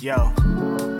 Yo.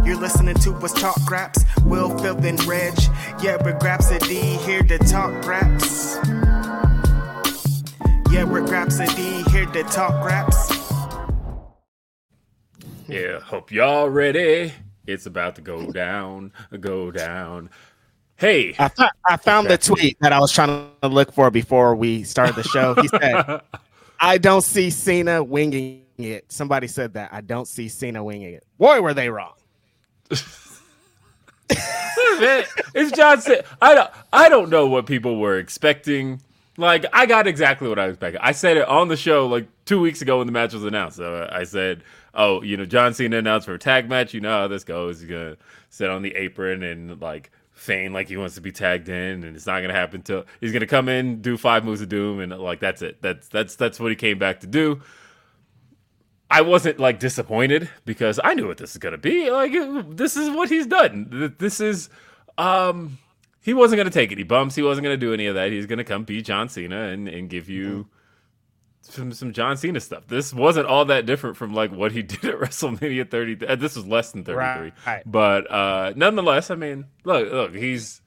You're listening to us talk raps. Will, Phil, and Reg. Yeah, we're Grapsody here to talk raps. Yeah, we're Grapsody here to talk raps. Yeah, hope y'all ready. It's about to go down, go down. Hey, I, th- I found the tweet that I was trying to look for before we started the show. He said, I don't see Cena winging it. Somebody said that. I don't see Cena winging it. Boy, were they wrong. It's John Cena. I don't. I don't know what people were expecting. Like I got exactly what I expected. I said it on the show like two weeks ago when the match was announced. So uh, I said, "Oh, you know, John Cena announced for a tag match. You know how this goes. He's gonna sit on the apron and like feign like he wants to be tagged in, and it's not gonna happen till he's gonna come in, do five moves of doom, and like that's it. That's that's that's what he came back to do." I wasn't like disappointed because I knew what this is gonna be. Like this is what he's done. This is um he wasn't gonna take any bumps. He wasn't gonna do any of that. He's gonna come be John Cena and, and give you some some John Cena stuff. This wasn't all that different from like what he did at WrestleMania 30. Uh, this was less than 33, Right. but uh nonetheless, I mean, look, look, he's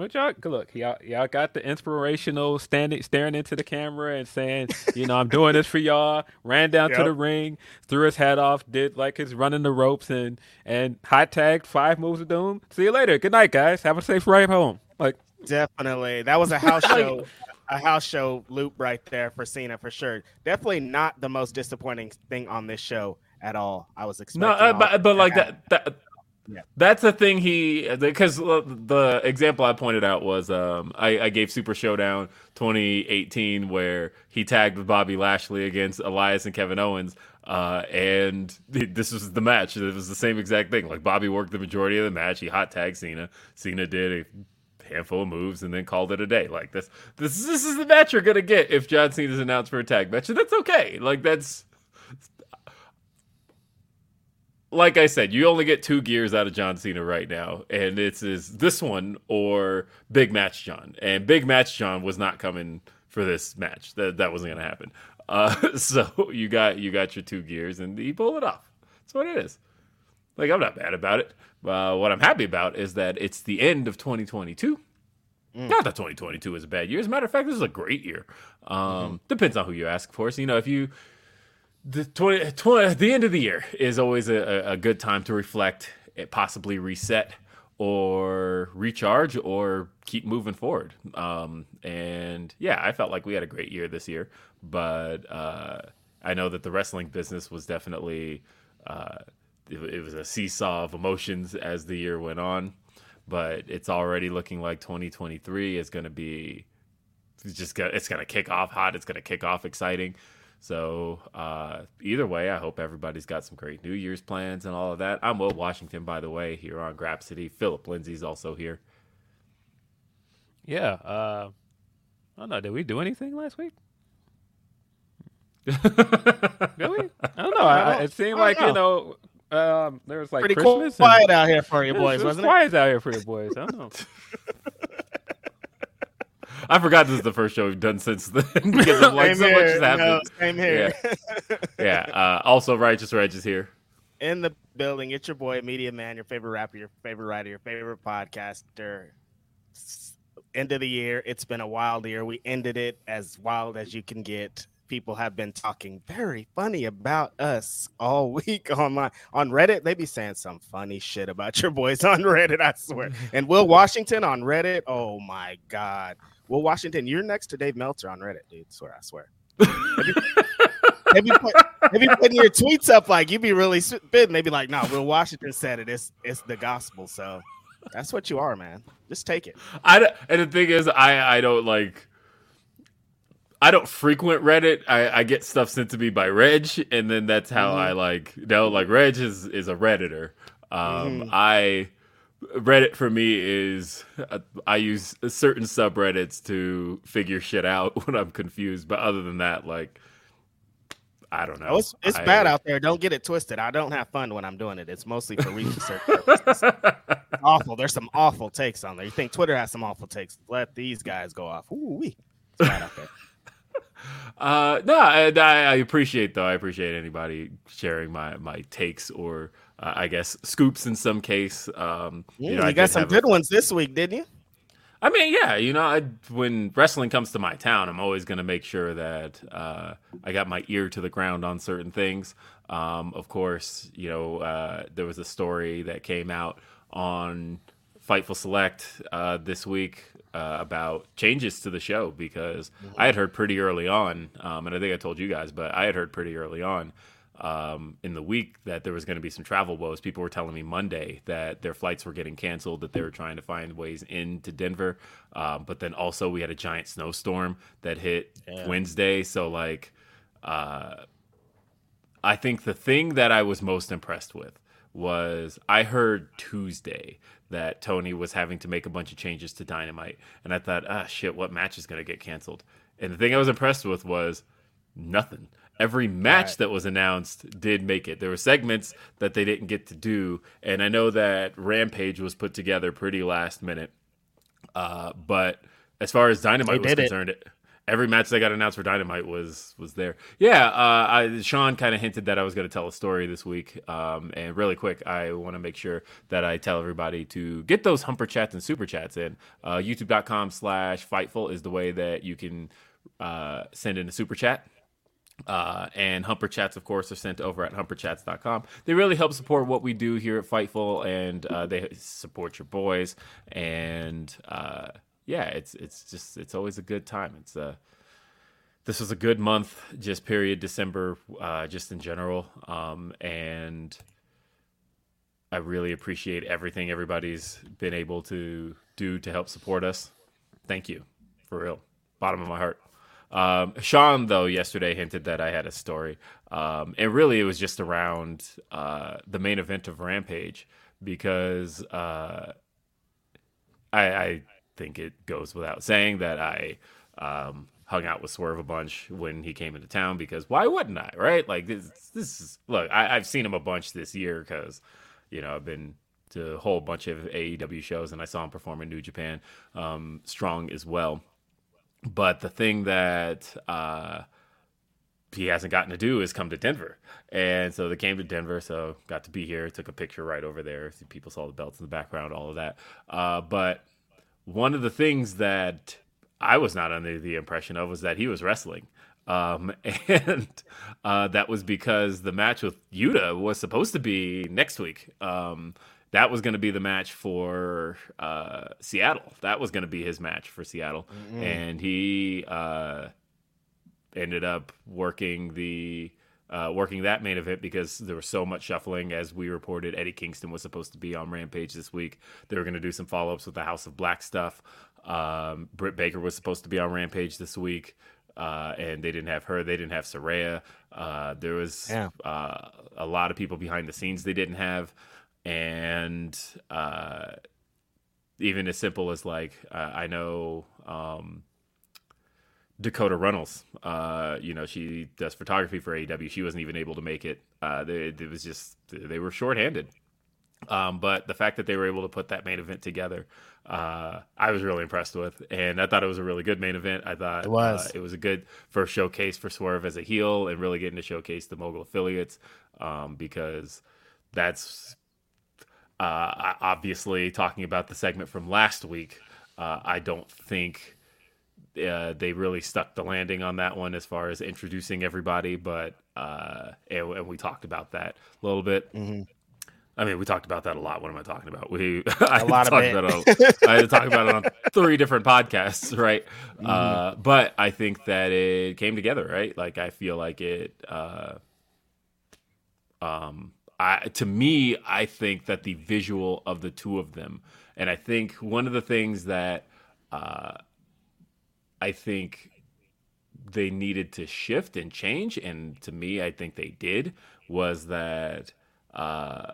But y'all, look, y'all, y'all got the inspirational standing, staring into the camera and saying, you know, I'm doing this for y'all. Ran down to the ring, threw his hat off, did like his running the ropes, and and hot tagged five moves of doom. See you later. Good night, guys. Have a safe ride home. Like, Definitely. That was a house show, a house show loop right there for Cena for sure. Definitely not the most disappointing thing on this show at all. I was expecting. no, uh, but, but like that. that that That's the thing he because the example I pointed out was um, I, I gave Super Showdown 2018 where he tagged Bobby Lashley against Elias and Kevin Owens. Uh, and this was the match. It was the same exact thing. Like Bobby worked the majority of the match. He hot tagged Cena. Cena did a handful of moves and then called it a day. Like this, this, this is the match you're gonna get if John Cena's announced for a tag match, and that's okay. Like that's like I said, you only get two gears out of John Cena right now, and it's is this one or Big Match John. And Big Match John was not coming for this match. That that wasn't gonna happen. Uh, so you got you got your two gears, and he pulled it off. That's what it is. Like I'm not bad about it. Uh, what I'm happy about is that it's the end of 2022. Not that 2022 is a bad year. As a matter of fact, this is a great year. Um, Depends on who you ask for. So you know if you the 20, 20 the end of the year is always a, a good time to reflect, eh, possibly reset or recharge or keep moving forward. Um, and yeah, I felt like we had a great year this year, but uh, I know that the wrestling business was definitely uh, it, it was a seesaw of emotions as the year went on. But it's already looking like 2023 is going to be just gonna, it's going to kick off hot. It's going to kick off exciting. So uh, either way, I hope everybody's got some great New Year's plans and all of that. I'm Will Washington, by the way, here on Grapsody. Philip Lindsay's also here. Yeah. Uh, I don't know. Did we do anything last week? Did we? I don't know. I, I- it seemed I like don't you know. Um, there was like Pretty Christmas. quiet and, out here for you It was- boys, it was wasn't it? quiet out here for you boys. I don't know. I forgot this is the first show we've done since then because of like Same so much here. has happened. No, same here. Yeah. Uh, also, Righteous Reg is here. In the building, it's your boy, Media Man, your favorite rapper, your favorite writer, your favorite podcaster. End of the year. It's been a wild year. We ended it as wild as you can get. People have been talking very funny about us all week online on Reddit. They be saying some funny shit about your boys on Reddit. I swear. And Will Washington on Reddit. Oh my god, Will Washington, you're next to Dave Meltzer on Reddit, dude. Swear, I swear. Maybe put, maybe putting your tweets up like you'd be really spitting. Maybe like, no, Will Washington said it. It's it's the gospel. So that's what you are, man. Just take it. I and the thing is, I I don't like. I don't frequent Reddit. I, I get stuff sent to me by Reg, and then that's how I like. No, like Reg is is a redditor. Um, I Reddit for me is I use certain subreddits to figure shit out when I'm confused. But other than that, like I don't know. Oh, it's it's I- bad out there. Don't get it twisted. I don't have fun when I'm doing it. It's mostly for research purposes. awful. There's some awful takes on there. You think Twitter has some awful takes? Let these guys go off. Ooh wee. It's bad out there. Uh, no, I I appreciate though. I appreciate anybody sharing my my takes or uh, I guess scoops in some case. Um, You, you know, I got some have a- good ones this week, didn't you? I mean, yeah, you know, I, when wrestling comes to my town, I'm always going to make sure that uh, I got my ear to the ground on certain things. Um, of course, you know, uh, there was a story that came out on Fightful Select uh, this week uh, about changes to the show because I had heard pretty early on, um, and I think I told you guys, but I had heard pretty early on um, in the week that there was going to be some travel woes. People were telling me Monday that their flights were getting canceled, that they were trying to find ways into Denver. Um, but then also we had a giant snowstorm that hit Wednesday. So like, uh, I think the thing that I was most impressed with was I heard Tuesday that Tony was having to make a bunch of changes to Dynamite, and I thought, ah, shit, what match is going to get canceled? And the thing I was impressed with was nothing. Every match that was announced did make it. There were segments that they didn't get to do, and I know that Rampage was put together pretty last minute. Uh, but as far as Dynamite was did it. concerned, every match that got announced for Dynamite was was there. Yeah, uh, I, Sean kind of hinted that I was going to tell a story this week. Um, and really quick, I want to make sure that I tell everybody to get those humper chats and super chats in. Uh, YouTube.com slash Fightful is the way that you can uh, send in a super chat. Uh, and Humper Chats, of course, are sent over at humperchats.com. They really help support what we do here at Fightful, and uh, they support your boys. And uh, yeah, it's it's just it's always a good time. It's uh, this was a good month, just period December, uh, just in general. Um, and I really appreciate everything everybody's been able to do to help support us. Thank you, for real, bottom of my heart. Um, Sean, though, yesterday hinted that I had a story, um, and really it was just around uh, the main event of Rampage because uh, I, I think it goes without saying that I um, hung out with Swerve a bunch when he came into town because why wouldn't I, right? Like this, this is look, I, I've seen him a bunch this year because you know I've been to a whole bunch of AEW shows and I saw him perform in New Japan, um, strong as well. But the thing that uh, he hasn't gotten to do is come to Denver. And so they came to Denver, so got to be here, took a picture right over there. People saw the belts in the background, all of that. Uh, but one of the things that I was not under the impression of was that he was wrestling. Um, and uh, that was because the match with Yuta was supposed to be next week. Um, that was going to be the match for uh, Seattle. That was going to be his match for Seattle, mm-hmm. and he uh, ended up working the uh, working that main event because there was so much shuffling. As we reported, Eddie Kingston was supposed to be on Rampage this week. They were going to do some follow ups with the House of Black stuff. Um, Britt Baker was supposed to be on Rampage this week. Uh, and they didn't have her. They didn't have Saraya. Uh, there was yeah. uh, a lot of people behind the scenes they didn't have and uh, even as simple as like uh, I know um, Dakota Runnels. Uh, you know, she does photography for AEW. She wasn't even able to make it. Uh, they, it was just they were shorthanded. Um, but the fact that they were able to put that main event together, uh, I was really impressed with, and I thought it was a really good main event. I thought it was uh, it was a good first showcase for Swerve as a heel, and really getting to showcase the mogul affiliates um, because that's uh, obviously, talking about the segment from last week, uh, I don't think uh, they really stuck the landing on that one as far as introducing everybody. But uh, and, and, we talked about that a little bit. Mm-hmm. I mean, we talked about that a lot. What am I talking about? We I a lot of it. About it I had to talk about it on three different podcasts, right? Mm-hmm. Uh, but I think that it came together, right? Like I feel like it. Uh, um, I, to me, I think that the visual of the two of them, and I think one of the things that uh, I think they needed to shift and change, and to me, I think they did, was that uh,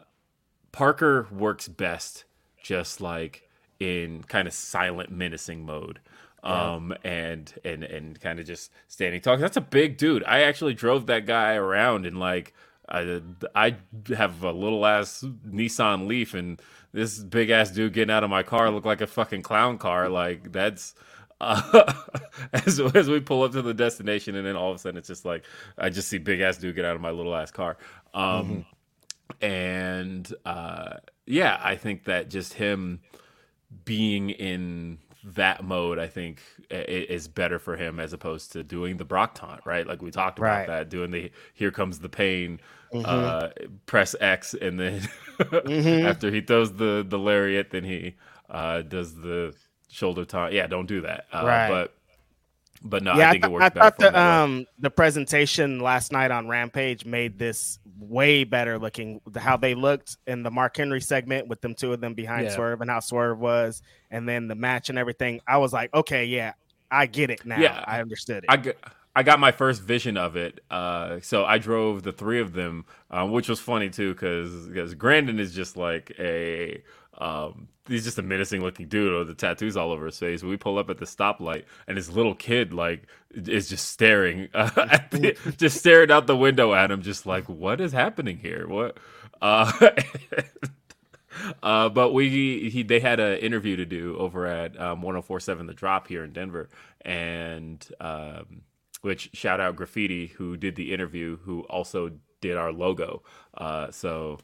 Parker works best just like in kind of silent, menacing mode. Um, and and and kind of just standing talking. That's a big dude. I actually drove that guy around and like I, I have a little ass Nissan Leaf, and this big ass dude getting out of my car looked like a fucking clown car. Like that's uh, as as we pull up to the destination, and then all of a sudden it's just like I just see big ass dude get out of my little ass car. Um, mm-hmm. and uh, yeah, I think that just him being in that mode, I think, is better for him as opposed to doing the Brock taunt, right? Like we talked about right. that, doing the "Here comes the pain," mm-hmm. uh, press X, and then mm-hmm. after he throws the the lariat, then he uh, does the shoulder taunt. Yeah, don't do that. Uh, right. But but no, yeah, I think I th- it works. I thought the um the presentation last night on Rampage made this way better looking. How they looked in the Mark Henry segment with them two of them behind yeah. Swerve and how Swerve was, and then the match and everything. I was like, okay, yeah, I get it now. Yeah, I understood it. I get, I got my first vision of it. Uh, so I drove the three of them, um, which was funny too, because because Grandin is just like a um, he's just a menacing looking dude with the tattoos all over his face. We pull up at the stoplight, and his little kid like is just staring, uh, at the, just staring out the window at him, just like, what is happening here? What? Uh, uh, but we he they had an interview to do over at um, 104.7 The Drop here in Denver, and um, which shout out Graffiti who did the interview, who also did our logo. Uh, so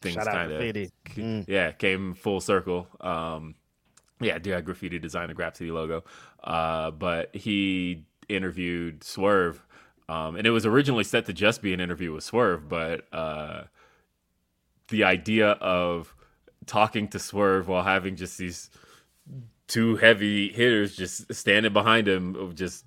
things kind of mm. yeah came full circle. Um, yeah, DI Graffiti designed the Grapsody logo, uh, but he interviewed Swerve, um, and it was originally set to just be an interview with Swerve, but uh, the idea of talking to Swerve while having just these two heavy hitters just standing behind him, of just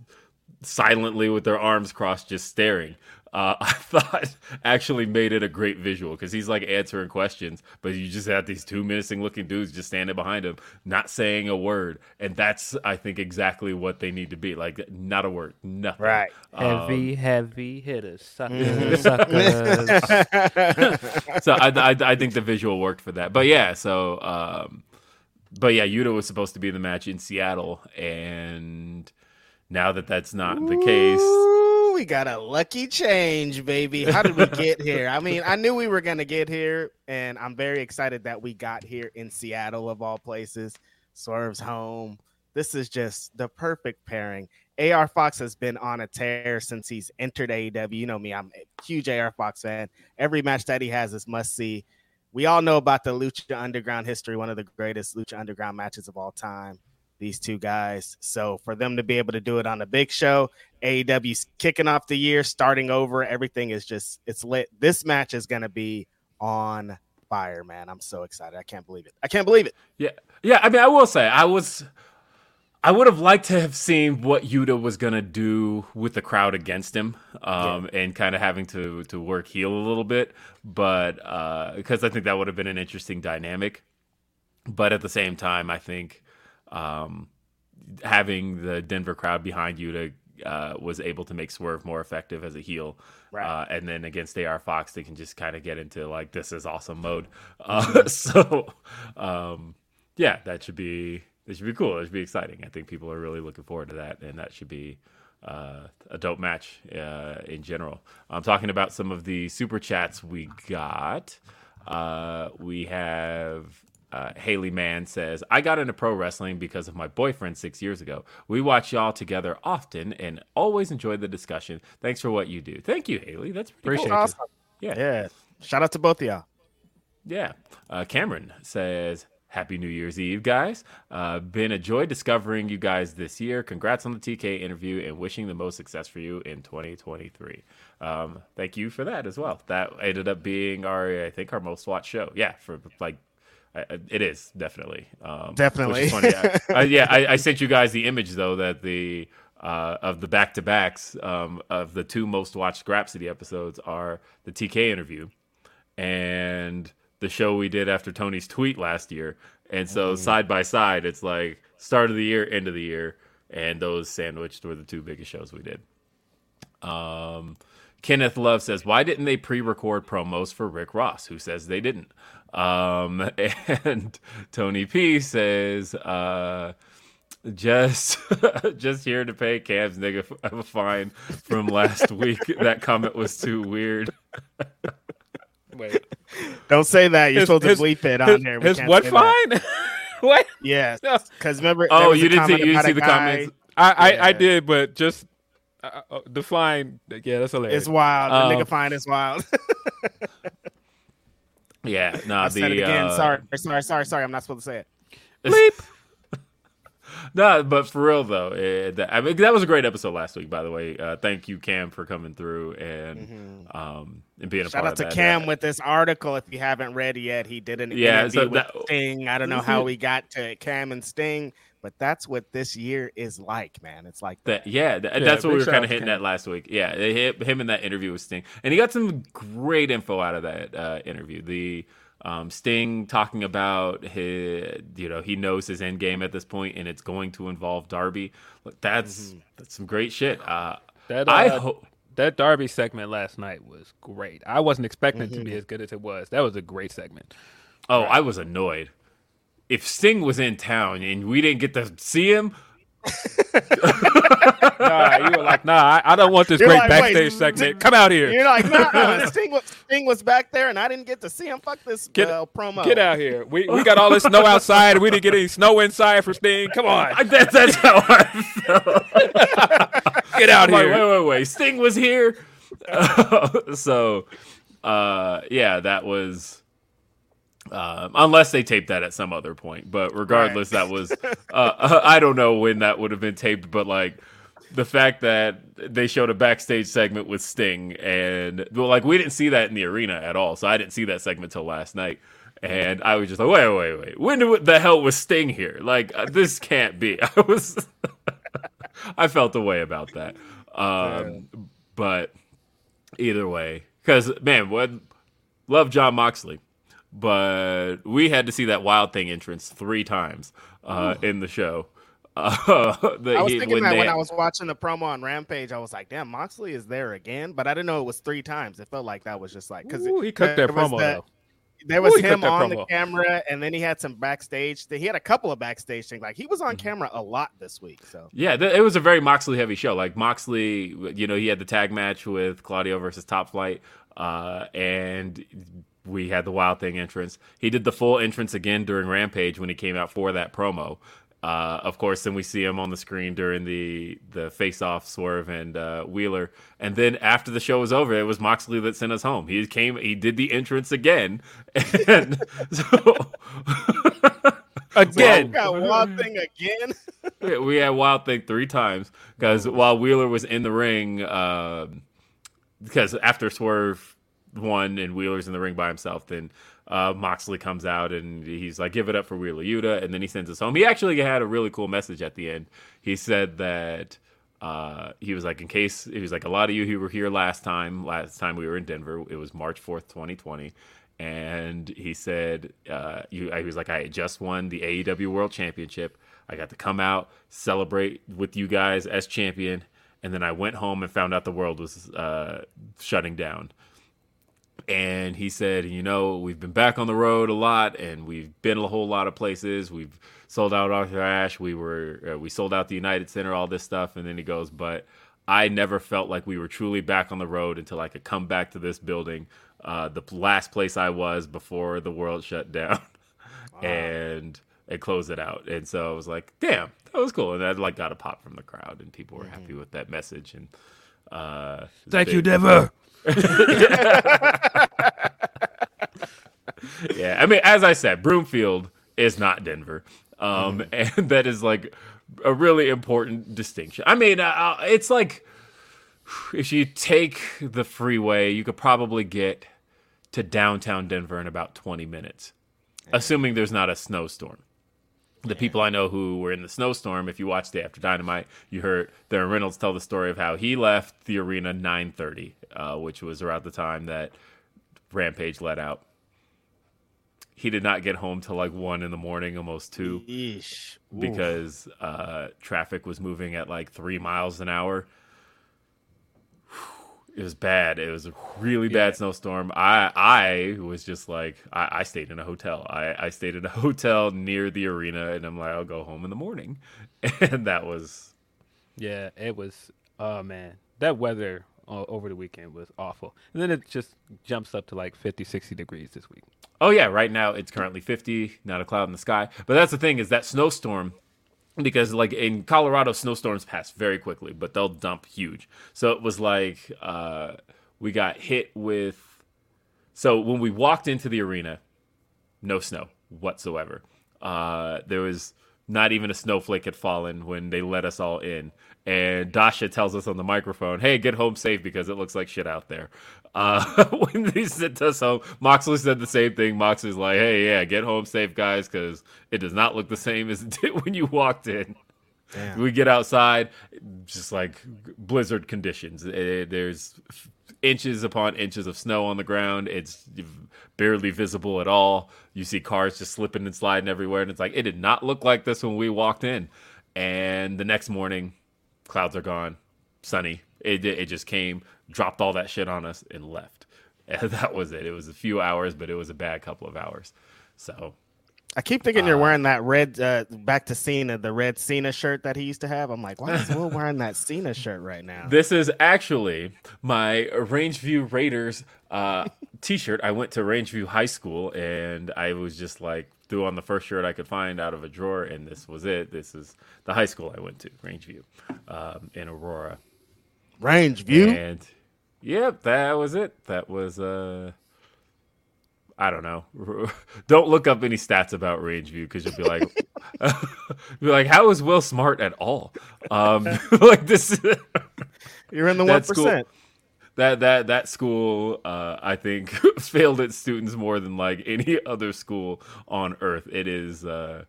silently with their arms crossed, just staring. uh, I thought actually made it a great visual because he's like answering questions, but you just have these two menacing looking dudes just standing behind him, not saying a word, and that's I think exactly what they need to be like, not a word, nothing. Right. Heavy, heavy hitters, suckers, suckers. so I, I, I think the visual worked for that. But yeah, so um, but yeah, Yuta was supposed to be in the match in Seattle, and now that that's not the case, we got a lucky change, baby. How did we get here? I mean, I knew we were gonna get here, and I'm very excited that we got here in Seattle of all places. Swerve's home. This is just the perfect pairing. AR Fox has been on a tear since he's entered AEW. You know me, I'm a huge AR Fox fan. Every match that he has is must see. We all know about the Lucha Underground history, one of the greatest Lucha Underground matches of all time. These two guys. So for them to be able to do it on a big show, AEW's kicking off the year, starting over. Everything is just it's lit. This match is gonna be on fire, man. I'm so excited. I can't believe it. I can't believe it. Yeah, yeah. I mean, I will say, I was, I would have liked to have seen what Yuta was gonna do with the crowd against him, um, and kind of having to to work heel a little bit, but because I think that would have been an interesting dynamic. But at the same time, I think um, having the Denver crowd behind Yuta uh, was able to make Swerve more effective as a heel. Right. Uh, and then against AR Fox, they can just kind of get into like this is awesome mode. Uh, so um, yeah, that should be that should be cool. It should be exciting. I think people are really looking forward to that, and that should be uh, a dope match uh, in general. I'm talking about some of the super chats we got. Uh, we have uh, Haley Mann says, I got into pro wrestling because of my boyfriend six years ago. We watch y'all together often and always enjoy the discussion. Thanks for what you do. Thank you, Haley. That's pretty Appreciate cool. Awesome. Yeah. Yeah. Shout out to both of y'all. Yeah. Uh, Cameron says, Happy New Year's Eve, guys. Uh, been a joy discovering you guys this year. Congrats on the TK interview and wishing the most success for you in 2023. Um, thank you for that as well. That ended up being our, I think, our most watched show. Yeah, for like, I- it is definitely. Um, Definitely. Funny. I, I, yeah, I, sent you guys the image though that the uh, of the back to backs um, of the two most watched Grapsody episodes are the TK interview and the show we did after Tony's tweet last year. And so side by side, it's like start of the year, end of the year, and those sandwiched were the two biggest shows we did. Um, Kenneth Love says, "Why didn't they pre-record promos for Rick Ross? Who says they didn't?" Um, and Tony P says, uh, "Just, just here to pay Cam's nigga f- a fine from last week. that comment was too weird." Wait, Don't say that. You're his, supposed his, to bleep it on his, there. We his can't what fine? what? Yes. No. Because remember, Oh, there was you didn't see you didn't see the guy- comments. I, I, I did, but just uh, uh, the fine. Yeah, that's hilarious. It's wild. The Um, nigga fine is wild. Yeah, no, I the said it again. uh, sorry, sorry, sorry, sorry. I'm not supposed to say it. Bleep. no, but for real though, eh, that, I mean that was a great episode last week. By the way, uh, thank you Cam for coming through and um and being a Mm-hmm. Shout part out to that. Cam with this article. If you haven't read it yet, he did an Yeah, interview so with that- Sting. I don't know how we got to Cam and Sting, but that's what this year is like, man. It's like that yeah, that, Yeah, that's what we were kind of to hitting Cam. at last week. Yeah, they hit him in that interview with Sting, and he got some great info out of that uh, interview. The um, Sting talking about his, you know, he knows his end game at this point, and it's going to involve Darby. Look, that's that's some great shit. Uh, That, I uh, hope. that Darby segment last night was great. I wasn't expecting it to Mm-hmm. be as good as it was. That was a great segment. Oh, I was annoyed. If Sting was in town and we didn't get to see him, Nah, you were like, nah, I, I don't want this You're great like, wait, backstage segment. Come out here. You're like, no, no, Sting was, Sting was back there, and I didn't get to see him. Fuck this Get- uh, promo. Get out here. We we got all this snow outside. We didn't get any snow inside for Sting. Come on. I, that, that's how I felt. Get out I'm like, here. wait, wait, wait. Sting was here. so, uh, yeah, that was. Um, unless they taped that at some other point, but regardless, that was. Uh, I don't know when that would have been taped, but like the fact that they showed a backstage segment with Sting, and well, like we didn't see that in the arena at all, so I didn't see that segment till last night. And I was just like, wait, wait, wait. When the hell was Sting here? Like, uh, this can't be. I was, I felt a way about that. Um, but either way, because man, what love Jon Moxley, but we had to see that Wild Thing entrance three times uh, in the show. Uh, the, I was thinking that they- when I was watching the promo on Rampage, I was like, "Damn, Moxley is there again," but I didn't know it was three times. It felt like that was just like because he cooked that promo though. There was Ooh, him that on the camera, and then he had some backstage. He had a couple of backstage things. Like he was Mm-hmm. on camera a lot this week. So Yeah, th- it was a very Moxley heavy show. Like Moxley, you know, he had the tag match with Claudio versus Top Flight, uh, and we had the Wild Thing entrance. He did the full entrance again during Rampage when he came out for that promo. Uh, of course, then we see him on the screen during the the face off Swerve and uh, Wheeler, and then after the show was over, it was Moxley that sent us home. He came, he did the entrance again, and so Again, got one thing again. we we had Wild Thing three times because while Wheeler was in the ring, uh, because after Swerve won and Wheeler's in the ring by himself, then uh, Moxley comes out and he's like, "Give it up for Wheeler Yuta," and then he sends us home. He actually had a really cool message at the end. He said that. Uh, he was like, in case he was like, a lot of you who were here last time, last time we were in Denver, it was March fourth, twenty twenty, and he said, uh, you, he was like, I just won the AEW World Championship. I got to come out, celebrate with you guys as champion, and then I went home and found out the world was uh, shutting down. And he said, you know, we've been back on the road a lot, and we've been a whole lot of places. We've sold out Arthur Ashe. We were uh, we sold out the United Center, all this stuff. And then he goes, but I never felt like we were truly back on the road until I could come back to this building, uh, the last place I was before the world shut down, and and close it out. And so I was like, damn, that was cool. And I like got a pop from the crowd, and people were happy with that message. And uh, thank you, Denver. yeah, I mean, as I said, Broomfield is not Denver, um, and that is like a really important distinction. I mean, uh, it's like if you take the freeway, you could probably get to downtown Denver in about twenty minutes, assuming there's not a snowstorm. The people I know who were in the snowstorm, if you watched Day After Dynamite, you heard Darren Reynolds tell the story of how he left the arena 9:30, uh, which was around the time that Rampage let out. He did not get home till like one in the morning, almost two. Because uh, traffic was moving at like three miles an hour. It was bad. It was a really bad snowstorm. I I was just like I, I stayed in a hotel. I, I stayed in a hotel near the arena, and I'm like I'll go home in the morning, and that was Yeah, it was. Oh man, that weather uh, over the weekend was awful. And then it just jumps up to like 50, 60 degrees this week. Oh yeah, right now it's currently 50, not a cloud in the sky. But that's the thing is that snowstorm because like in Colorado snowstorms pass very quickly, but they'll dump huge. So it was like uh we got hit with so when we walked into the arena, no snow whatsoever. Uh there was not even a snowflake had fallen when they let us all in. And Dasha tells us on the microphone, "Hey, get home safe because it looks like shit out there." Uh, when they sent us home, Moxley said the same thing. Moxley's like, "Hey, yeah, get home safe, guys, because it does not look the same as it did when you walked in." We get outside, just like blizzard conditions. Eh, There's inches upon inches of snow on the ground. It's barely visible at all. You see cars just slipping and sliding everywhere, and it's like it did not look like this when we walked in. And the next morning, clouds are gone, sunny. It it just came, dropped all that shit on us, and left. And that was it. It was a few hours, but it was a bad couple of hours. So I keep thinking you're wearing that red uh, back to Cena, the red Cena shirt that he used to have. I'm like, why is Will wearing that Cena shirt right now? This is actually my Rangeview Raiders uh, T-shirt. I went to Rangeview High School, and I was just like threw on the first shirt I could find out of a drawer, and this was it. This is the high school I went to, Rangeview, um, in Aurora. Rangeview. And yep, that was it. That was uh I don't know. Don't look up any stats about Rangeview because you'll be like, be like, how is Will smart at all? Um, like this, You're in the one percent. that that that school, uh, I think, failed its students more than like any other school on earth. It is, uh,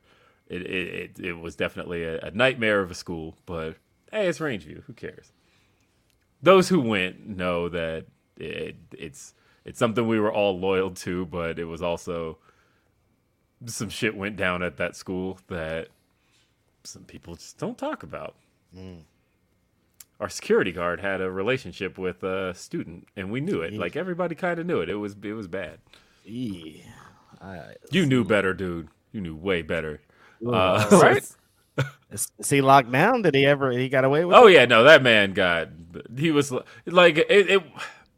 it it it, it was definitely a, a nightmare of a school. But hey, it's Rangeview. Who cares? Those who went know that it, it's it's something we were all loyal to, but it was also some shit went down at that school that some people just don't talk about. Our security guard had a relationship with a student, and we knew it. Like everybody kind of knew it. It was it was bad. I- You knew better, dude. You knew way better. Uh, Uh, right? Is, is he locked down? Did he ever? He got away with? Oh it? yeah, no, that man got. He was like it, it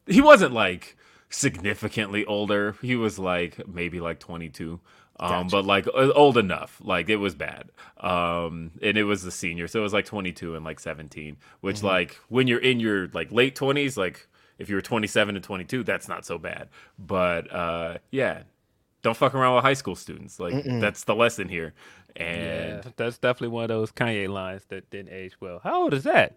he wasn't like significantly older. He was like maybe like twenty two. Um, but like uh, old enough, like it was bad. Um, and it was the senior, so it was like 22 and like 17, which Mm-hmm. like when you're in your like late 20s, like if you were 27 and 22, that's not so bad. But uh, yeah, don't fuck around with high school students. Like that's the lesson here. And Yeah, that's definitely one of those Kanye lines that didn't age well. How old is that?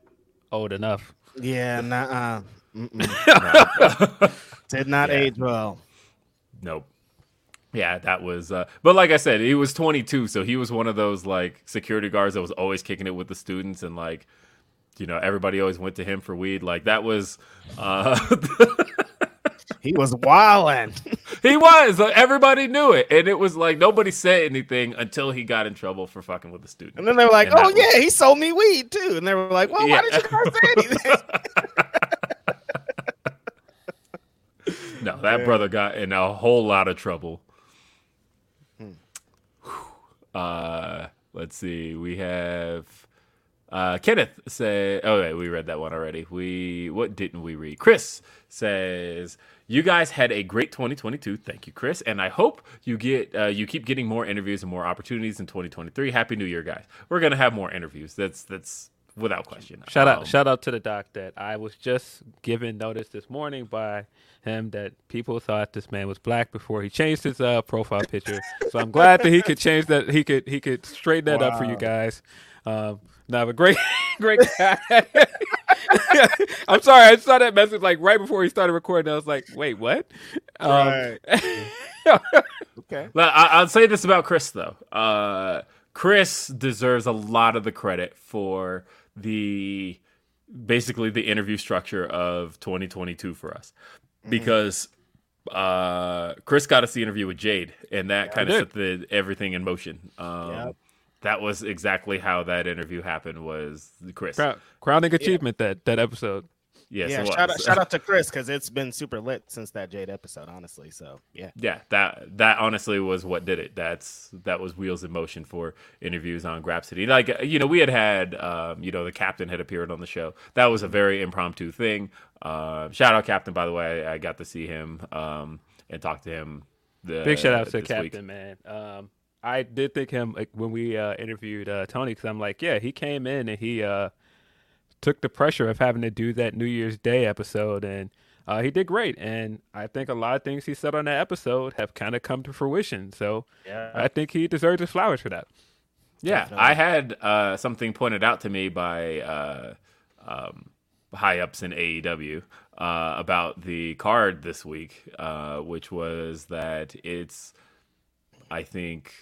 Old enough. Yeah, nah. Mm-mm. Did not Yeah. age well. Nope. Yeah, that was. Uh, but like I said, he was 22, so he was one of those like security guards that was always kicking it with the students, and like, you know, everybody always went to him for weed. Like that was. Uh, He was wilding. he was. Everybody knew it, and it was like nobody said anything until he got in trouble for fucking with the student. And then they were like, And "Oh was- yeah, he sold me weed too." And they were like, "Well, Yeah. why did you guys say anything?" No, that brother got in a whole lot of trouble. Uh, let's see. We have uh, Kenneth say. Oh, wait, we read that one already. We what didn't we read? Chris says you guys had a great 2022. Thank you, Chris, and I hope you get uh, you keep getting more interviews and more opportunities in 2023. Happy New Year, guys. We're gonna have more interviews. That's that's without question. Shout out, Um, shout out to the doc that I was just given notice this morning by him that people thought this man was black before he changed his uh, profile picture. So I'm glad that he could change that. He could he could straighten that up for you guys. Um, now, but great, great guy. I'm sorry, I saw that message like right before he started recording. I was like, wait, what? Um, okay. Well, I, I'll say this about Chris though. Uh, Chris deserves a lot of the credit for the basically the interview structure of 2022 for us because uh, Chris got us the interview with Jade, and that kind of set the everything in motion. Um, Yep. That was exactly how that interview happened. Was Chris? Crown- crowning achievement that that episode. Yes, yeah, shout out, shout out to Chris because it's been super lit since that Jade episode, honestly. So yeah, yeah that that honestly was what did it that's that was wheels in motion for interviews on Grapsody like you know we had had um, you know the captain had appeared on the show that was a very impromptu thing uh, shout out captain by the way i got to see him um, and talk to him the, Big shout out to the week. captain, man. Um, I did think him like when we uh, interviewed uh, Tony because I'm like, yeah, he came in and he uh, took the pressure of having to do that New Year's Day episode, and uh, he did great. And I think a lot of things he said on that episode have kind of come to fruition. So yeah. I think he deserves his flowers for that. Yeah, I had uh, something pointed out to me by uh, um, high ups in AEW uh, about the card this week, uh, which was that it's, I think,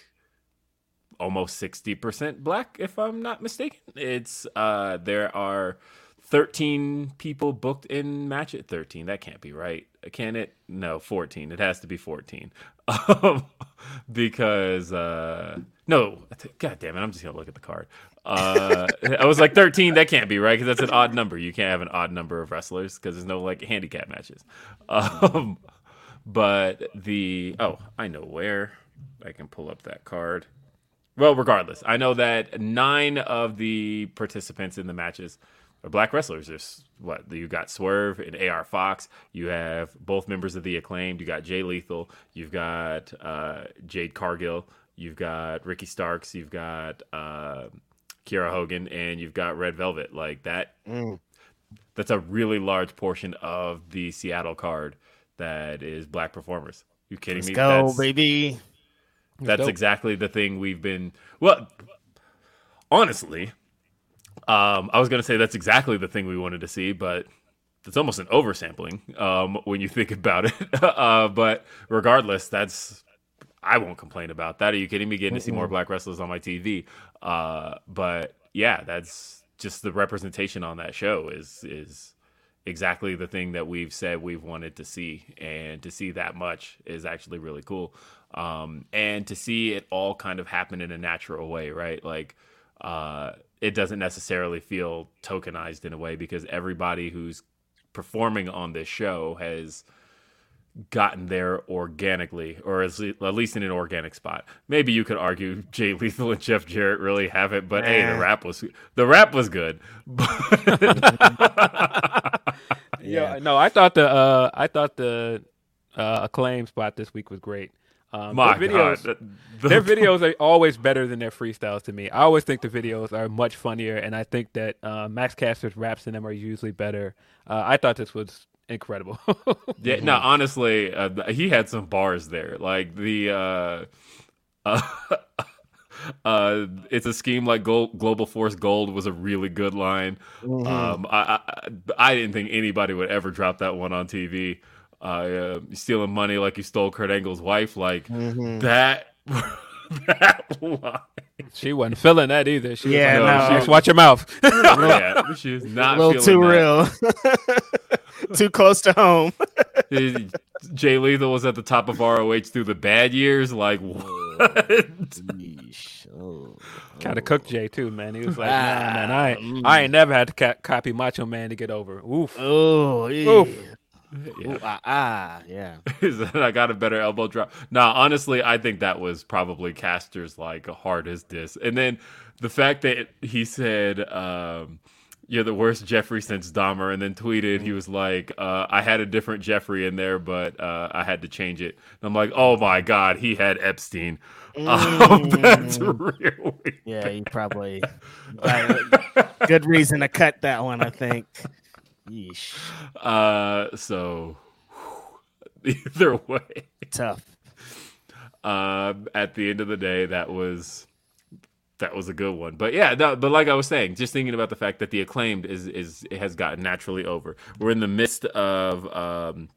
almost sixty percent black, if I'm not mistaken. It's uh, there are. 13 people booked in match at 13 that can't be right. Can it? No 14 it has to be 14 um, because uh no god damn it i'm just gonna look at the card. Uh i was like 13 that can't be right because that's an odd number. You can't have an odd number of wrestlers because there's no like handicap matches. Um but the oh i know where i can pull up that card well, regardless, I know that nine of the participants in the matches are black wrestlers. There's what you got Swerve and AR Fox. You have both members of the acclaimed. You got Jay Lethal. You've got uh, Jade Cargill. You've got Ricky Starks. You've got uh, Kiera Hogan, and you've got Red Velvet. Like that. That's a really large portion of the Seattle card that is black performers. You kidding Let's me? go, That's- baby. That's dope. exactly the thing we've been. Well, honestly, um, I was going to say that's exactly the thing we wanted to see, but it's almost an oversampling um, when you think about it. uh, but regardless, that's I won't complain about that. Are you kidding me? Getting to see more black wrestlers on my TV, uh, but yeah, that's just the representation on that show is is exactly the thing that we've said we've wanted to see, and to see that much is actually really cool. Um, and to see it all kind of happen in a natural way, right? Like, uh, it doesn't necessarily feel tokenized in a way because everybody who's performing on this show has gotten there organically, or at least in an organic spot. Maybe you could argue Jay Lethal and Jeff Jarrett really haven't, but hey, the rap was the rap was good. yeah, no, I thought the uh, I thought the uh, acclaim spot this week was great. Um, My their videos, God. their videos are always better than their freestyles to me. I always think the videos are much funnier, and I think that uh, Max Caster's raps in them are usually better. Uh, I thought this was incredible. Yeah, no, honestly, uh, he had some bars there. Like the uh, uh, uh, it's a scheme like Gold, Global Force Gold was a really good line. Um, I, I I didn't think anybody would ever drop that one on TV. Uh, uh, stealing money like you stole Kurt Angle's wife, like that. that line. she wasn't feeling that either. She Yeah, was like, no. "Just watch your mouth. yeah, she was A little too that. real. too close to home. Jay Lethal was at the top of ROH through the bad years. Like what? kind of cooked Jay too, man. He was like, "Nah, man, I ain't, I ain't never had to ca- copy Macho Man to get over." Oof. Oh, Oof. Ooh, ah, ah, yeah. I got a better elbow drop. Nah, honestly, I think that was probably Caster's like hardest diss. And then the fact that he said, um, "You're the worst Jeffrey since Dahmer," and then tweeted he was like, uh, "I had a different Jeffrey in there, but uh, I had to change it." And I'm like, "Oh my god, he had Epstein." Um, that's really Yeah, you probably good reason to cut that one. I think. Yeesh, uh. So either way. tough. uh, at the end of the day, that was that was a good one. But yeah, no, but like I was saying, just thinking about the fact that the acclaimed is is it has gotten naturally over. We're in the midst of um,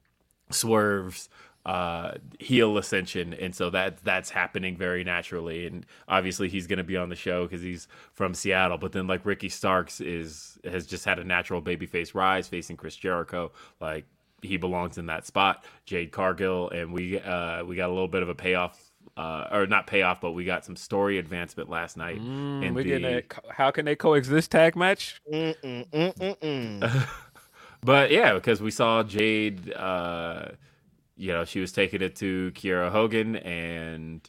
swerves. Uh, heel ascension, and so that that's happening very naturally. And obviously, he's going to be on the show because he's from Seattle. But then, like Ricky Starks is has just had a natural babyface rise, facing Chris Jericho. Like he belongs in that spot. Jade Cargill, and we uh, we got a little bit of a payoff, uh, or not payoff, but we got some story advancement last night. in We the, getting a, how can they coexist tag match? Mm-mm, mm-mm, mm. but yeah, because we saw Jade, uh, you know, she was taking it to Kiera Hogan, and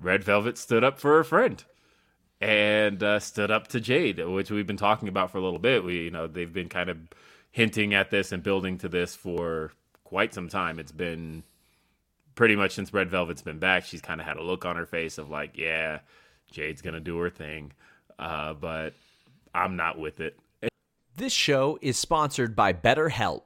Red Velvet stood up for her friend. And uh, stood up to Jade, which we've been talking about for a little bit. We, you know, they've been kind of hinting at this and building to this for quite some time. It's been pretty much since Red Velvet's been back. She's kind of had a look on her face of like, yeah, Jade's gonna do her thing, uh, but I'm not with it. This show is sponsored by BetterHelp.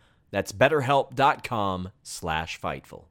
That's betterhelp.com slash fightful.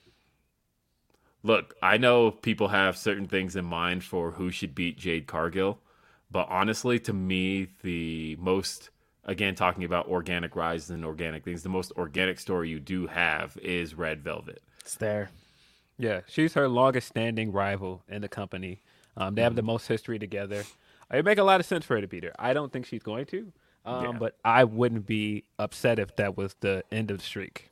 Look, I know people have certain things in mind for who should beat Jade Cargill, but honestly, to me, the most again talking about organic rise and organic things, the most organic story you do have is Red Velvet. It's there. Yeah, she's her longest standing rival in the company. Um, they have the most history together. It make a lot of sense for her to beat her. I don't think she's going to, um, Yeah. but I wouldn't be upset if that was the end of the streak.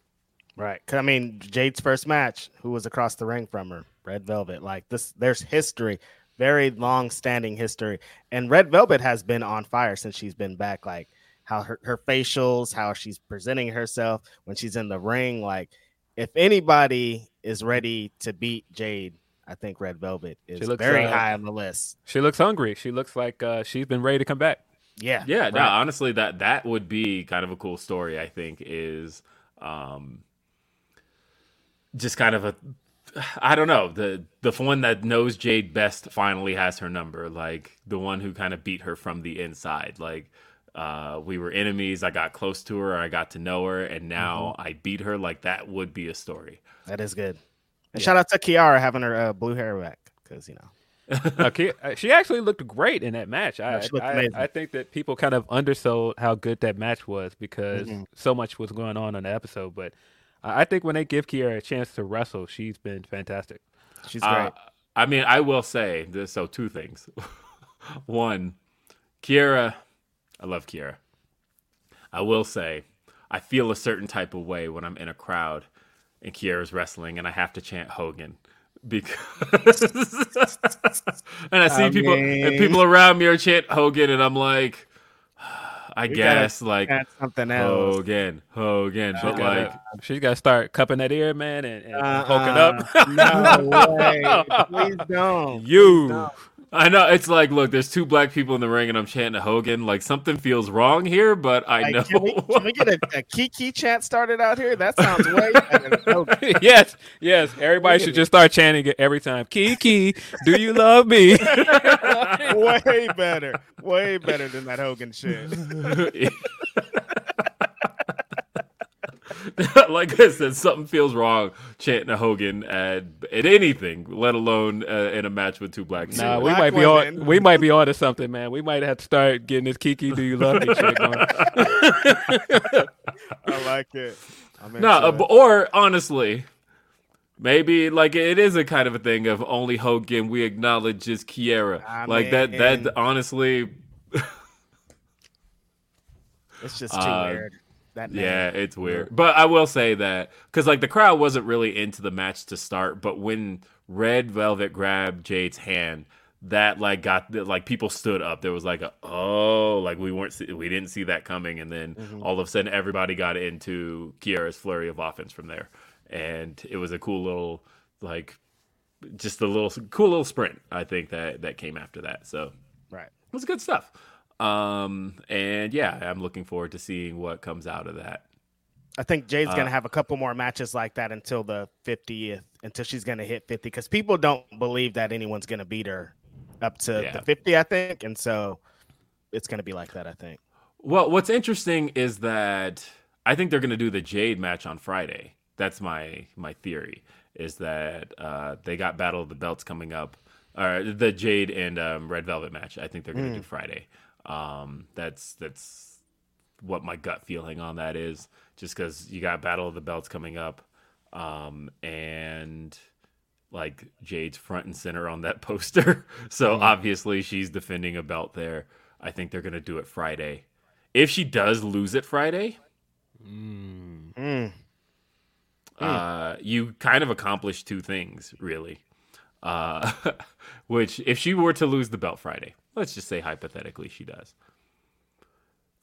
Right. 'Cause, I mean, Jade's first match, who was across the ring from her? Red Velvet. Like this, there's history, very long standing history. And Red Velvet has been on fire since she's been back. Like how her, her facials, how she's presenting herself when she's in the ring. Like, if anybody is ready to beat Jade, I think Red Velvet is She looks, very uh, high on the list. She looks hungry. She looks like uh, she's been ready to come back. Yeah. Yeah, no, honestly, that that would be kind of a cool story. I think is um, just kind of a, I don't know, the the one that knows Jade best finally has her number, like the one who kind of beat her from the inside. Like uh, we were enemies, I got close to her, I got to know her, and now I beat her. Like that would be a story. That is good. And shout out to Kiera having her uh, blue hair back because, you know, Uh, Ki- uh, she actually looked great in that match. I, Yeah, she looked I, amazing. I think that people kind of undersold how good that match was because Mm-hmm. so much was going on in the episode. But I think when they give Kiera a chance to wrestle, she's been fantastic. she's great. Uh, I mean, I will say this. So two things. One, Kiera, I love Kiera. I will say, I feel a certain type of way when I'm in a crowd and Kiera's wrestling, and I have to chant Hogan because, and I see I people and people around me are chanting Hogan, and I'm like, I We guess like That's something else. Hogan, Hogan, but like. gotta- she's got to start cupping that ear, man, and, and Uh-uh. poking up. Uh-uh. no way. Please don't. you. I know it's like, look, there's two black people in the ring, and I'm chanting a Hogan. Like something feels wrong here, but I Like, know. Can we, can we get a, a Kiki chant started out here? That sounds way better. yes, yes. Everybody should just start chanting it every time. Kiki, do you love me? way better. Way better than that Hogan shit. like I said, something feels wrong chanting a Hogan at, at anything, let alone uh, in a match with two black Nah, we Black might be on. We might be on to something, man. We might have to start getting this Kiki, do you love me shit going. I like it. I'm No, into uh, or honestly, maybe like it is a kind of a thing of only Hogan we acknowledge is Kiera. I like that. That honestly, it's just too uh, weird. That name. Yeah, it's weird. But I will say that because like the crowd wasn't really into the match to start, but when Red Velvet grabbed Jade's hand, that like got like people stood up. There was like a oh, like we weren't see- we didn't see that coming, and then mm-hmm. all of a sudden everybody got into Kiera's flurry of offense from there, and it was a cool little like just a little cool little sprint. I think that that came after that. So Right. it was good stuff. Um, and yeah, I'm looking forward to seeing what comes out of that. I think Jade's Uh, gonna have a couple more matches like that until the 50th, until she's gonna hit 50, because people don't believe that anyone's gonna beat her up to Yeah. the 50, I think, and so it's gonna be like that, I think. Well, what's interesting is that I think they're going to do the Jade match on Friday. That's my my theory. Is that uh, they got Battle of the Belts coming up, or the Jade and um, Red Velvet match. I think they're going to do Friday. Um, that's that's what my gut feeling on that is. Just because you got Battle of the Belts coming up, um, and like Jade's front and center on that poster. So Mhm. obviously she's defending a belt there. I think they're gonna do it Friday. If she does lose it Friday, Mm. uh, you kind of accomplish two things, really. Uh, which, if she were to lose the belt Friday, let's just say hypothetically she does.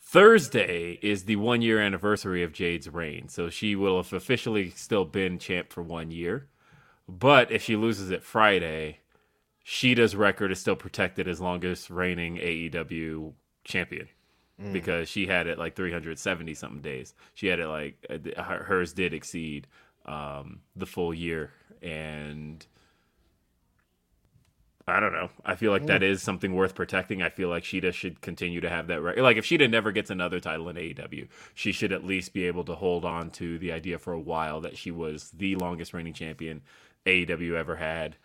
Thursday is the one year anniversary of Jade's reign, so she will have officially still been champ for one year. But if she loses it Friday, Shida's record is still protected as longest reigning AEW champion Mm. because she had it like 370 something days. She had it like uh, hers did exceed um, the full year, and I don't know. I feel like that is something worth protecting. I feel like Shida should continue to have that right. Like if Shida never gets another title in AEW, she should at least be able to hold on to the idea for a while that she was the longest reigning champion AEW ever had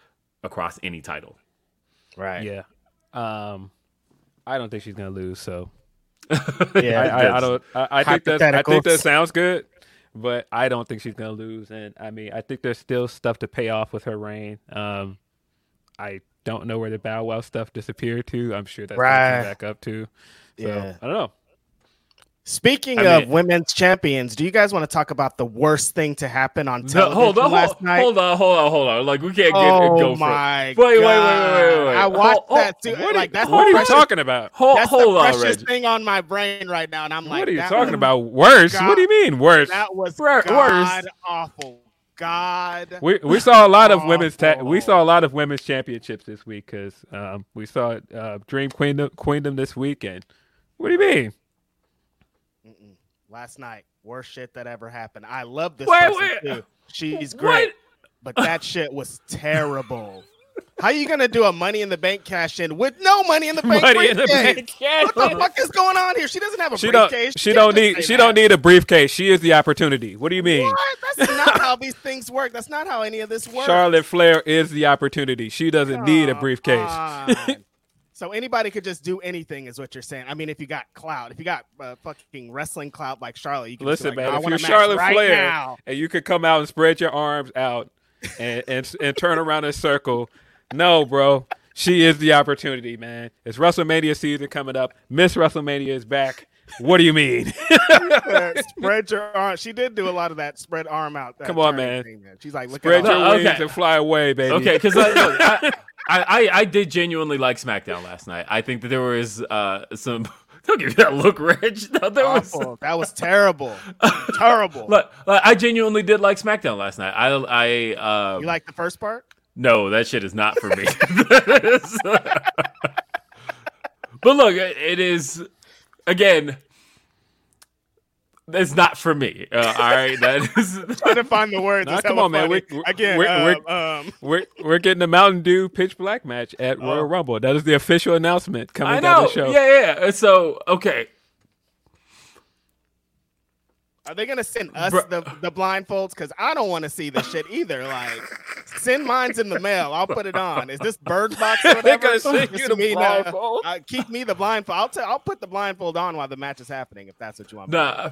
across any title. Right. Yeah. Um, I don't think she's gonna lose. So Yeah, I, I, I don't. I, I think that I think that sounds good, but I don't think she's gonna lose. And I mean, I think there's still stuff to pay off with her reign. Um, I don't know where the Bow Wow stuff disappeared to. I'm sure that's Right. back up too. So Yeah. I don't know. Speaking I of mean- women's champions, do you guys want to talk about the worst thing to happen on No, television hold on, last hold, night? hold on, hold on, hold on. Like we can't get oh go for my it. Wait, wait, wait, wait, wait, wait. I watched Hold- that too. What, like are, that's what are the you precious- talking about? Hold, That's hold the on, precious Reggie. thing on my brain right now, and I'm like, what are you talking was- about? Worse? God- what do you mean worse? That was Wor- god worse. awful. God. We we saw a lot of women's ta- we saw a lot of women's championships this week because um, we saw uh, Dream Queendom Queendom this weekend. What do you mean? Mm-mm. Last night, worst shit that ever happened. I love this Wait, person wait. too. She's What? great, but that shit was terrible. How are you gonna do a Money in the Bank cash in with no Money in the Bank Money in the briefcase? Bank cash What the fuck is going on here? She doesn't have a She don't briefcase. she can't don't need she that. don't need a briefcase. She is the opportunity. What do you mean? What? That's not how these things work. That's not how any of this works. Charlotte Flair is the opportunity. She doesn't need a briefcase. so anybody could just do anything, is what you're saying. I mean, if you got clout, if you got uh, fucking wrestling clout like Charlotte, you can Listen, like, I man, if want you're Charlotte right Flair now. and you could come out and spread your arms out and and, and turn around in a circle, no, bro. She is the opportunity, man. It's WrestleMania season coming up. Miss WrestleMania is back. What do you mean? Spread your arm. She did do a lot of that spread arm out. that Come on, man. thing there. She's like, look Spread at your wings okay. and fly away, baby. Okay, because I, I, I, I I did genuinely like SmackDown last night. I think that there was uh, some. Don't give me that look, Reg. No, there was. That was terrible. terrible. Look, like, I genuinely did like SmackDown last night. I I uh, You like the first part? No, that shit is not for me. but look, it is again. It's not for me. Uh, all right, that is. Trying to find the words. Nah, come on, man. We- we- Again, we're- um, we're- um, We're we're getting the Mountain Dew pitch black match at Oh. Royal Rumble. That is the official announcement coming down the show. Yeah, yeah. So okay, Are they gonna send us Bru- the, the blindfolds? Because I don't want to see this shit either. Like, send mine's in the mail. I'll put it on. Is this Bird Box or They're gonna send you the me, uh, blindfold. uh, keep me the blindfold. I'll tell. I'll put the blindfold on while the match is happening if that's what you want. me Nah.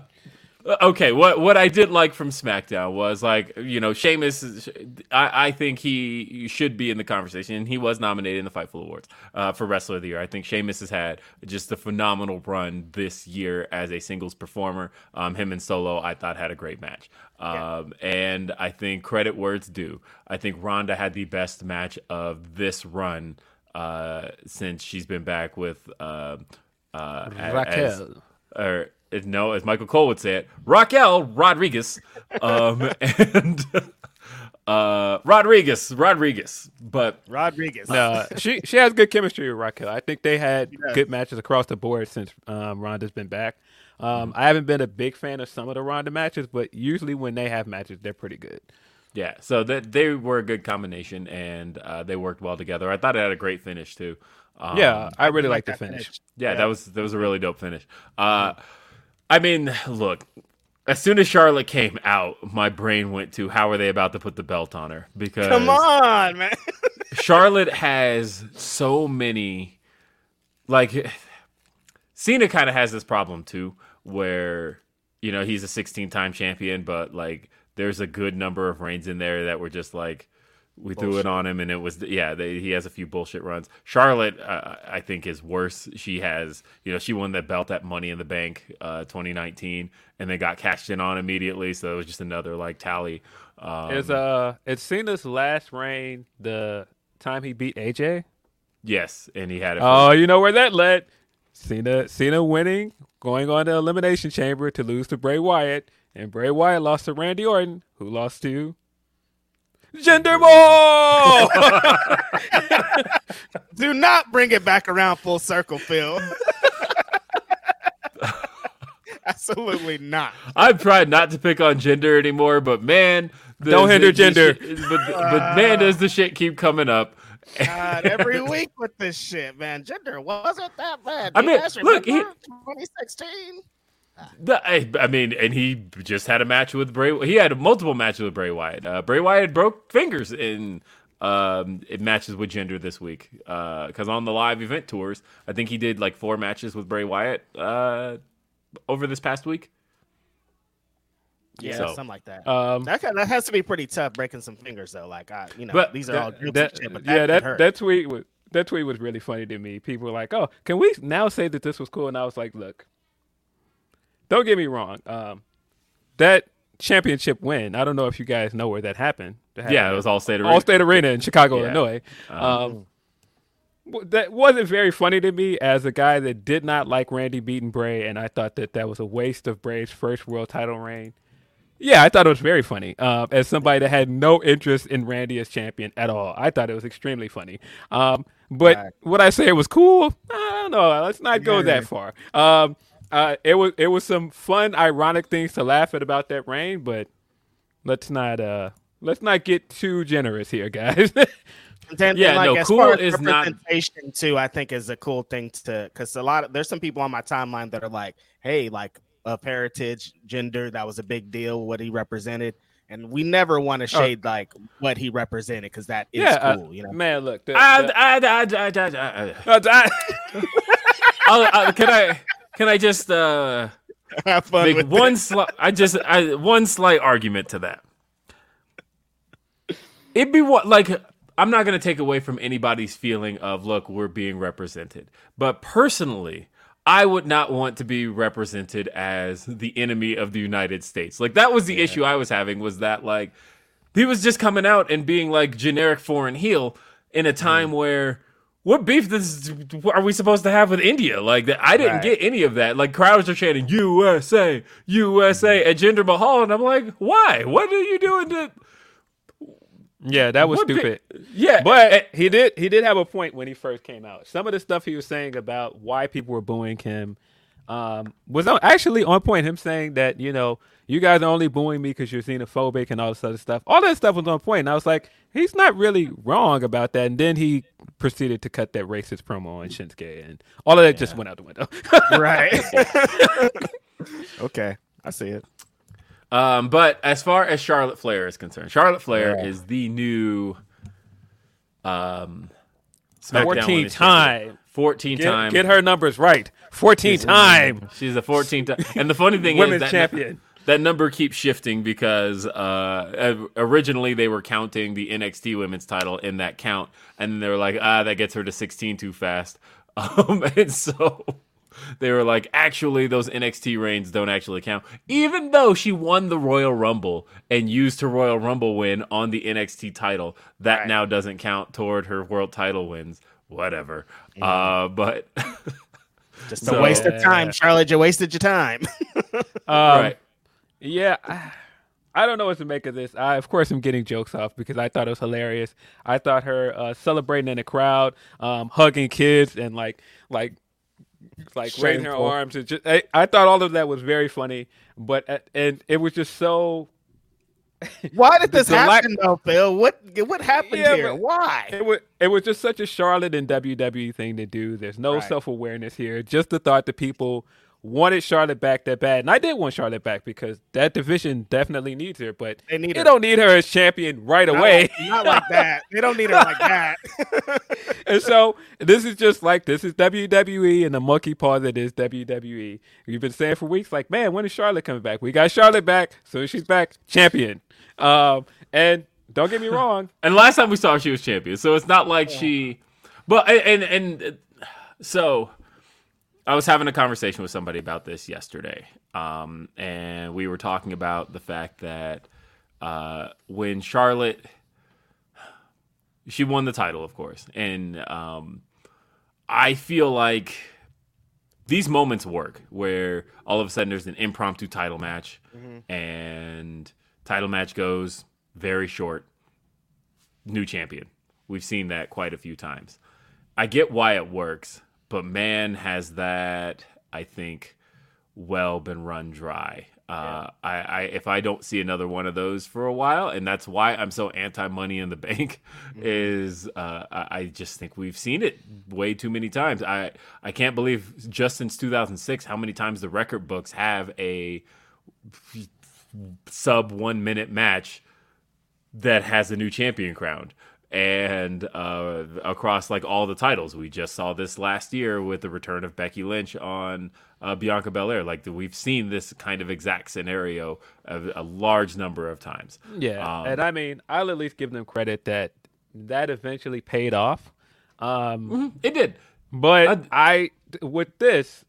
Uh, Okay, what what I did like from SmackDown was like you know Sheamus. I, I think he should be in the conversation. He was nominated in the Fightful Awards uh, for Wrestler of the Year. I think Sheamus has had just a phenomenal run this year as a singles performer. Um, him and Solo, I thought had a great match. Um, and I think credit where it's due. I think Ronda had the best match of this run uh, since she's been back with uh, uh, a- as- or no, as Michael Cole would say it, Raquel Rodriguez, um, and uh, Rodriguez, Rodriguez. But Rodriguez. No, she she has good chemistry with Raquel. I think they had does. good matches across the board since um, Ronda's been back. Um, I haven't been a big fan of some of the Ronda matches, but usually when they have matches, they're pretty good. yeah, so that they were a good combination and uh, they worked well together. I thought it had a great finish too. Um, yeah, I really like, like the that finish. finish. Yeah, that was that was a really dope finish. Uh, I mean, look, as soon as Charlotte came out, my brain went to how are they about to put the belt on her? Because Come on, man. Charlotte has so many like Cena kind of has this problem too where you know he's a 16 time champion but like there's a good number of reigns in there that were just like we threw it on him, and it was yeah. They, he has a few bullshit runs. Charlotte, uh, I think, is worse. She has you know she won that belt at Money in the Bank uh, 2019, and they got cashed in on immediately. So it was just another like tally. Um, Is uh, it's Cena's last reign the time he beat AJ? yes, and he had it. Oh, you know where that led? Cena, Cena winning, going on to Elimination Chamber to lose to Bray Wyatt, and Bray Wyatt lost to Randy Orton, who lost to Jinder Mahal. Do not bring it back around full circle, Phil. Absolutely not. I've tried not to pick on Jinder anymore, but man, the, Don't hinder the- the Jinder. shit- but, but man, does the shit keep coming up? God, every week with this shit, man. Jinder wasn't that bad. I mean, guys look, he- 2016. The- I, I mean, and he just had a match with Bray. He had multiple matches with Bray Wyatt. Uh, Bray Wyatt broke fingers in um, in matches with Jinder this week because on the live event tours, I think he did like four matches with Bray Wyatt uh, over this past week. Yeah, So- something like that. um, that, kind that has to be pretty tough breaking some fingers though. Like, I, you know, But these are all that, groups that- shit, but yeah, that, that hurt. that tweet was that tweet was really funny to me. People were like, "Oh, can we now say that this was cool?" And I was like, "Look, don't get me wrong. Um, that championship win. I don't know if you guys know where that happened. That Yeah, it was Allstate Arena. Allstate Arena in Chicago, Yeah. Illinois. Um, w- that wasn't very funny to me as a guy that did not like Randy beating Bray, and I thought that that was a waste of Bray's first world title reign. Yeah, I thought it was very funny. Um, as somebody that had no interest in Randy as champion at all, I thought it was extremely funny. Um, but Right. would I say it was cool? I don't know. Let's not go that far. Um, uh, it was it was some fun, ironic things to laugh at about that reign, but let's not uh, let's not get too generous here, guys. Then, Yeah, like, no, as cool far as is not- too. I think is a cool thing to because a lot of there's some people on my timeline that are like, hey, like of heritage, Jinder, that was a big deal. What he represented, and we never want to shade like what he represented because that is Oh. yeah, uh, cool. you know, man, look. The, I, the- I, I, I, I, I, uh, I- I'll- I- can I can I just uh, have fun make one slight I just I, one slight argument to that. It'd be what like I'm not going to take away from anybody's feeling of look we're being represented, but personally. I would not want to be represented as the enemy of the United States. Like that was the issue I was having was that like he was just coming out and being like generic foreign heel in a time where what beef this are we supposed to have with India? Like that, I didn't Right. get any of that. Like crowds are chanting USA, USA at Jinder Mahal, and I'm like, why? What are you doing to? yeah, that was What stupid. Yeah, But eh, he did he did have a point when he first came out. Some of the stuff he was saying about why people were booing him um, was actually on point. Him saying that you know you guys are only booing me because you're xenophobic and all this other stuff. All that stuff was on point. And I was like, he's not really wrong about that. And then he proceeded to cut that racist promo on Shinsuke, and all of that just went out the window. right. okay, I see it. Um, but as far as Charlotte Flair is concerned, Charlotte Flair Yeah. is the new um SmackDown 14 Women's time. 14 get, time. get her numbers right. 14 time She's a 14 time. And the funny thing is that champion. That number keeps shifting because uh, originally they were counting the NXT women's title in that count, and they were like, ah, that gets her to 16 too fast. Um, and so they were like, actually, those NXT reigns don't actually count, even though she won the Royal Rumble and used her Royal Rumble win on the NXT title. That now doesn't count toward her world title wins. Whatever. Uh, but Just So- a waste of time, Charlotte. You wasted your time. Um, right. Yeah, I, I don't know what to make of this. I, of course, am getting jokes off because I thought it was hilarious. I thought her uh, celebrating in the crowd, um, hugging kids, and like, like, like raising her arms. And just, I, I thought all of that was very funny, but and it was just so. Why did this happen, though, Phil? What what happened Yeah, here? Why? It was it was just such a Charlotte and WWE thing to do. There's no Right. self awareness here. Just the thought that people wanted Charlotte back that bad, and I did want Charlotte back because that division definitely needs her. But They need they her. don't need her as champion right Not away. like- Not like that. They don't need her like that. and so this is just like this is WWE and the monkey paw that is WWE. We've been saying for weeks, like, man, when is Charlotte coming back? We got Charlotte back, so she's back, champion. Um, and Don't get me wrong. And last time we saw her, she was champion, so it's not like she. But and and, and so I was having a conversation with somebody about this yesterday, um, and we were talking about the fact that uh, when Charlotte, she won the title, of course, and um, I feel like these moments work where all of a sudden there's an impromptu title match, and title match goes very short, new champion. We've seen that quite a few times. I get why it works, but man, has that I think well been run dry. Uh, I, I if I don't see another one of those for a while, and that's why I'm so anti Money in the Bank, is uh, I, I just think we've seen it way too many times. I I can't believe just since 2006 how many times the record books have a sub one minute match that has a new champion crowned and uh, across like all the titles. We just saw this last year with the return of becky lynch on uh, bianca belair. Like we've seen this kind of exact scenario a, a large number of times. Yeah, Um, and I mean, I'll at least give them credit that that eventually paid off. Um, it did, but I with this,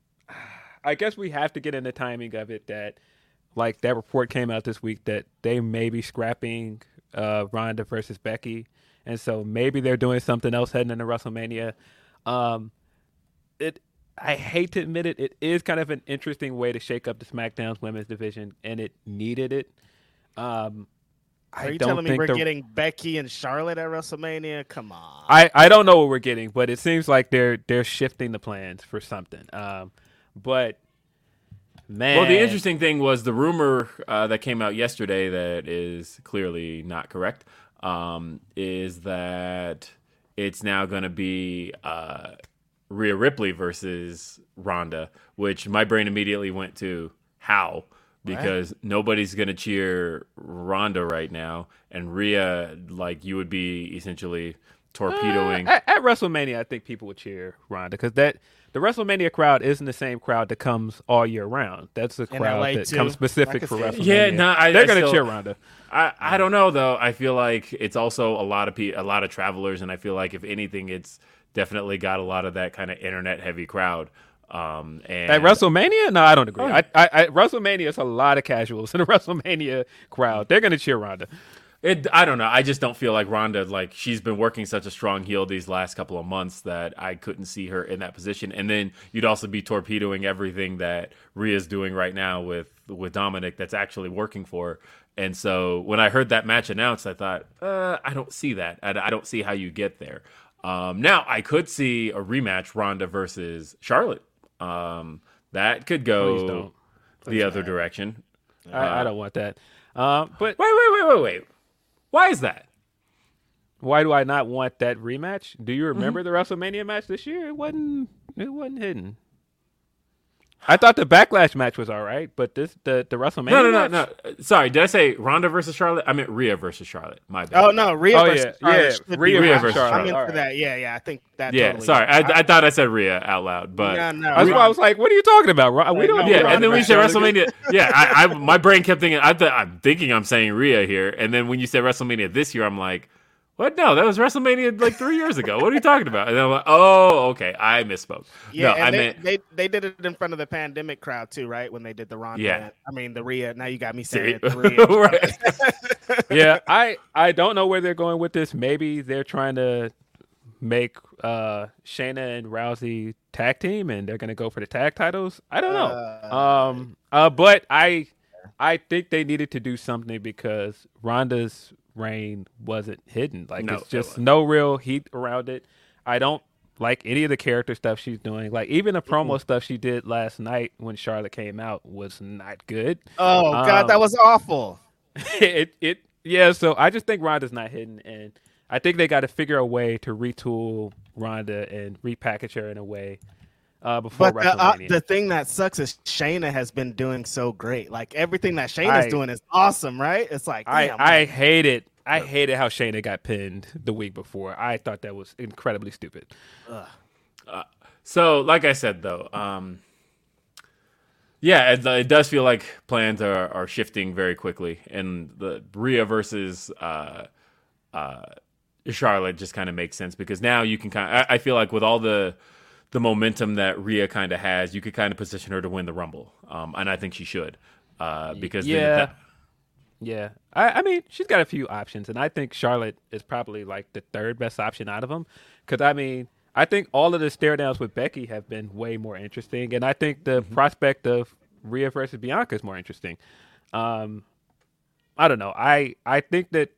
I guess we have to get in the timing of it. That like that report came out this week that they may be scrapping uh, Ronda versus Becky, and so maybe they're doing something else heading into WrestleMania. Um, it. I hate to admit it, it is kind of an interesting way to shake up the SmackDown's women's division, and it needed it. Um, Are I you don't telling me we're the- getting Becky and Charlotte at WrestleMania? Come on. I, I don't know what we're getting, but it seems like they're they're shifting the plans for something. Um, but man, Well, the interesting thing was the rumor uh, that came out yesterday that is clearly not correct. Um, is that it's now going to be uh, Rhea Ripley versus Ronda, which my brain immediately went to how because nobody's going to cheer Ronda right now, and Rhea like you would be essentially torpedoing. at, at WrestleMania, I think people would cheer Ronda because that the WrestleMania crowd isn't the same crowd that comes all year round. That's a crowd LA that too. comes specific for. WrestleMania. Yeah, no, I- they're I gonna still- cheer Ronda. I, I don't know though. I feel like it's also a lot of pe- a lot of travelers, and I feel like if anything, it's definitely got a lot of that kind of internet heavy crowd. Um, and At WrestleMania, no, I don't agree. Oh, I, I, I, WrestleMania is a lot of casuals in the WrestleMania crowd. They're gonna cheer Ronda. It, I don't know. I just don't feel like Ronda, like she's been working such a strong heel these last couple of months that I couldn't see her in that position. And then you'd also be torpedoing everything that Rhea's doing right now with with Dominic that's actually working for. her. And so when I heard that match announced, I thought, uh, I don't see that. I, I don't see how you get there. Um, now I could see a rematch, Ronda versus Charlotte. Um, that could go the other direction. I, I don't want that. Um, but Wait, wait, wait, wait, wait. Why is that? why do I not want that rematch? Do you Mm-hmm. remember the WrestleMania match this year? It wasn't. It wasn't hidden. I thought the Backlash match was all right, but this the the WrestleMania. No, no, no, match? no. Sorry, did I say Ronda versus Charlotte? I meant Rhea versus Charlotte. My bad. Oh no, Rhea Oh, versus yeah, Charlotte yeah, should be Rhea versus Charlotte. I'm in All for right. that. Yeah, yeah. I think that. yeah, totally sorry. I, I thought I said Rhea out loud, but Yeah, no, That's why I was like, "What are you talking about? Ro- We don't. no, yeah, Ronda and then when you said WrestleMania, yeah, I, I my brain kept thinking. I th- I'm thinking I'm saying Rhea here, and then when you said WrestleMania this year, I'm like, what? No, that was WrestleMania like three years ago. What are you talking about? And I'm like, oh, okay, I misspoke. Yeah, no, and I they, meant they they did it in front of the pandemic crowd too, right? When they did the Ronda. Yeah. I mean the Rhea. Now you got me See? saying it, the Rhea. right. yeah, I I don't know where they're going with this. Maybe they're trying to make uh Shayna and Rousey tag team, and they're gonna go for the tag titles. I don't know. um, uh, but I I think they needed to do something because Ronda's reign wasn't hidden. Like No, it's just wasn't. no real heat around it. I don't like any of the character stuff she's doing. Like even the promo stuff she did last night when Charlotte came out was not good. Oh God, Um, that was awful. it it yeah. So I just think Ronda's not hidden, and I think they got to figure a way to retool Ronda and repackage her in a way uh, before But the, uh, the thing that sucks is Shayna has been doing so great. Like everything that Shayna's I- doing is awesome, right? It's like I damn, I hated I hated how Shayna got pinned the week before. I thought that was incredibly stupid. So, like I said, though, um, yeah, it, it does feel like plans are, are shifting very quickly. And the Rhea versus uh, uh, Charlotte just kind of makes sense because now you can kind. Of, I, I feel like with all the the momentum that Rhea kind of has, you could kind of position her to win the Rumble, um, and I think she should uh, because yeah. that- Yeah, I, I mean, she's got a few options, and I think Charlotte is probably like the third best option out of them. Because I mean, I think all of the stare downs with Becky have been way more interesting, and I think the prospect of Rhea versus Bianca is more interesting. Um, I don't know. I I think that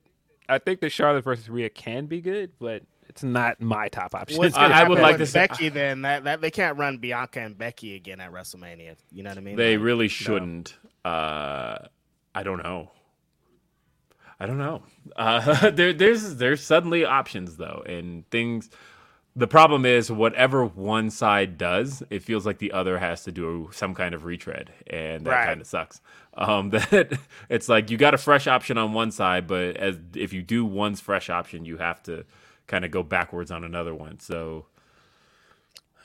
I think that Charlotte versus Rhea can be good, but it's not my top option. What's I- I would like with to say- Becky. Then that, that they can't run Bianca and Becky again at WrestleMania. You know what I mean? They Like, really shouldn't. Uh, I don't know. I don't know. Uh, there, there's there's suddenly options though, and things. The problem is, whatever one side does, it feels like the other has to do some kind of retread, and that Right. kind of sucks. Um, that it's like you got a fresh option on one side, but as if you do one's fresh option, you have to kind of go backwards on another one. So,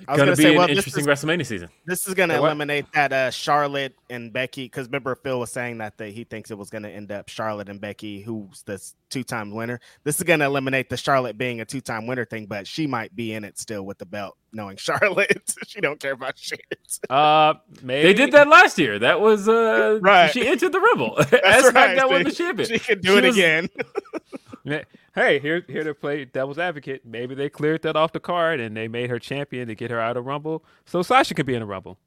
I was gonna, gonna be say, an well, this interesting is- WrestleMania season. This is going to Say what? eliminate that uh, Charlotte and Becky because remember Phil was saying that they, he thinks it was going to end up Charlotte and Becky, who's the two-time winner. This is going to eliminate the Charlotte being a two-time winner thing, but she might be in it still with the belt, knowing Charlotte. she don't care about shit. Uh, maybe They did that last year. That was uh Right. She entered the Rumble. As That's right. SmackDown won She- the champion. She can do it was- again. Hey, here here to play devil's advocate. Maybe they cleared that off the card and they made her champion to get her out of Rumble, so Sasha could be in a Rumble.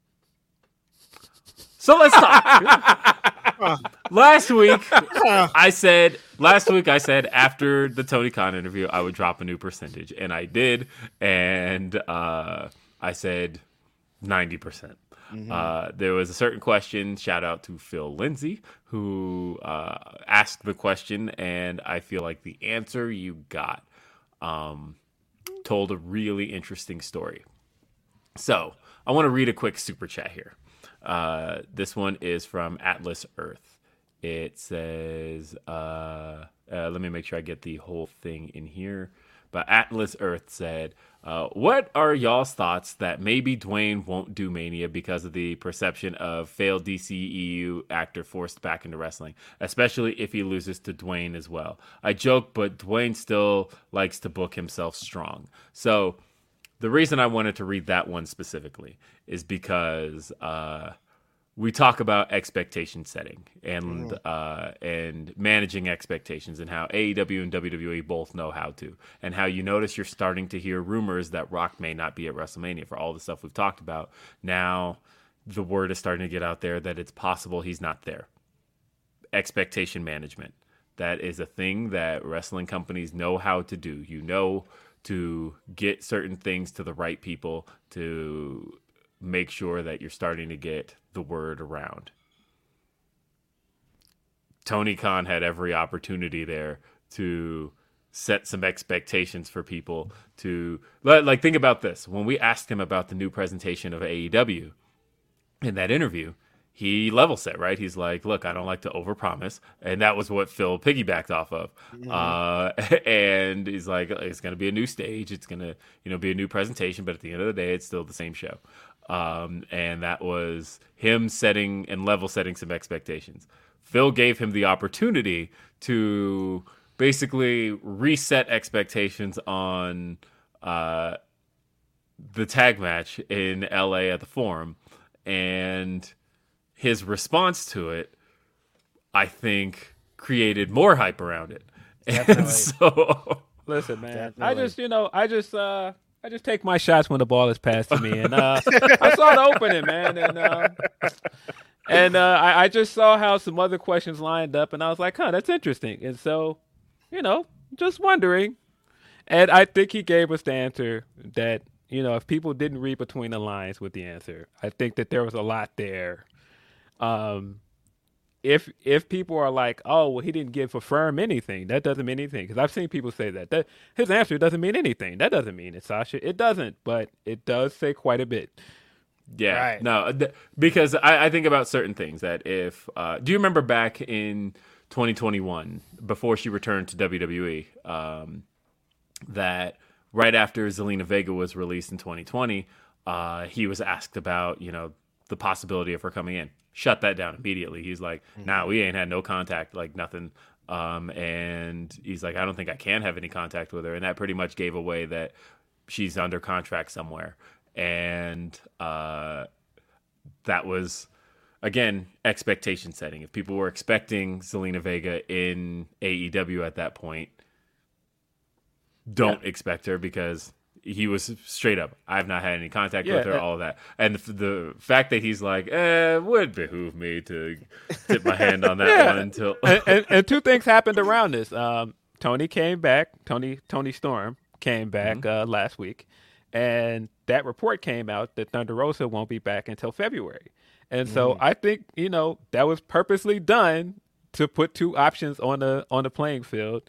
So let's talk. last week, I said last week I said after the Tony Khan interview I would drop a new percentage, and I did, and uh, I said ninety percent. Uh, there was a certain question. Shout out to Phil Lindsay who uh, asked the question, and I feel like the answer you got um, told a really interesting story. So I want to read a quick super chat here. Uh, this one is from Atlas Earth. It says, uh, uh, let me make sure I get the whole thing in here. But Atlas Earth said, uh, What are y'all's thoughts that maybe Dwayne won't do Mania because of the perception of failed DCEU actor forced back into wrestling, especially if he loses to Dwayne as well? I joke, but Dwayne still likes to book himself strong. So the reason I wanted to read that one specifically is because uh, we talk about expectation setting and uh, and managing expectations and how AEW and WWE both know how to and how you notice you're starting to hear rumors that Rock may not be at WrestleMania for all the stuff we've talked about. Now the word is starting to get out there that it's possible he's not there. Expectation management. That is a thing that wrestling companies know how to do. You know to get certain things to the right people to make sure that you're starting to get the word around. Tony Khan had every opportunity there to set some expectations for people to like like, think about this. When we asked him about the new presentation of AEW in that interview he level set right? He's like look I don't like to overpromise and that was what Phil piggybacked off of. Uh, and he's like it's going to be a new stage. It's going to you know be a new presentation but at the end of the day it's still the same show um, and that was him setting and level setting some expectations. Phil gave him the opportunity to basically reset expectations on uh, the tag match in LA at the Forum, and his response to it, I think, created more hype around it. And so, Listen, man, I just you know I just uh I just take my shots when the ball is passed to me, and uh, I saw the opening, man, and uh, and uh, I, I just saw how some other questions lined up, and I was like, huh, that's interesting, and so you know, just wondering, and I think he gave us the answer that you know if people didn't read between the lines with the answer, I think that there was a lot there. Um, if if people are like, oh, well, he didn't give a firm anything, that doesn't mean anything. Because I've seen people say that that his answer doesn't mean anything. That doesn't mean it, Sasha. It doesn't, but it does say quite a bit. yeah, Right. no, th- because I, I think about certain things that if uh, do you remember back in 2021 before she returned to WWE, um, that right after Zelina Vega was released in 2020, uh, he was asked about you know the possibility of her coming in. Shut that down immediately. He's like, "Nah, we ain't had no contact, like nothing." Um, and he's like, I don't think I can have any contact with her, and that pretty much gave away that she's under contract somewhere, and uh, that was again expectation setting. If people were expecting Zelina Vega in AEW at that point, don't expect her because he was straight up. I've not had any contact Yeah, with her, all of that, and the, the fact that he's like, eh, would behoove me to tip my hand on that Yeah. one until. and, and, and two things happened around this. Um, Toni came back. Toni Toni Storm came back Mm-hmm. uh, last week, and that report came out that Thunder Rosa won't be back until February. And so Mm-hmm. I think you know that was purposely done to put two options on the on the playing field,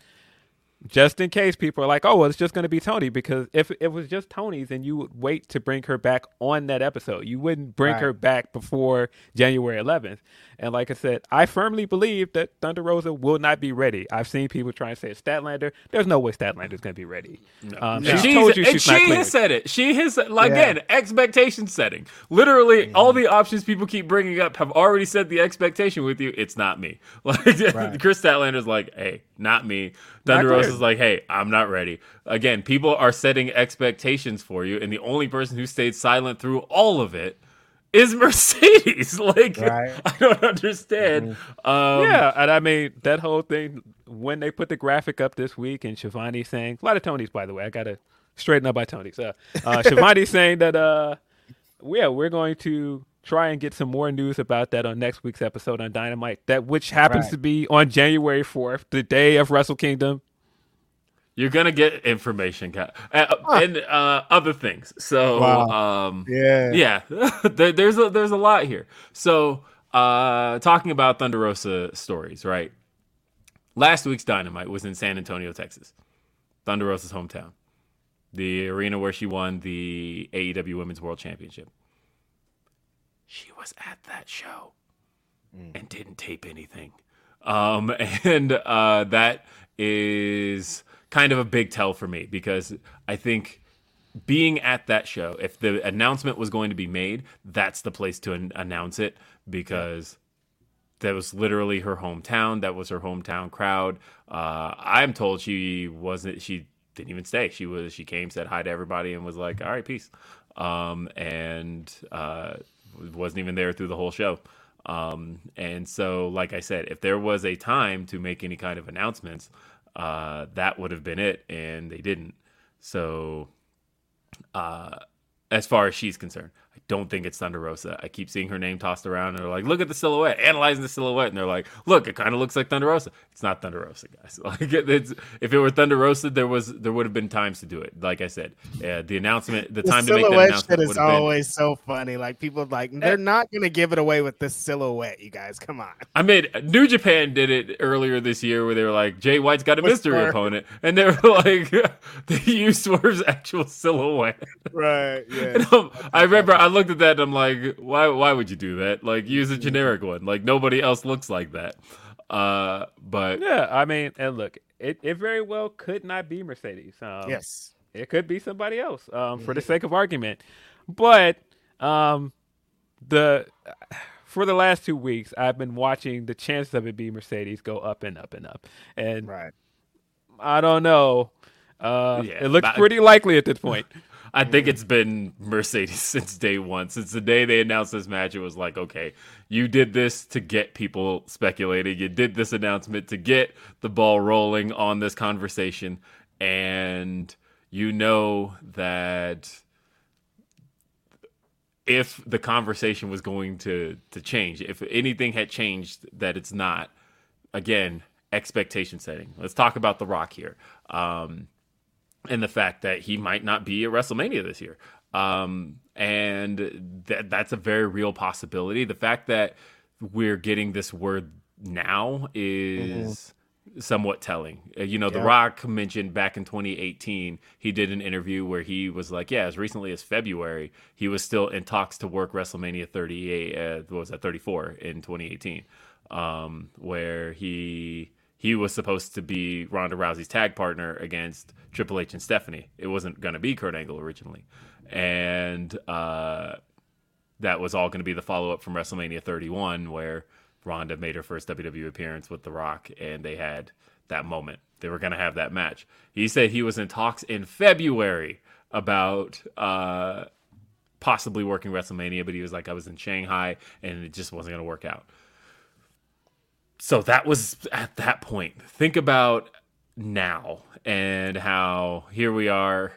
just in case people are like, "Oh, well, it's just going to be Toni." Because if it was just Toni, then you would wait to bring her back on that episode. You wouldn't bring Right. her back before January 11th. And like I said, I firmly believe that Thunder Rosa will not be ready. I've seen people try and say Statlander. There's no way Statlander's going to be ready. Um, And she's she's- told you and she's she not cleared. has said it. She has like, again expectation setting. Literally, all the options people keep bringing up have already set the expectation with you. It's not me. Like Kris Statlander's like, hey, not me. Thunder cleared. Rosa's like, hey, I'm not ready. Again, people are setting expectations for you, and the only person who stayed silent through all of it is Mercedes. like, Right. I don't understand. Um, yeah, and I mean that whole thing when they put the graphic up this week and Schiavone saying a lot of Tonys, by the way. I gotta straighten up by Tonys. Uh, uh, Schiavone saying that uh, yeah, we're going to try and get some more news about that on next week's episode on Dynamite. That which happens Right. to be on January fourth, the day of Wrestle Kingdom. You're gonna get information, Ca- uh, and uh, other things. So, Wow. um, Yeah. yeah, there, there's a, there's a lot here. So, uh, talking about Thunder Rosa stories, right? Last week's Dynamite was in San Antonio, Texas, Thunder Rosa's hometown, the arena where she won the AEW Women's World Championship. She was at that show and didn't tape anything. Um, and uh, that is kind of a big tell for me because I think being at that show, if the announcement was going to be made, that's the place to an- announce it because that was literally her hometown. That was her hometown crowd. Uh, I'm told she wasn't. She didn't even stay. She was. She came, said hi to everybody, and was like, "All right, peace." Um, and uh, wasn't even there through the whole show. Um, and so, like I said, if there was a time to make any kind of announcements, uh, that would have been it, and they didn't. So, uh, as far as she's concerned, I don't think it's Thunder Rosa. I keep seeing her name tossed around, and they're like, "Look at the silhouette," analyzing the silhouette, and they're like, "Look, it kind of looks like Thunder Rosa." It's not Thunder Rosa, guys. Like, it's, if it were Thunder Rosa, there was there would have been times to do it. Like I said, uh, the announcement, the, The time to make that announcement shit is have been. always so funny. Like people like they're not gonna give it away with this silhouette. You guys, come on. I mean, New Japan did it earlier this year where they were like, Jay White's got a mystery opponent. And they were like, they used Swerve's actual silhouette. Right. Yeah. Um, I remember I looked at that and I'm like, why why would you do that? Like, use a generic one. Like, nobody else looks like that. Uh, but Yeah, I mean, and look, it, it very well could not be Mercedes. Um, yes. it could be somebody else um, for the sake of argument. But um, the for the last two weeks, I've been watching the chances of it being Mercedes go up and up and up, and Right. I don't know. Uh, Yeah, it looks but- pretty likely at this point. I think it's been Mercedes since day one. Since the day they announced this match, it was like, okay, you did this to get people speculating. You did this announcement to get the ball rolling on this conversation. And you know that if the conversation was going to, to change, if anything had changed, that it's not, again, expectation setting. Let's talk about The Rock here. Um, and the fact that he might not be at WrestleMania this year. Um, and that that's a very real possibility. The fact that we're getting this word now is somewhat telling. Uh, you know, The Rock mentioned back in 2018, he did an interview where he was like, yeah, as recently as February, he was still in talks to work WrestleMania 38, uh, what was that, 34 in 2018, um, where he he was supposed to be Ronda Rousey's tag partner against Triple H and Stephanie. It wasn't going to be Kurt Angle originally. And uh, that was all going to be the follow up from WrestleMania 31, where Ronda made her first WWE appearance with The Rock, and they had that moment. They were going to have that match. He said he was in talks in February about uh, possibly working WrestleMania, but he was like, I was in Shanghai and it just wasn't going to work out. So that was at that point. Think about now and how here we are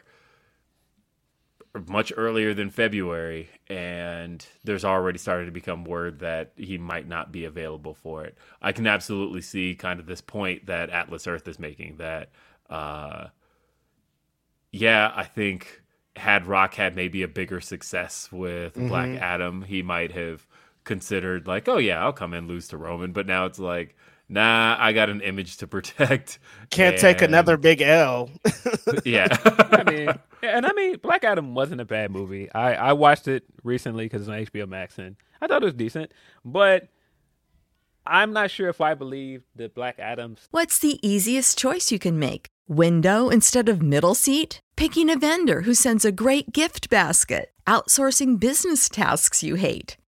much earlier than February, and there's already started to become word that he might not be available for it. I can absolutely see kind of this point that Atlas Earth is making that, uh, yeah, I think had Rock had maybe a bigger success with mm-hmm. Black Adam, he might have considered like, oh yeah, I'll come and lose to Roman, but now it's like nah, I got an image to protect. Can't and... take another big L. yeah. I mean, and I mean, Black Adam wasn't a bad movie. I, I watched it recently because it's on HBO Max, and I thought it was decent. But I'm not sure if I believe that Black Adam's. What's the easiest choice you can make? Window instead of middle seat? Picking a vendor who sends a great gift basket? Outsourcing business tasks you hate?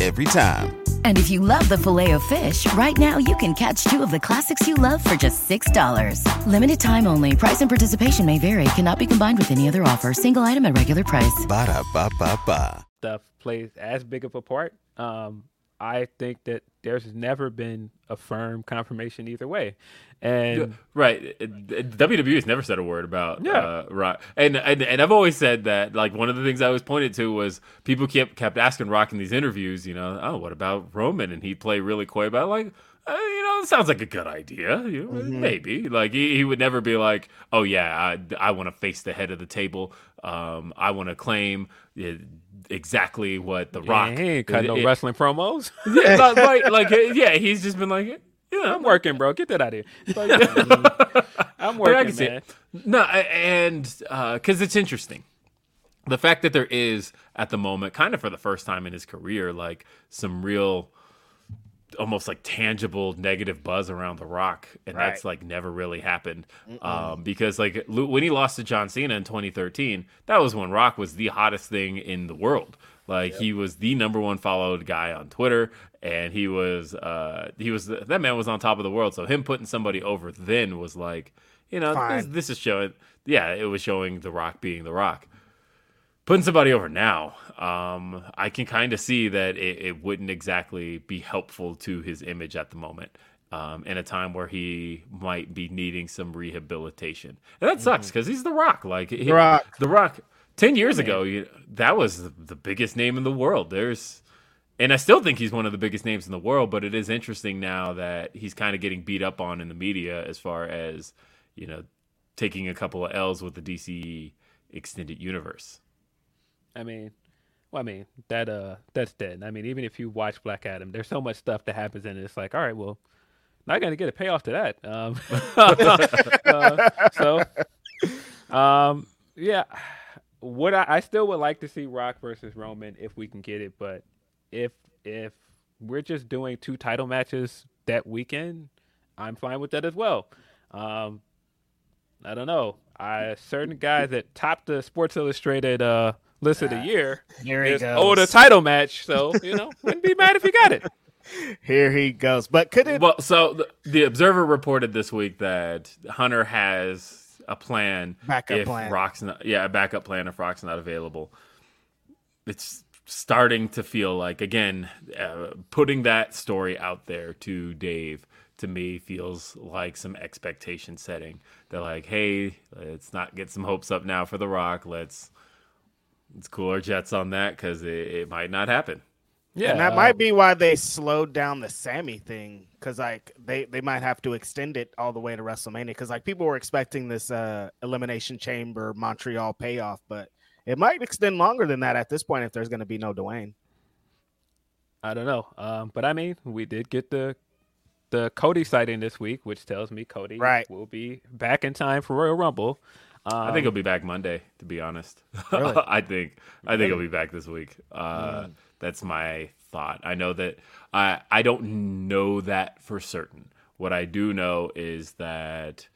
every time. And if you love the filet of fish, right now you can catch two of the classics you love for just $6. Limited time only. Price and participation may vary. Cannot be combined with any other offer. Single item at regular price. Ba da ba ba ba. Stuff plays as big of a part. Um, I think that there's never been a firm confirmation either way. And right, WWE has never said a word about yeah. Uh, Rock, and, and and I've always said that like one of the things I was pointed to was people kept kept asking Rock in these interviews, you know, oh, what about Roman? And he'd play really coy about like. Uh, you know, it sounds like a good idea. You know, mm-hmm. Maybe like he, he, would never be like, "Oh yeah, I, I want to face the head of the table. Um, I want to claim uh, exactly what the Rock." Yeah, he ain't cut no it, wrestling promos. yeah, like, like yeah, he's just been like, yeah, I'm working, bro. Get that out of here. I'm working, man. No, and because uh, it's interesting, the fact that there is at the moment, kind of for the first time in his career, like some real, almost like tangible negative buzz around The Rock, and right. that's like never really happened. Um, because like when he lost to John Cena in 2013, that was when Rock was the hottest thing in the world. Like yep. he was the number one followed guy on Twitter, and he was uh he was that man was on top of the world. So him putting somebody over then was like, you know, this, this, is showing. Yeah, it was showing The Rock being The Rock. Putting somebody over now, um, I can kind of see that it, it, wouldn't exactly be helpful to his image at the moment. Um, in a time where he might be needing some rehabilitation, and that sucks because mm-hmm. he's The Rock. Like The Rock, The Rock 10 years ago, you, that was the biggest name in the world. There's, and I still think he's one of the biggest names in the world, but it is interesting now that he's kind of getting beat up on in the media as far as, you know, taking a couple of L's with the DC extended universe. I mean, well, I mean that uh that's dead. I mean, even if you watch Black Adam, there's so much stuff that happens in it. It's like, all right, well, not gonna get a payoff to that. Um, uh, so, um, yeah what I, I still would like to see Rock versus Roman if we can get it, but if if we're just doing two title matches that weekend, I'm fine with that as well. Um, I don't know. I certain guys that topped the Sports Illustrated uh, list of the year. Here he goes. Oh, the title match. So you know, wouldn't be mad if he got it. Here he goes. But could it? Well, so the, the Observer reported this week that Hunter has a plan Backup if plan. Rock's not yeah a backup plan if Rock's not available. It's starting to feel like again uh, putting that story out there to Dave to me feels like some expectation setting. They're like, hey, let's not get some hopes up now for the Rock. Let's let's cool our jets on that because it, it might not happen. Yeah, and that uh, might be why they slowed down the Sami thing because like they they might have to extend it all the way to WrestleMania because like people were expecting this uh elimination chamber Montreal payoff, but it might extend longer than that at this point if there's going to be no Dwayne. I don't know. Um, but I mean, we did get the the Cody sighting this week, which tells me Cody Right. will be back in time for Royal Rumble. Um, I think he'll be back Monday. To be honest, Really? I think I think he'll be back this week. Uh, That's my thought. I know that I I don't know that for certain. What I do know is that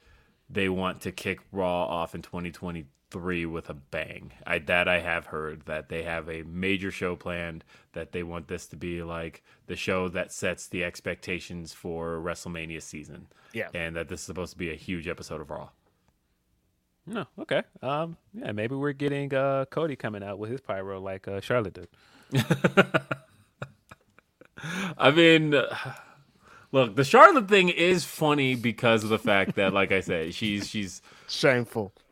they want to kick Raw off in 2023 with a bang. I that I have heard that they have a major show planned. That they want this to be like the show that sets the expectations for WrestleMania season. Yeah. and that this is supposed to be a huge episode of Raw. No, okay. Um, yeah, maybe we're getting uh Cody coming out with his pyro like uh, Charlotte did. I mean, uh, look, the Charlotte thing is funny because of the fact that, like I said, she's she's Shameful.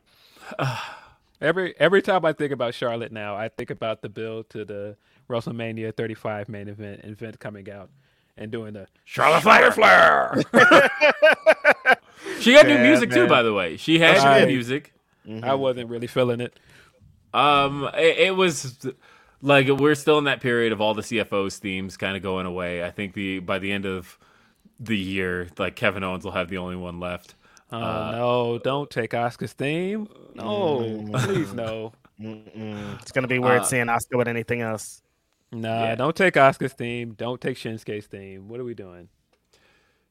Every every time I think about Charlotte now, I think about the build to the WrestleMania 35 main event event coming out and doing the Charlotte Flair Flair. she had new Yeah, music too, by the way. She had she new did. music. I wasn't really feeling it. Um, it, it was like we're still in that period of all the CFOs themes kind of going away. I think the by the end of the year, like Kevin Owens will have the only one left. Oh Uh, no! Don't take Oscar's theme. No, please no. Mm-mm. It's going to be weird Uh, seeing Oscar with anything else. Nah, Yeah. don't take Oscar's theme. Don't take Shinsuke's theme. What are we doing?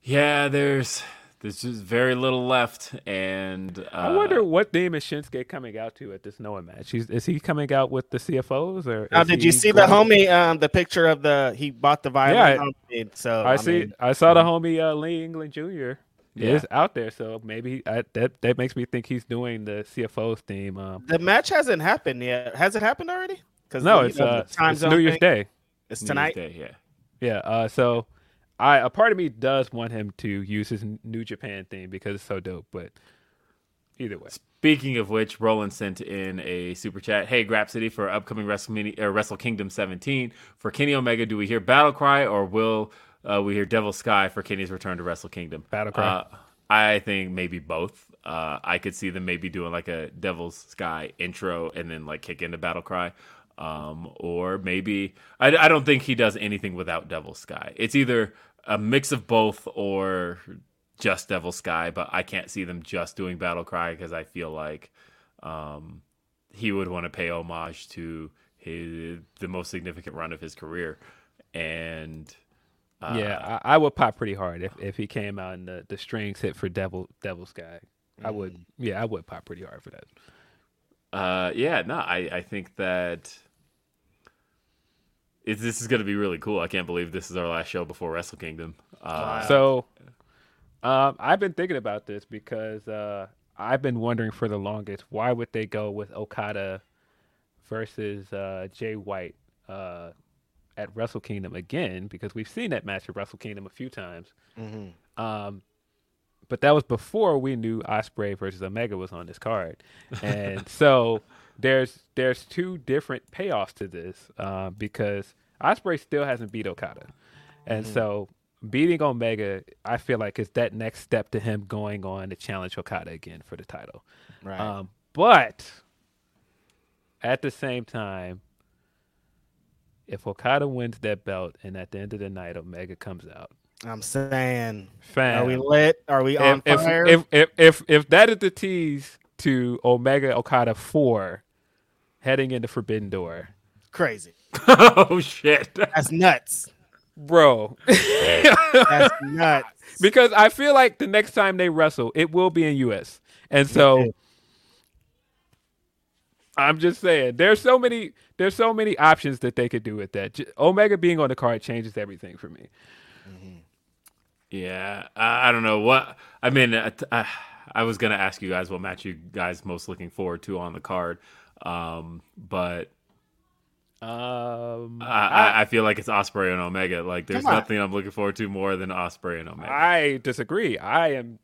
Yeah, there's there's just very little left, and uh, I wonder what theme is Shinsuke coming out to at this Noah match. He's, is he coming out with the CFOs or? Now, did you see the homie? Um, the picture of the he bought the violin. Yeah, homemade, so I, see. mean, I saw the homie uh, Lee England Jr. Yeah. is out there, so maybe I, that that makes me think he's doing the CFOs theme. Um, the match hasn't happened yet. Has it happened already? Because no, it's uh, it's New Year's Day. It's New Year's tonight. Day, yeah. Yeah. Uh, so I a part of me does want him to use his New Japan theme because it's so dope. But either way, Speaking of which, Roland sent in a super chat. Hey, Grapsody for upcoming WrestleMania, uh, Wrestle Kingdom 17 for Kenny Omega. Do we hear Battle Cry or will uh, we hear Devil Sky for Kenny's return to Wrestle Kingdom? Battle Cry. Uh, I think maybe both. Uh, I could see them maybe doing like a Devil's Sky intro and then like kick into Battle Cry. Um, or maybe I, I don't think he does anything without Devil Sky. It's either a mix of both or just Devil Sky, but I can't see them just doing Battle Cry because I feel like um, he would want to pay homage to his the most significant run of his career, and uh, yeah, I, I would pop pretty hard if, if he came out and the, the strings hit for Devil Devil Sky. I would, yeah, I would pop pretty hard for that. uh, yeah, no, I I think that. It, this is going to be really cool. I can't believe this is our last show before Wrestle Kingdom. Uh, So, um, I've been thinking about this because uh, I've been wondering for the longest why would they go with Okada versus uh, Jay White uh, at Wrestle Kingdom again? Because we've seen that match at Wrestle Kingdom a few times. Um, but that was before we knew Ospreay versus Omega was on this card, and so there's there's two different payoffs to this uh, because Ospreay still hasn't beat Okada, and so beating Omega, I feel like is that next step to him going on to challenge Okada again for the title. Right. Um, but at the same time, if Okada wins that belt and at the end of the night Omega comes out, I'm saying, fam, are we lit? Are we on if, fire? if, if if if that is the tease to Omega Okada four heading into Forbidden Door, Crazy. oh shit! That's nuts. bro. That's nuts. because I feel like the next time they wrestle, it will be in US, and so I'm just saying there's so many there's so many options that they could do with that. Omega being on the card changes everything for me. Yeah, I, I don't know what. I mean, uh, t- uh, I was gonna ask you guys what match you guys most looking forward to on the card, um, but Um, I, I, feel like it's Ospreay and Omega. Like, there's nothing I'm looking forward to more than Ospreay and Omega. I disagree. I am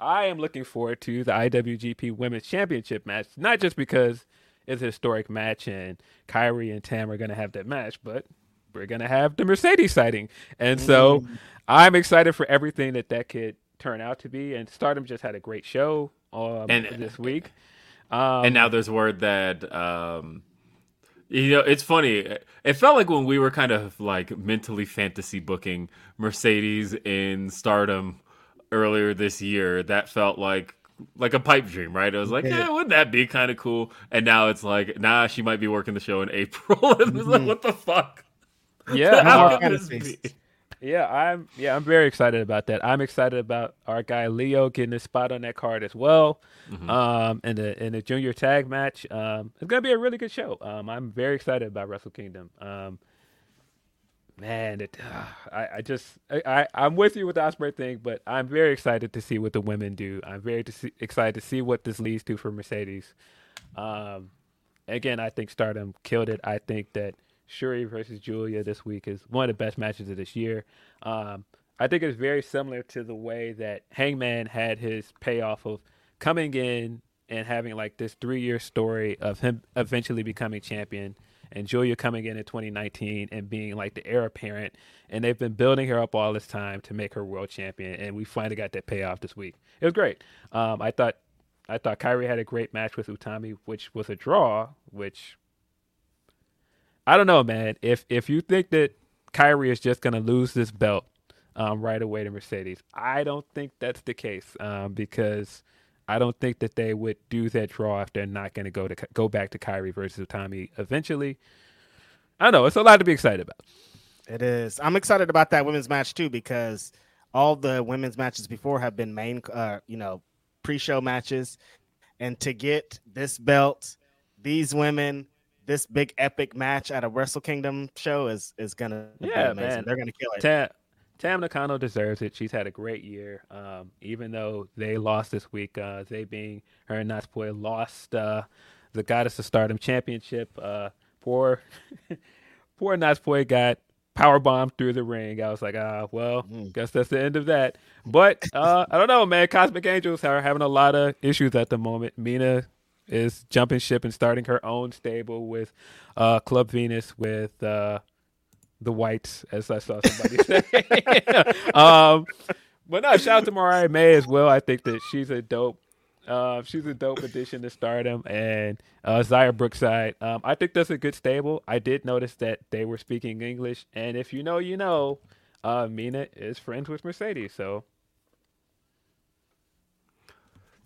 I am looking forward to the IWGP Women's Championship match, not just because it's a historic match and Kairi and Tam are going to have that match, but we're going to have the Mercedes sighting. And so I'm excited for everything that that could turn out to be. And Stardom just had a great show um, And- this week. Um, and now there's word that um you know it's funny. It felt like when we were kind of like mentally fantasy booking mercedes in stardom earlier this year that felt like like a pipe dream right? It was like yeah, wouldn't that be kind of cool? And now it's like nah she might be working the show in april. And it's like what the fuck? Yeah, how could this be Yeah, I'm yeah, I'm very excited about that. I'm excited about our guy Leo getting a spot on that card as well. Um in the in the junior tag match. Um it's gonna be a really good show. Um I'm very excited about Wrestle Kingdom. Um man, it I, I just I, I I'm with you with the Ospreay thing, but I'm very excited to see what the women do. I'm very to see, excited to see what this leads to for Mercedes. Um again, I think Stardom killed it. I think that Shuri versus Giulia this week is one of the best matches of this year. Um, I think it's very similar to the way that Hangman had his payoff of coming in and having like this three year story of him eventually becoming champion and Giulia coming in in 2019 and being like the heir apparent. And they've been building her up all this time to make her world champion. And we finally got that payoff this week. It was great. Um, I thought I thought Kairi had a great match with Utami, which was a draw, which I don't know, man. If if you think that Kairi is just gonna lose this belt um, right away to Mercedes, I don't think that's the case um, because I don't think that they would do that draw if they're not gonna go to go back to Kairi versus Utami eventually. I don't know. It's a lot to be excited about. It is. I'm excited about that women's match too because all the women's matches before have been main, uh, you know, pre-show matches, and to get this belt, these women, this big epic match at a Wrestle Kingdom show is is gonna be Yeah, amazing. man. They're gonna kill it. Tam, Tam Nakano deserves it. She's had a great year. Um, even though they lost this week, uh, they being her and Natsupoi lost uh, the Goddess of Stardom Championship. Uh, poor, poor Natsupoi got power bombed through the ring. I was like, ah, well, guess that's the end of that. But uh, I don't know, man. Cosmic Angels are having a lot of issues at the moment. Mina is jumping ship and starting her own stable with uh, Club Venus with. Uh, the whites, as I saw somebody say. um, but no, shout out to Mariah May as well. I think that she's a dope, uh, she's a dope addition to Stardom, and uh, Xia Brookside. Um, I think that's a good stable. I did notice that they were speaking English, and if you know, you know. Uh, Mina is friends with Mercedes, so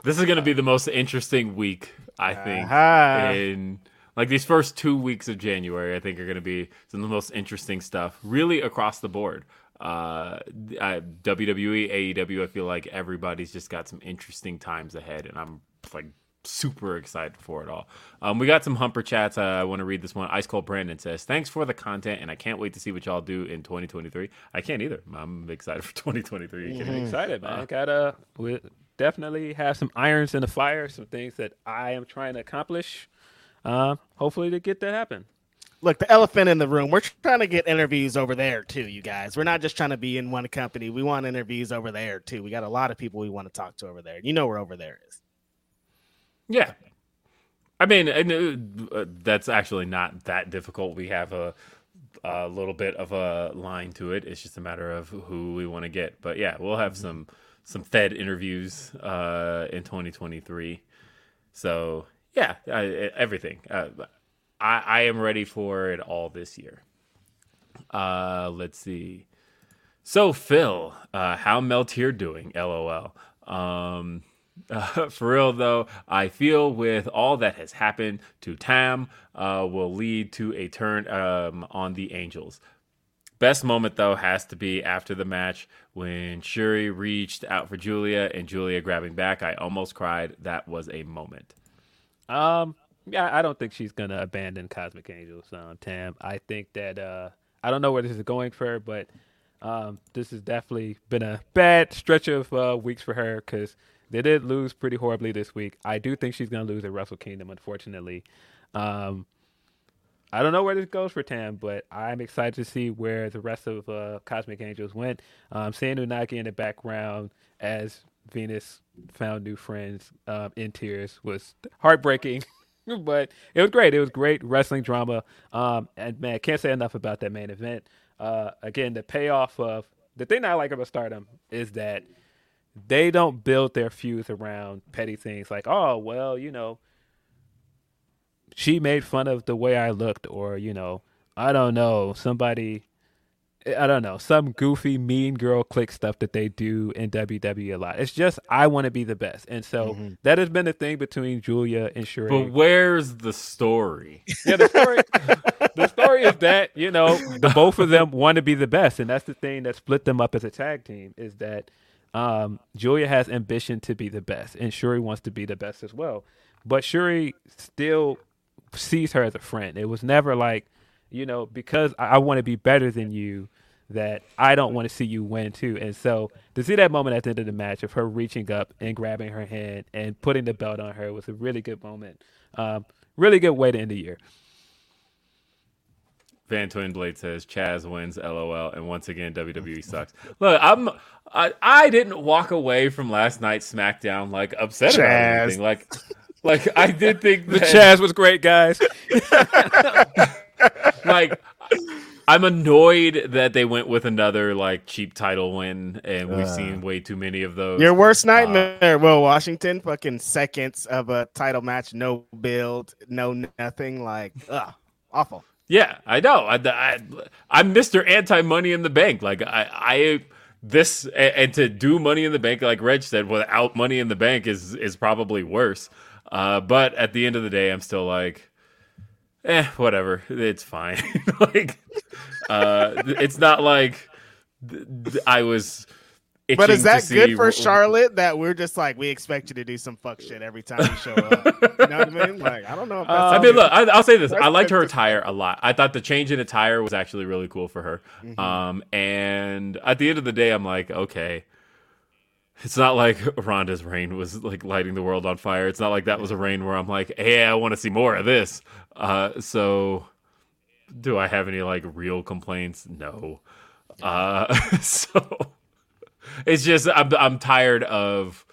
This is going to be the most interesting week, I think. Aha. In like these first two weeks of January, I think are going to be some of the most interesting stuff, really across the board. Uh, I, WWE, AEW, I feel like everybody's just got some interesting times ahead, and I'm like super excited for it all. Um, we got some humper chats. Uh, I want to read this one. Ice Cold Brandon says, "Thanks for the content, and I can't wait to see what y'all do in 2023." I can't either. I'm excited for 2023. You kidding me? excited, man. i Gotta we definitely have some irons in the fire, some things that I am trying to accomplish. Uh, hopefully to get that happen. Look, the elephant in the room. We're trying to get interviews over there too, you guys. We're not just trying to be in one company. We want interviews over there too. We got a lot of people we want to talk to over there. You know where over there is. Yeah. I mean, and, uh, that's actually not that difficult. We have a, a little bit of a line to it. It's just a matter of who we want to get. But yeah, we'll have some some Fed interviews uh, in 2023. So yeah, I, everything. Uh, I, I am ready for it all this year. Uh, let's see. So Phil, uh, how Meltier doing? LOL. Um, uh, for real though, I feel with all that has happened to Tam, uh, will lead to a turn um, on the Angels. Best moment though has to be after the match when Shuri reached out for Giulia and Giulia grabbing back. I almost cried. That was a moment. Um, yeah, I don't think she's gonna abandon Cosmic Angels, um, Tam. I think that uh, I don't know where this is going for her, but um, this has definitely been a bad stretch of uh, weeks for her because they did lose pretty horribly this week. I do think she's to lose at Wrestle Kingdom, unfortunately. Um, I don't know where this goes for Tam, but I'm excited to see where the rest of uh, Cosmic Angels went. Um, seeing Unagi in the background as Venus found new friends um, in tears was heartbreaking, but it was great. It was great wrestling drama. Um, and man, can't say enough about that main event. Uh, again, the payoff of the thing I like about Stardom is that they don't build their feuds around petty things like, oh, well, you know, she made fun of the way I looked, or, you know, I don't know, somebody, I don't know, some goofy mean girl click stuff that they do in WWE a lot. It's just, I want to be the best. And so Mhm. that has been the thing between Giulia and Shuri. But where's the story? Yeah, the story. the story is that you know the both of them want to be the best, and that's the thing that split them up as a tag team. Is that um, Giulia has ambition to be the best, and Shuri wants to be the best as well. But Shuri still sees her as a friend. It was never like, you know, because I, I want to be better than you, that I don't want to see you win too. And so to see that moment at the end of the match of her reaching up and grabbing her hand and putting the belt on her was a really good moment. Um, really good way to end the year. Van Twin Blade says Chaz wins, LOL, and once again WWE sucks. Look, I'm I, I didn't walk away from last night's SmackDown like upset about Chaz. anything. Like like I did think The that, Chaz was great, guys. like I'm annoyed that they went with another like cheap title win, and we've Uh. seen way too many of those. Your worst nightmare, Will Washington. Fucking seconds of a title match, no build, no nothing. Like, ugh, awful. Yeah, I know. I, I, I'm Mr. Anti Money in the Bank. Like I, I this and, and to do Money in the Bank, like Reg said, without Money in the Bank is is probably worse. Uh, but at the end of the day, I'm still like, eh, whatever. It's fine. like, uh, it's not like th- th- I was. But is that good for wh- Charlotte that we're just like we expect you to do some fuck shit every time you show up? you know what I mean? Like I don't know. If that's I mean, look, I, I'll say this: I liked her attire a lot. I thought the change in attire was actually really cool for her. Mhm. Um, and at the end of the day, I'm like, okay, it's not like Ronda's reign was like lighting the world on fire. It's not like that was a reign where I'm like, hey, I want to see more of this. Uh, so, do I have any like real complaints? No. Uh, so it's just I'm I'm tired of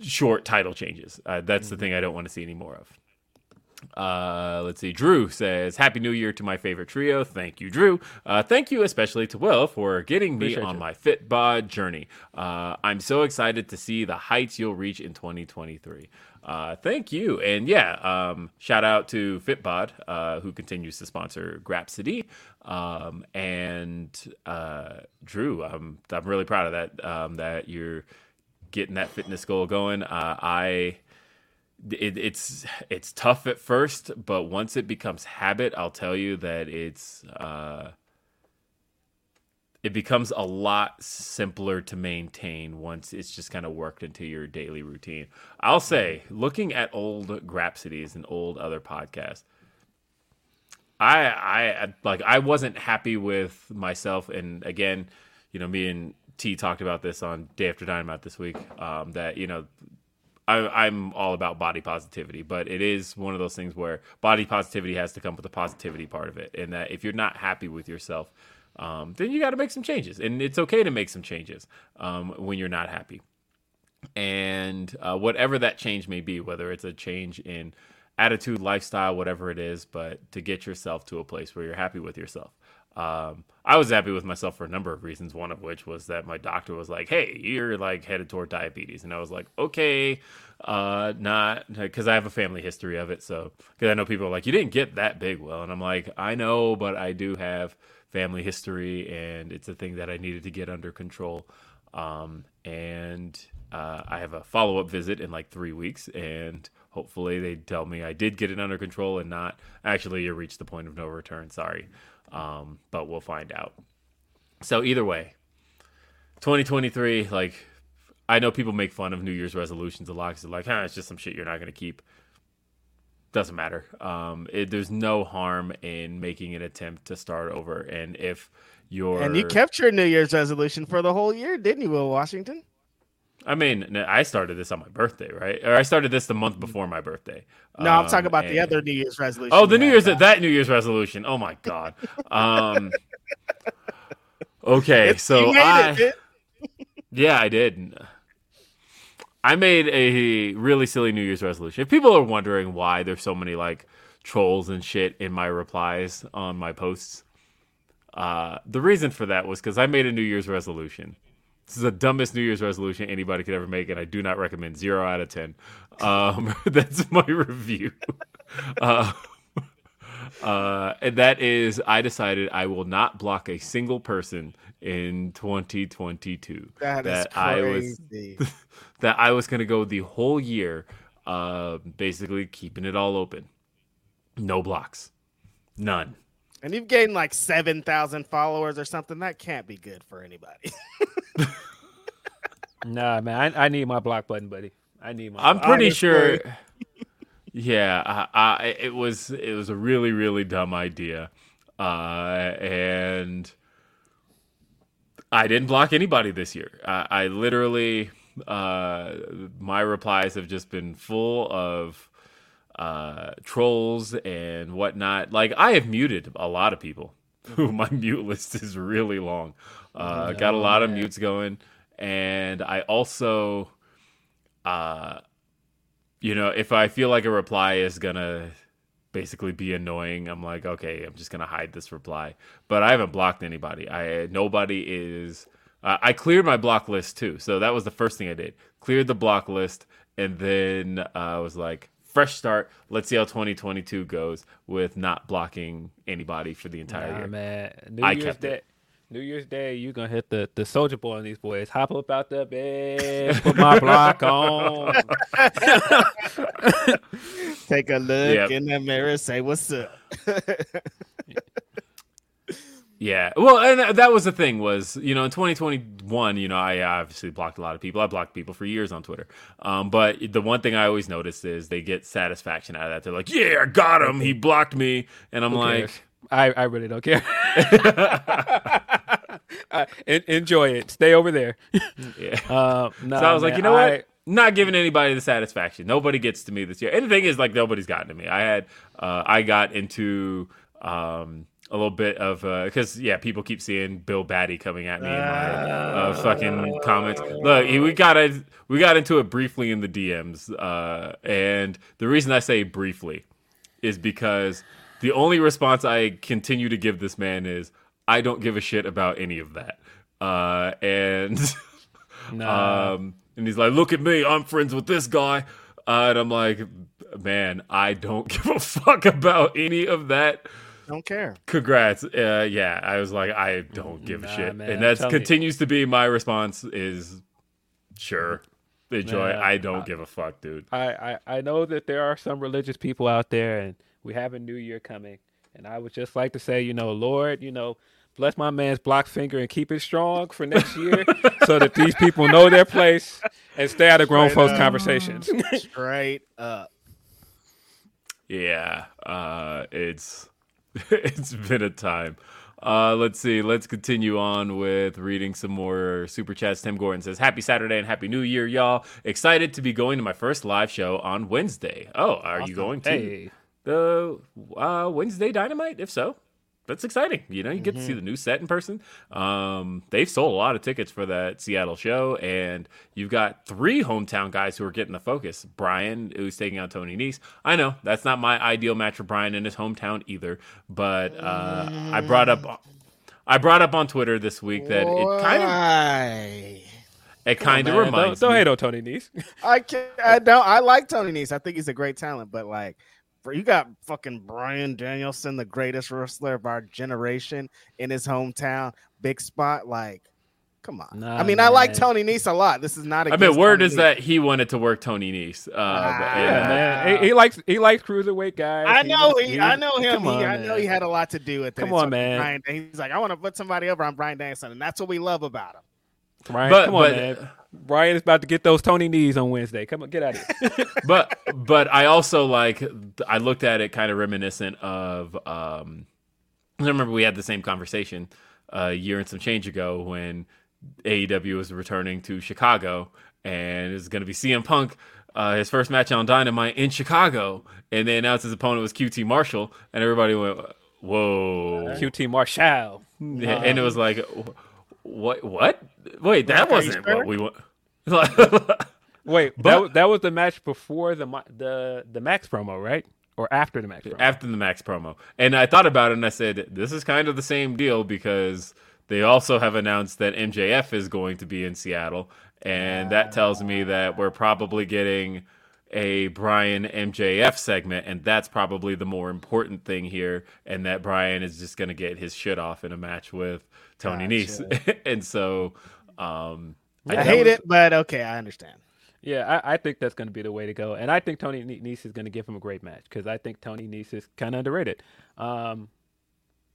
short title changes. Uh, that's the thing I don't want to see any more of. Uh, let's see. Drew says, "Happy New Year to my favorite trio." Thank you, Drew. Uh, thank you especially to Will for getting me Appreciate on you. my Fitbod journey. Uh, I'm so excited to see the heights you'll reach in 2023. Uh, thank you, and yeah, um, shout out to Fitbod uh, who continues to sponsor Grapsody. Um, and uh, Drew, I'm I'm really proud of that. Um, that you're getting that fitness goal going. Uh, I it, it's it's tough at first, but once it becomes habit, I'll tell you that it's uh, it becomes a lot simpler to maintain once it's just kind of worked into your daily routine. I'll say, looking at old Grapsodies and old other podcasts, I I like I wasn't happy with myself, and again, you know, me and T talked about this on Day After Dynamite this week. Um, that you know, I, I'm all about body positivity, but it is one of those things where body positivity has to come with the positivity part of it, and that if you're not happy with yourself, um, then you got to make some changes, and it's okay to make some changes um, when you're not happy. And uh, whatever that change may be, whether it's a change in attitude, lifestyle, whatever it is, but to get yourself to a place where you're happy with yourself. Um, I was happy with myself for a number of reasons. One of which was that my doctor was like, "Hey, you're like headed toward diabetes," and I was like, "Okay, uh, not because I have a family history of it." So because I know people are like, "You didn't get that big, well," and I'm like, "I know, but I do have family history, and it's a thing that I needed to get under control." Um, and uh, I have a follow up visit in like three weeks, and hopefully they tell me I did get it under control and not actually you reached the point of no return. Sorry, um, but we'll find out. So either way, 2023, like I know people make fun of New Year's resolutions a lot because they're like, "Huh, it's just some shit you're not going to keep." Doesn't matter. Um, it, there's no harm in making an attempt to start over, and if you're And you kept your New Year's resolution for the whole year, didn't you, Will Washington? I mean, I started this on my birthday, right? Or I started this the month before my birthday. No, I'm Um, talking about the other New Year's resolution. Oh, the New Year's uh, that New Year's resolution. Oh my god. Um. Okay, It's- so I it, yeah, I did. I made a really silly New Year's resolution. If people are wondering why there's so many like trolls and shit in my replies on my posts, uh, the reason for that was because I made a New Year's resolution. This is the dumbest New Year's resolution anybody could ever make, and I do not recommend. Zero out of ten. Um, that's my review. Uh, uh, and that is, I decided I will not block a single person in 2022. That is I was crazy. that I was going to go the whole year, uh, basically keeping it all open, no blocks, none. And you've gained like seven thousand followers or something. That can't be good for anybody. Nah, man, I, I need my block button, buddy. I need my. I'm block pretty sure. Yeah, I, I, it was it was a really really dumb idea, uh, and I didn't block anybody this year. I, I literally uh, my replies have just been full of uh, trolls and whatnot. Like I have muted a lot of people. Who my mute list is really long. Uh, got a lot of mutes going, and I also uh you know if i feel like a reply is gonna basically be annoying i'm like okay i'm just gonna hide this reply. But i haven't blocked anybody. I nobody is uh, i cleared my block list too. So that was the first thing i did. Cleared the block list and then uh, i was like fresh start. Let's see how 2022 goes with not blocking anybody for the entire Nah, year. man. New I Year's kept Day. it. New Year's Day, you gonna hit the the soldier boy on these boys. Hop up out the bed, put my block on. Take a look Yep. in the mirror, say what's up. Yeah. Well, and that was the thing was, you know, in 2021, you know, I obviously blocked a lot of people. I blocked people for years on Twitter. Um, but the one thing I always notice is they get satisfaction out of that. They're like, "Yeah, I got him. He blocked me." And I'm Who like, cares? I, I really don't care. Uh, en- enjoy it. Stay over there. yeah. Uh, nah, so I was like, you know I- what? Not giving anybody the satisfaction. Nobody gets to me this year. And the thing is, like, nobody's gotten to me. I had, uh, I got into um, a little bit of because yeah, people keep seeing Bill Batty coming at me in my uh, fucking comments. Look, we got a, we got into it briefly in the DMs, uh, and the reason I say briefly is because the only response I continue to give this man is I don't give a shit about any of that. Uh, and Nah. um, and he's like, "Look at me, I'm friends with this guy," uh, and I'm like, "Man, I don't give a fuck about any of that." Don't care. Congrats. Uh, yeah, I was like, I don't give a shit, man, and that telling you. continues to be my response. Is sure, enjoy. Man, I don't I- give a fuck, dude. I, I, I know that there are some religious people out there, and we have a new year coming. And I would just like to say, you know, Lord, you know, bless my man's block finger and keep it strong for next year so that these people know their place and stay out of grown Straight folks' up. conversations. Straight up. Yeah, uh, it's it's been a time. Uh, let's see. Let's continue on with reading some more super chats. Tim Gordon says, "Happy Saturday and Happy New Year, y'all! Excited to be going to my first live show on Wednesday. Oh, are you going to Hey. The uh, Wednesday Dynamite? If so, that's exciting. You know, you get to Mm-hmm. see the new set in person. Um, they've sold a lot of tickets for that Seattle show, and you've got three hometown guys who are getting the focus. Brian, who's taking out Tony Nese. I know that's not my ideal match for Brian in his hometown either, but uh, I brought up. I brought up on Twitter this week that it kind of it kind of reminds don't, don't me. hate on Tony Nese. I can't. I don't. I like Tony Nese. I think he's a great talent, but like, for you got fucking Bryan Danielson, the greatest wrestler of our generation, in his hometown, big spot. Like, come on. Nah, I mean, I like. Tony Nese a lot. This is not. I mean, against word Tony is Nese. that he wanted to work Tony Nese. Uh, Ah, and, Yeah, man. He, he likes he likes cruiserweight guys. I know he, he- I know him. Come on, I know man. he had a lot to do with it. Come It's on, man. Brian, he's like, I want to put somebody over on Bryan Danielson, and that's what we love about him. Brian, But- come on, but- man. Brian is about to get those Tony knees on Wednesday. Come on, get out of here. but but I also like I looked at it kind of reminiscent of um I remember we had the same conversation a year and some change ago when AEW was returning to Chicago and it's going to be CM Punk. Uh, his first match on Dynamite in Chicago, and they announced his opponent was QT Marshall, and everybody went, "Whoa!" QT Marshall, and it was like, "What? What? Wait, that Are wasn't what we want." Wait, But- that, that was the match before the the the Max promo, right? Or after the Max promo? after the Max promo. And I thought about it and I said, this is kind of the same deal because they also have announced that MJF is going to be in Seattle. And that tells me that we're probably getting a Brian MJF segment. And that's probably the more important thing here. And that Brian is just going to get his shit off in a match with Tony Nese. and so. Um, I that hate was- it, but okay, I understand. Yeah, I, I think that's going to be the way to go, and I think Tony Ne- Nese is going to give him a great match because I think Tony Nese is kind of underrated. Um,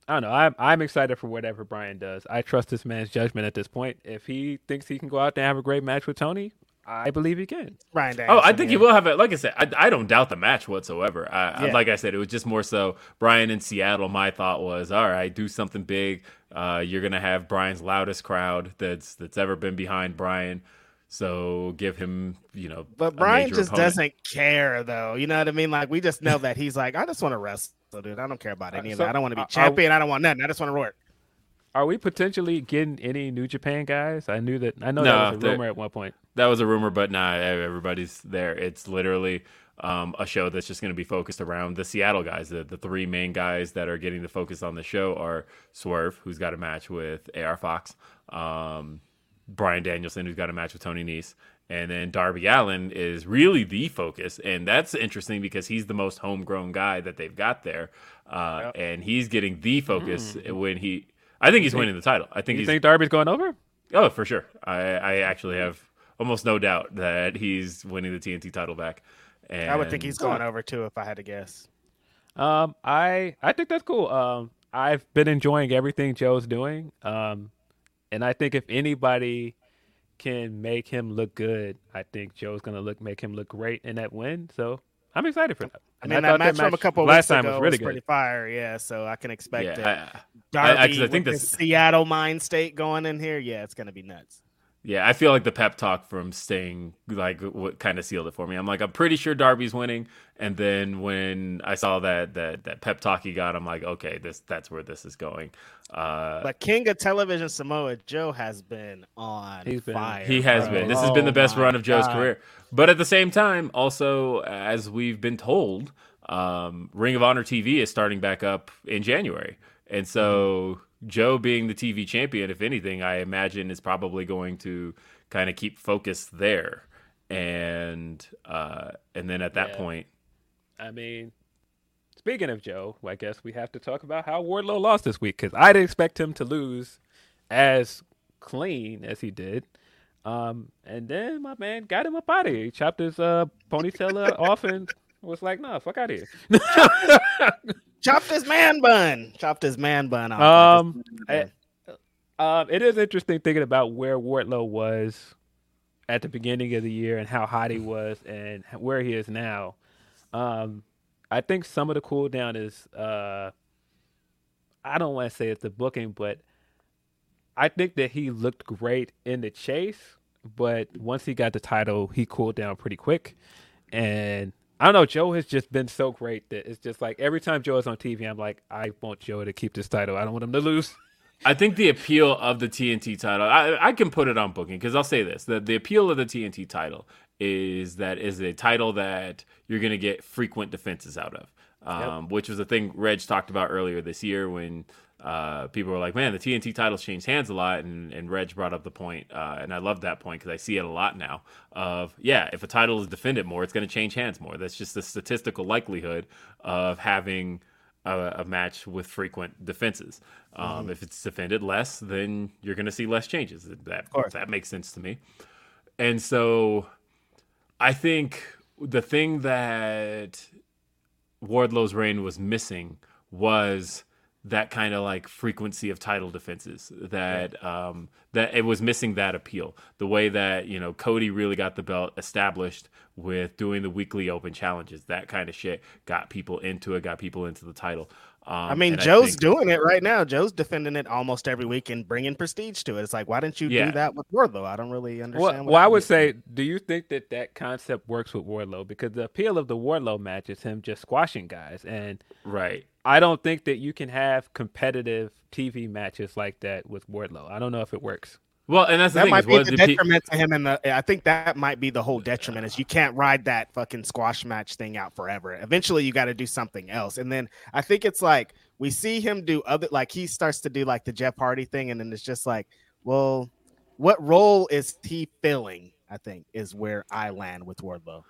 I don't know. I'm I'm excited for whatever Brian does. I trust this man's judgment at this point. If he thinks he can go out there and have a great match with Tony, I believe he can. Ryan Oh, I think he will have it. Like I said, I, I don't doubt the match whatsoever. I, I- Yeah. like I said, it was just more so Bryan in Seattle. My thought was, all right, do something big. Uh, you're gonna have Bryan's loudest crowd that's that's ever been behind Bryan. So give him, you know, But a Bryan major just opponent. doesn't care, though. You know what I mean? Like we just know that he's like, I just want to wrestle, dude. I don't care about any of so, that. I don't want to be uh, are- champion. I don't want nothing. I just want to work. Are we potentially getting any New Japan guys? I knew that. I know No, that was a rumor at one point. That was a rumor, but nah, everybody's there. It's literally um, a show that's just going to be focused around the Seattle guys. The, the three main guys that are getting the focus on the show are Swerve, who's got a match with AR Fox, um, Bryan Danielson, who's got a match with Tony Nese, and then Darby Allin is really the focus. And that's interesting because he's the most homegrown guy that they've got there. Uh, And he's getting the focus when he. I think he's winning the title. I think You think Darby's going over? Oh, for sure. I, I actually have almost no doubt that he's winning the TNT title back. And I would think he's going over too, if I had to guess. Um, I I think that's cool. Um, I've been enjoying everything Joe's doing. Um, and I think if anybody can make him look good, I think Joe's gonna look make him look great in that win. So I'm excited for that. I mean, thought that match from a couple last weeks time ago was really was good. pretty fire. Yeah, so I can expect Yeah, it. I- I- I- 'cause I think this- the Seattle mind state going in here. Yeah, it's gonna be nuts. Yeah, I feel like the pep talk from Sting like what kind of sealed it for me. I'm like, I'm pretty sure Darby's winning, and then when I saw that that that pep talk he got, I'm like, okay, this that's where this is going. Uh, But King of Television Samoa Joe has been on He's been- fire. he has bro. been. This has been the Oh best run of Joe's God. career. But at the same time, also as we've been told, um, Ring of Honor TV is starting back up in January, and so Joe being the TV champion, if anything, I imagine is probably going to kind of keep focus there, and uh, and then at that Yeah. point, I mean, speaking of Joe, I guess we have to talk about how Wardlow lost this week because I didn't expect him to lose as clean as he did. Um, and then my man got him up out of here. He chopped his uh, ponytail uh, off and was like, "Nah, fuck out of here." Chopped his man bun. Chopped his man bun off. Um, I- um, it is interesting thinking about where Wardlow was at the beginning of the year and how hot he was and where he is now. Um, I think some of the cool down is uh, I don't want to say it's the booking, but I think that he looked great in the chase. But once he got the title, he cooled down pretty quick. And I don't know, Joe has just been so great that it's just like every time Joe is on TV, I'm like, I want Joe to keep this title. I don't want him to lose. I think the appeal of the TNT title, I, I can put it on booking because I'll say this: the the appeal of the TNT title is that is a title that you're going to get frequent defenses out of, um, which was a thing Reg talked about earlier this year when uh, people were like, "Man, the TNT title's changed hands a lot," and, and Reg brought up the point, uh, and I love that point because I see it a lot now. Of yeah, if a title is defended more, it's going to change hands more. That's just the statistical likelihood of having a, a match with frequent defenses. Um, If it's defended less, then you're going to see less changes. That that makes sense to me. And so, I think the thing that Wardlow's reign was missing was that kind of like frequency of title defenses that um that it was missing that appeal the way that you know Cody really got the belt established with doing the weekly open challenges that kind of shit got people into it got people into the title Um, I mean, and Joe's think- doing it right now. Joe's defending it almost every week and bringing prestige to it. It's like, why didn't you Yeah. do that with Wardlow? I don't really understand. Well, what well, I would did. say, do you think that that concept works with Wardlow? Because the appeal of the Wardlow match is him just squashing guys, and right. I don't think that you can have competitive TV matches like that with Wardlow. I don't know if it works. Well, and that's the that thing. might is be the the pe- detriment to him. And I think that might be the whole detriment is you can't ride that fucking squash match thing out forever. Eventually, you got to do something else. And then I think it's like we see him do other like he starts to do like the Jeff Hardy thing, and then it's just like, well, what role is he filling? I think is where I land with Wardlow.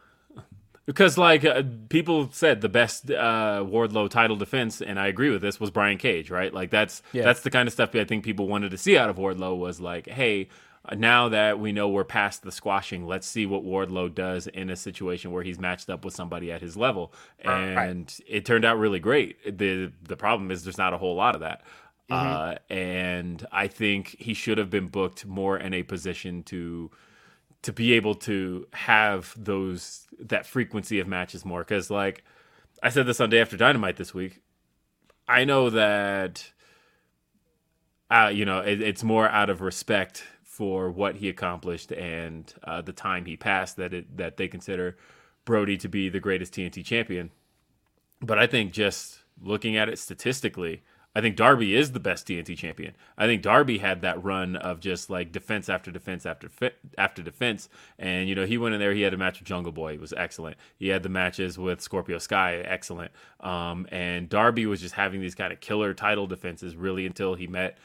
Because like uh, people said, the best uh, Wardlow title defense, and I agree with this, was Brian Cage, right? Like that's Yeah. that's the kind of stuff I think people wanted to see out of Wardlow was like, hey, now that we know we're past the squashing, let's see what Wardlow does in a situation where he's matched up with somebody at his level, and it turned out really great. the The problem is there's not a whole lot of that. Uh, and I think he should have been booked more in a position to to be able to have those that frequency of matches more. Because like i said this on day after dynamite this week. I know that uh, you know it, it's more out of respect for what he accomplished and uh, the time he passed that it that they consider brody to be the greatest tnt champion. But i think just looking at it statistically I think Darby is the best TNT champion. I think Darby had that run of just like defense after defense after fi- after defense, and you know he went in there. He had a match with Jungle Boy, it was excellent. He had the matches with Scorpio Sky, excellent. Um, and Darby was just having these kind of killer title defenses really until he met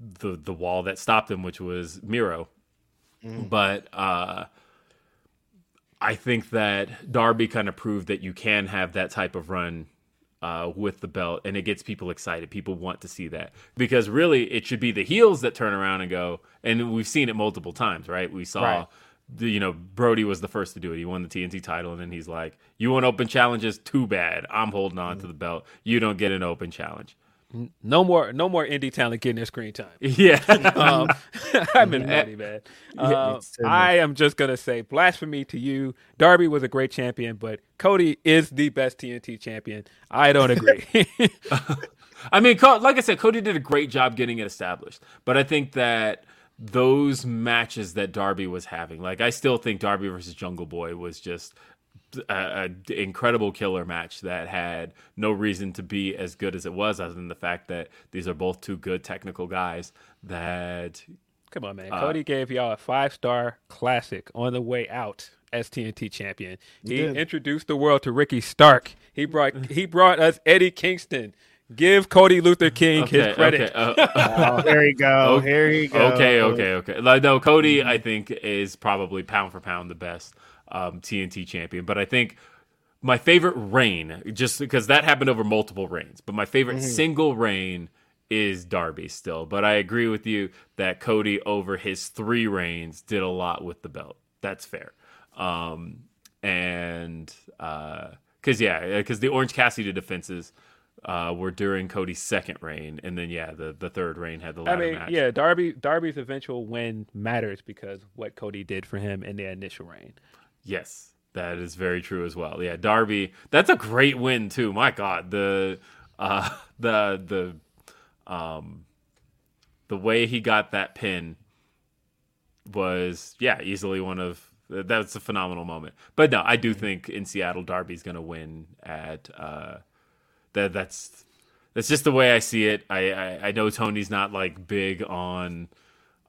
the the wall that stopped him, which was Miro. But uh, I think that Darby kind of proved that you can have that type of run uh, with the belt, and it gets people excited. People want to see that because really, it should be the heels that turn around and go. And we've seen it multiple times, right? We saw. Right. The, you know, Brody was the first to do it. He won the TNT title, and then he's like, "You want open challenges? Too bad. I'm holding on to the belt. You don't get an open challenge." No more, no more indie talent getting their screen time. Yeah, um, I'm in money, man. It's I am just gonna say blasphemy to you. Darby was a great champion, but Cody is the best TNT champion. I don't agree. I mean, like I said, Cody did a great job getting it established. But I think that those matches that Darby was having, like I still think Darby versus Jungle Boy was just a, a incredible killer match that had no reason to be as good as it was, other than the fact that these are both two good technical guys. That Come on, man. Uh, Cody gave y'all a five star classic on the way out as TNT champion. He did. introduced the world to Ricky Stark. He brought he brought us Eddie Kingston. Give Cody Luther King okay, his credit. okay, uh, Oh, here you go. Oh, here you go. Okay, okay, okay. Like, no, Cody, I think is probably pound for pound the best um, TNT champion. But I think my favorite reign, just because that happened over multiple reigns, but my favorite single reign is Darby still. But I agree with you that Cody over his three reigns did a lot with the belt. That's fair. Um, and because yeah, because the Orange Cassidy defenses. Uh, were during Cody's second reign, and then yeah, the, the third reign had the I mean, match. yeah, Darby Darby's eventual win matters because what Cody did for him in the initial reign. Yes, that is very true as well. Yeah, Darby, that's a great win too. My God, the uh, the the um the way he got that pin was yeah easily one of that's a phenomenal moment. But no, I do think in Seattle Darby's going to win at uh that that's that's just the way I see it. I, I I know Tony's not like big on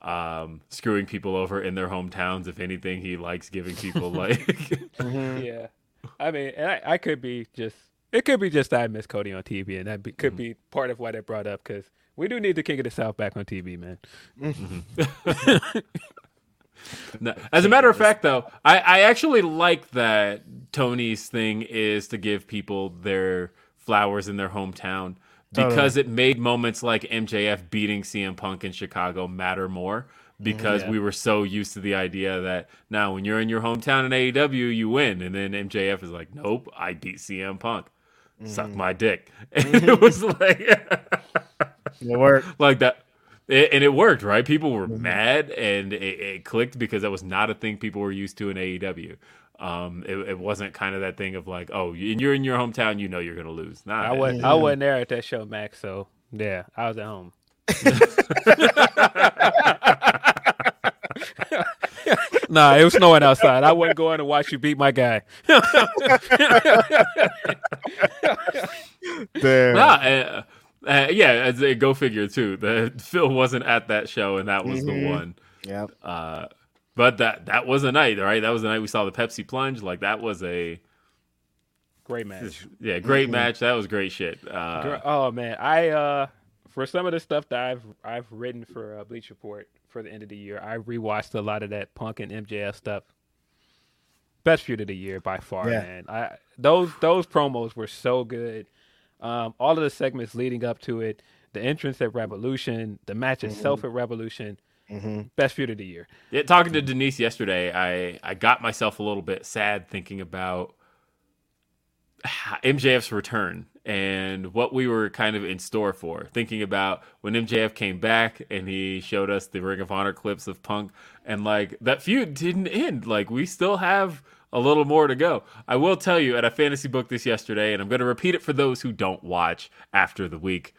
um screwing people over in their hometowns. If anything, he likes giving people like mm-hmm. Yeah, I mean, and I, I could be just it could be just that I miss Cody on TV, and that be, could be mm-hmm. part of why they brought up because we do need the King of the South back on TV, man. Mm-hmm. No, as a matter of fact, though, I, I actually like that Tony's thing is to give people their flowers in their hometown because it made moments like MJF beating CM Punk in Chicago matter more because we were so used to the idea that now when you're in your hometown in AEW, you win. And then MJF is like, nope, I beat CM Punk. Suck mm. my dick. And it mm. was like, It worked. like that It, and it worked, right? People were mm-hmm. mad, and it, it clicked because that was not a thing people were used to in AEW. Um, it, it wasn't kind of that thing of like, oh, and you're in your hometown, you know you're gonna lose. Nah, I wasn't. I wasn't there at that show, Max. So yeah, I was at home. nah, it was snowing outside. I wasn't going to watch you beat my guy. Damn. Nah, uh, uh, yeah, as a go figure too. The Phil wasn't at that show, and that was the Mhm. one. Yep. Uh, but that that was a night, right? That was the night we saw the Pepsi plunge. Like that was a Great match. yeah, great Mhm. match. That was great shit. Uh, oh man, I uh for some of the stuff that I've I've written for uh, Bleacher Report for the end of the year, I rewatched a lot of that Punk and MJF stuff. Best feud of the year by far, Yeah. man. I those those promos were so good. Um, all of the segments leading up to it, the entrance at Revolution, the match itself at Revolution, Mm-hmm. best feud of the year. Yeah, talking to Denise yesterday, I I got myself a little bit sad thinking about MJF's return and what we were kind of in store for. Thinking about when MJF came back and he showed us the Ring of Honor clips of Punk, and like that feud didn't end. Like we still have a little more to go. I will tell you, at a fantasy book this yesterday, and I'm going to repeat it for those who don't watch after the week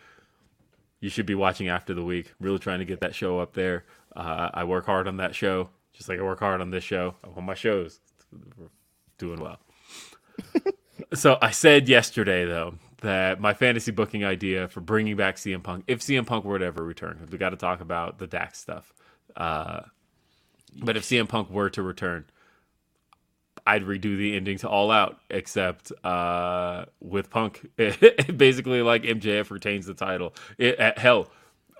you should be watching after the week. Really trying to get that show up there. Uh, I work hard on that show, just like I work hard on this show. I want my shows doing well. so I said yesterday though that my fantasy booking idea for bringing back CM Punk, if CM Punk were to ever return, we got to talk about the Dax stuff. Uh, but if CM Punk were to return, I'd redo the ending to All Out, except uh, with Punk, basically like MJF retains the title. It, at hell,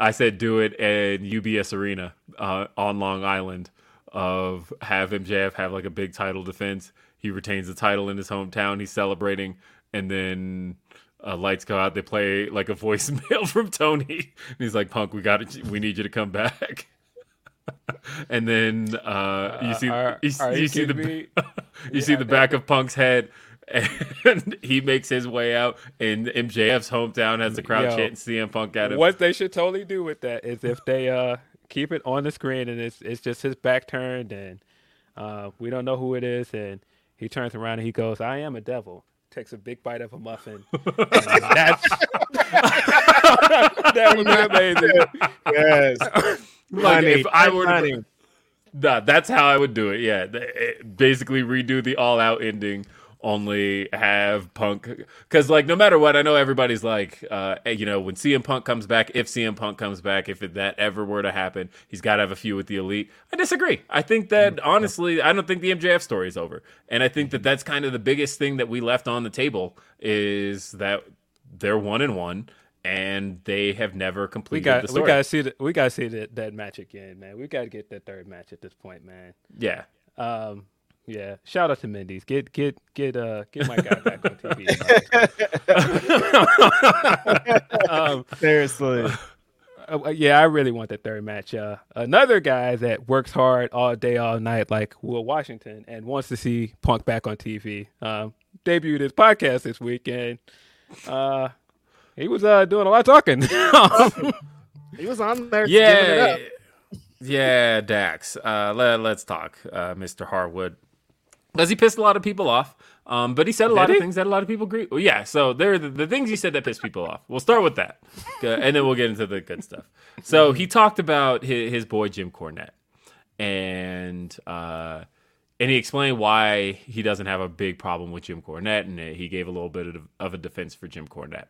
I said do it at UBS Arena uh, on Long Island. Of have MJF have like a big title defense. He retains the title in his hometown. He's celebrating, and then uh, lights go out. They play like a voicemail from Tony, and he's like, "Punk, we got it. We need you to come back." and then uh, you see are- you, are you you see the kidding me? you see the back of Punk's head, and he makes his way out. In MJF's hometown, has the crowd Yo, chanting CM Punk at him. What they should totally do with that is if they uh keep it on the screen and it's it's just his back turned and uh we don't know who it is and he turns around and he goes, "I am a devil." Takes a big bite of a muffin. that's that would be amazing. Yes. Like if I were to, Nah, that's how I would do it. Yeah, it- basically redo the all out ending. Only have Punk because, like, no matter what, I know everybody's like, uh, eh, you know, when CM Punk comes back, if CM Punk comes back, if that ever were to happen, he's got to have a few with the Elite. I disagree. I think that honestly, I don't think the MJF story is over, and I think that that's kind of the biggest thing that we left on the table is that they're one and one, and they have never We completed got the we gotta see the, we gotta see that, that match again, man. We gotta get that third match at this point, man. yeah. Um, yeah. Shout out to Mendy's. Get get get uh get my guy back on TV. um, Seriously. uh, yeah, I really want that third match. Uh, another guy that works hard all day, all night, like Will Washington, and wants to see Punk back on TV. Um, debuted his podcast this weekend. uh, he was uh, doing a lot of talking. He was on there. Yeah, up. yeah, Dax. Uh, let, let's talk, uh, Mr. Harwood. Because he pissed a lot of people off, um, but he said a lot Did of things that a lot of people agree. Well, yeah, so there are the, the things he said that pissed people off. We'll start with that, and then we'll get into the good stuff. So he talked about his, his boy Jim Cornette, and uh, and he explained why he doesn't have a big problem with Jim Cornette, and he gave a little bit of, of a defense for Jim Cornette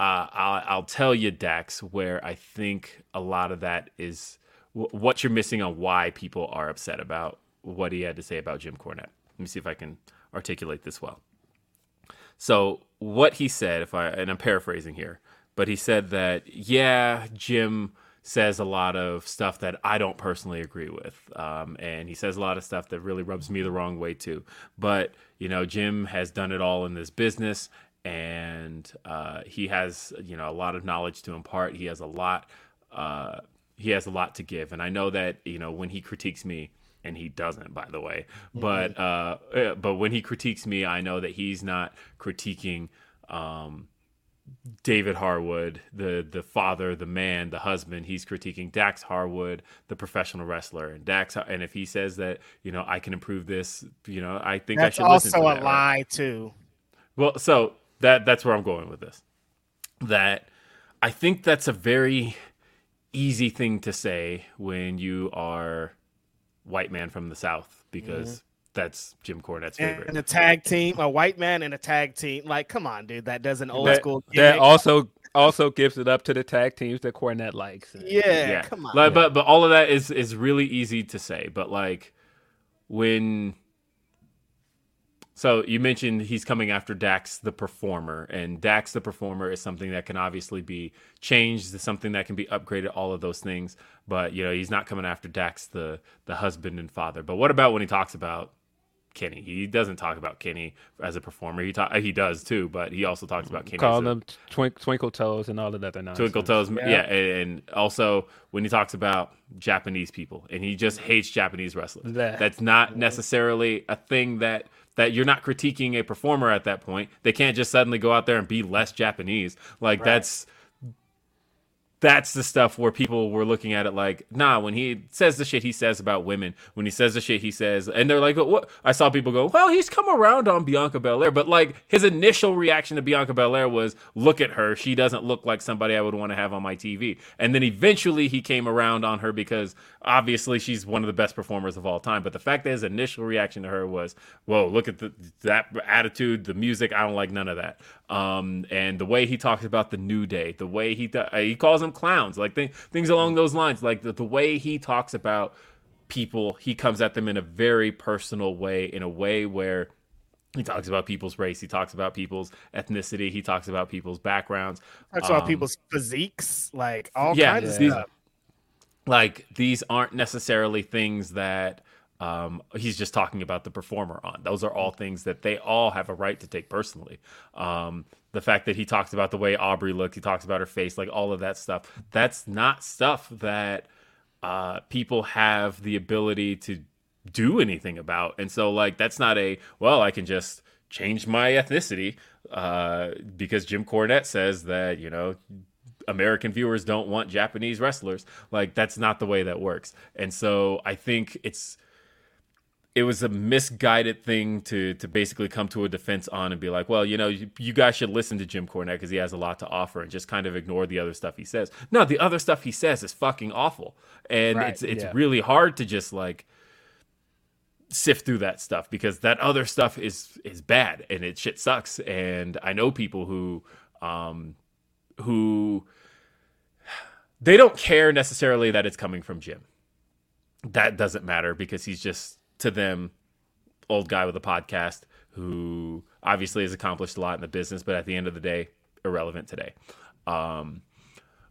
uh, I'll, I'll tell you, Dax, where I think a lot of that is w- what you're missing on why people are upset about what he had to say about Jim Cornette. Let me see if I can articulate this well. So, what he said, if I and I'm paraphrasing here, but he said that yeah, Jim says a lot of stuff that I don't personally agree with, um, and he says a lot of stuff that really rubs me the wrong way too. But you know, Jim has done it all in this business, and uh, he has you know a lot of knowledge to impart. He has a lot. Uh, he has a lot to give, and I know that you know when he critiques me, and he doesn't, by the way. But uh, but when he critiques me, I know that he's not critiquing um, David Harwood, the the father, the man, the husband, he's critiquing Dax Harwood, the professional wrestler, and Dax. And if he says that you know I can improve this, you know I think That's I should listen also to a that, lie right? too. Well, so that that's where I'm going with this. That I think that's a very easy thing to say when you are white man from the south because mm-hmm. that's Jim Cornette's favorite. And a tag team, a white man and a tag team. Like, come on, dude. That does an old that, school. that gimmick. also also gives it up to the tag teams that Cornette likes. Yeah, Yeah, come on. Like, but but all of that is is really easy to say. But like when so you mentioned he's coming after Dax the performer, and Dax the performer is something that can obviously be changed, it's something that can be upgraded, all of those things. But you know, he's not coming after Dax the the husband and father. But what about when he talks about Kenny? He doesn't talk about Kenny as a performer. He talk, uh, he does too, but he also talks about Kenny. as Calling them twink, twinkle toes and all of that. Nonsense. Twinkle Toes, yeah, and, and also when he talks about Japanese people, and he just hates Japanese wrestlers. That- That's not necessarily a thing that that you're not critiquing a performer at that point. They can't just suddenly go out there and be less Japanese. Like that's that's the stuff where people were looking at it like, nah, when he says the shit he says about women, when he says the shit he says, and they're like, what? I saw people go, well, he's come around on Bianca Belair, but like his initial reaction to Bianca Belair was, look at her, she doesn't look like somebody I would want to have on my TV. And then eventually he came around on her because obviously she's one of the best performers of all time. But the fact that his initial reaction to her was, whoa, look at the, that attitude, the music, I don't like none of that. Um, and the way he talks about the New Day, the way he th- he calls them clowns, like th- things along those lines, like the, the way he talks about people, he comes at them in a very personal way, in a way where he talks about people's race, he talks about people's ethnicity, he talks about people's backgrounds, Talks about Um, people's physiques, like all yeah, kinds of these- stuff. like these aren't necessarily things that um, he's just talking about the performer on. Those are all things that they all have a right to take personally. Um, the fact that he talks about the way Aubrey looked, he talks about her face, like all of that stuff. That's not stuff that uh, people have the ability to do anything about. And so, like, that's not a well, I can just change my ethnicity uh, because Jim Cornette says that you know American viewers don't want Japanese wrestlers. Like that's not the way that works. And so I think it's it was a misguided thing to to basically come to a defense on and be like, well, you know, you, you guys should listen to Jim Cornette because he has a lot to offer, and just kind of ignore the other stuff he says. No, the other stuff he says is fucking awful, and Right, it's it's yeah. really hard to just like sift through that stuff because that other stuff is is bad and it shit sucks. And I know people who um who they don't care necessarily that it's coming from Jim. That doesn't matter because he's just to them old guy with a podcast who obviously has accomplished a lot in the business, but at the end of the day, irrelevant today. Um,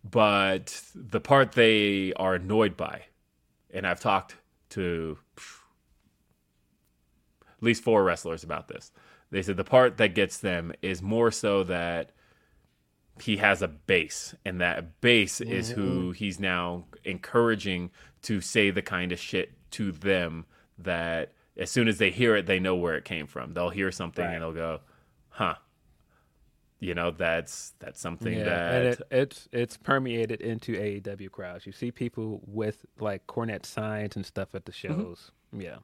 but the part they are annoyed by, and I've talked to at least four wrestlers about this. They said the part that gets them is more so that he has a base, and that base is who he's now encouraging to say the kind of shit to them that as soon as they hear it, they know where it came from. They'll hear something and they'll go, "Huh." You know, that's that's something Yeah, that and it, it's it's permeated into AEW crowds. You see people with like Cornette signs and stuff at the Mm-hmm. shows. Yeah,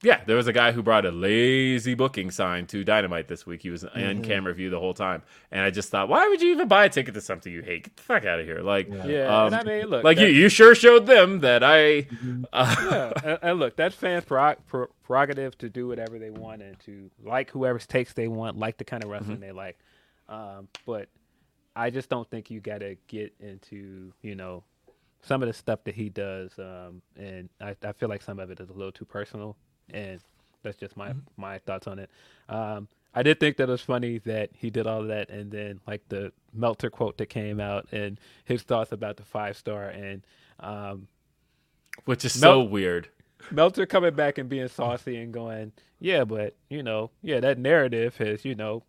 Yeah, there was a guy who brought a lazy booking sign to Dynamite this week. He was Mm-hmm. in camera view the whole time, and I just thought, why would you even buy a ticket to something you hate? Get the fuck out of here! Like, Yeah, um, and I mean, look, like you, that- you sure showed them that I. Uh, yeah. and, and look, that's fans' prerog- prerogative to do whatever they want and to like whoever's takes they want, like the kind of wrestling they like. Um, but I just don't think you got to get into you know some of the stuff that he does, um, and I, I feel like some of it is a little too personal, and that's just my my thoughts on it. Um, I did think that it was funny that he did all of that, and then like the Meltzer quote that came out, and his thoughts about the five star, and um, which is so weird. Meltzer coming back and being saucy and going, yeah, but you know, yeah, that narrative has you know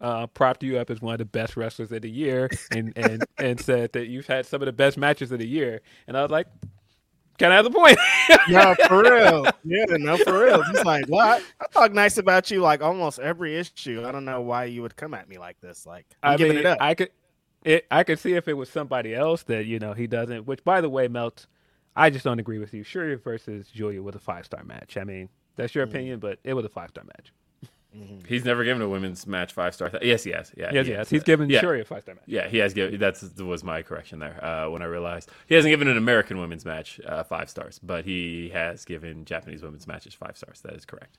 uh, propped you up as one of the best wrestlers of the year, and and and said that you've had some of the best matches of the year, and I was like, kind of have the point. no, for real. Yeah, no, for real. He's like, what? I talk nice about you like almost every issue. I don't know why you would come at me like this. Like, I'm I giving mean, it up. I could, it, I could see if it was somebody else that you know he doesn't. Which, by the way, Melt, I just don't agree with you. Syuri versus Giulia was a five star match. I mean, that's your Mm. opinion, but it was a five star match. He's never given a women's match five star. yes, he has. Yeah, Yes, he yes. has. He's given yeah. Syuri a five-star match. Yeah, he has given. That's was my correction there. Uh, when I realized he hasn't given an American women's match uh, five stars, but he has given Japanese women's matches five stars. That is correct.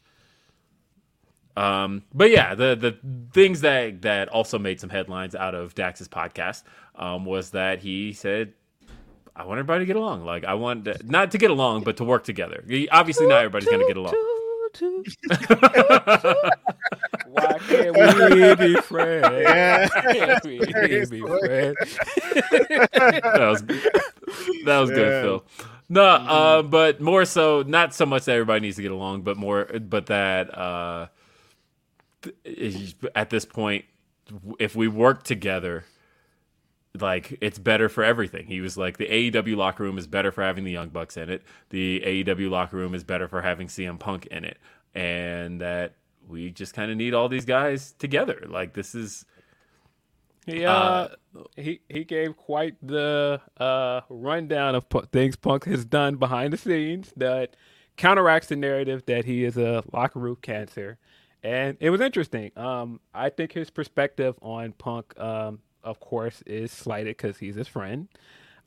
Um, but yeah, the the things that that also made some headlines out of Dax's podcast um, was that he said, "I want everybody to get along. Like I want to, not to get along, but to work together. Obviously, not everybody's going to get along." Why can't we be friends? Yeah. Can't we be friends? that was good. that was good, Phil. No, uh, but more so, not so much that everybody needs to get along, but more, but that uh, th- at this point, if we work together, like it's better for everything. He was like, the AEW locker room is better for having the Young Bucks in it. The AEW locker room is better for having CM Punk in it, and that we just kind of need all these guys together. Like this is He uh, he he gave quite the uh rundown of things Punk has done behind the scenes that counteracts the narrative that he is a locker room cancer, and it was interesting. Um, I think his perspective on Punk, um, of course, is slighted because he's his friend.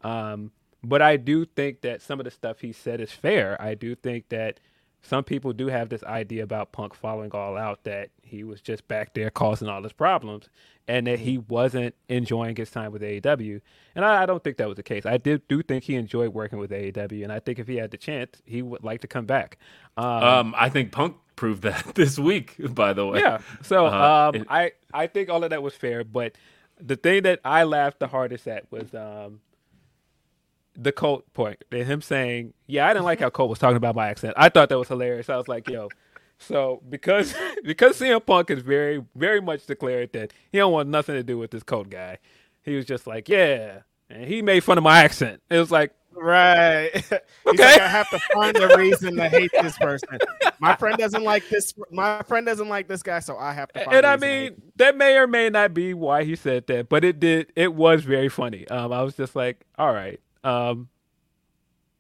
Um, but I do think that some of the stuff he said is fair. I do think that some people do have this idea about Punk following all out that he was just back there causing all his problems and that he wasn't enjoying his time with AEW. And I, I don't think that was the case. I did do think he enjoyed working with AEW, and I think if he had the chance, he would like to come back. Um, Um, I think Punk proved that this week. By the way, yeah. So Uh, um, it- I I think all of that was fair, but the thing that I laughed the hardest at was um, the Colt point. And him saying, "Yeah, I didn't like how Colt was talking about my accent. I thought that was hilarious." I was like, "Yo." So because because CM Punk is very very much declared that he don't want nothing to do with this Colt guy, he was just like, "Yeah," and he made fun of my accent. It was like, Right. He's Okay. like, I have to find a reason to hate this person. My friend doesn't like this. My friend doesn't like this guy, so I have to. Find and a I mean that may or may not be why he said that, but it did. It was very funny. Um, I was just like, all right, um,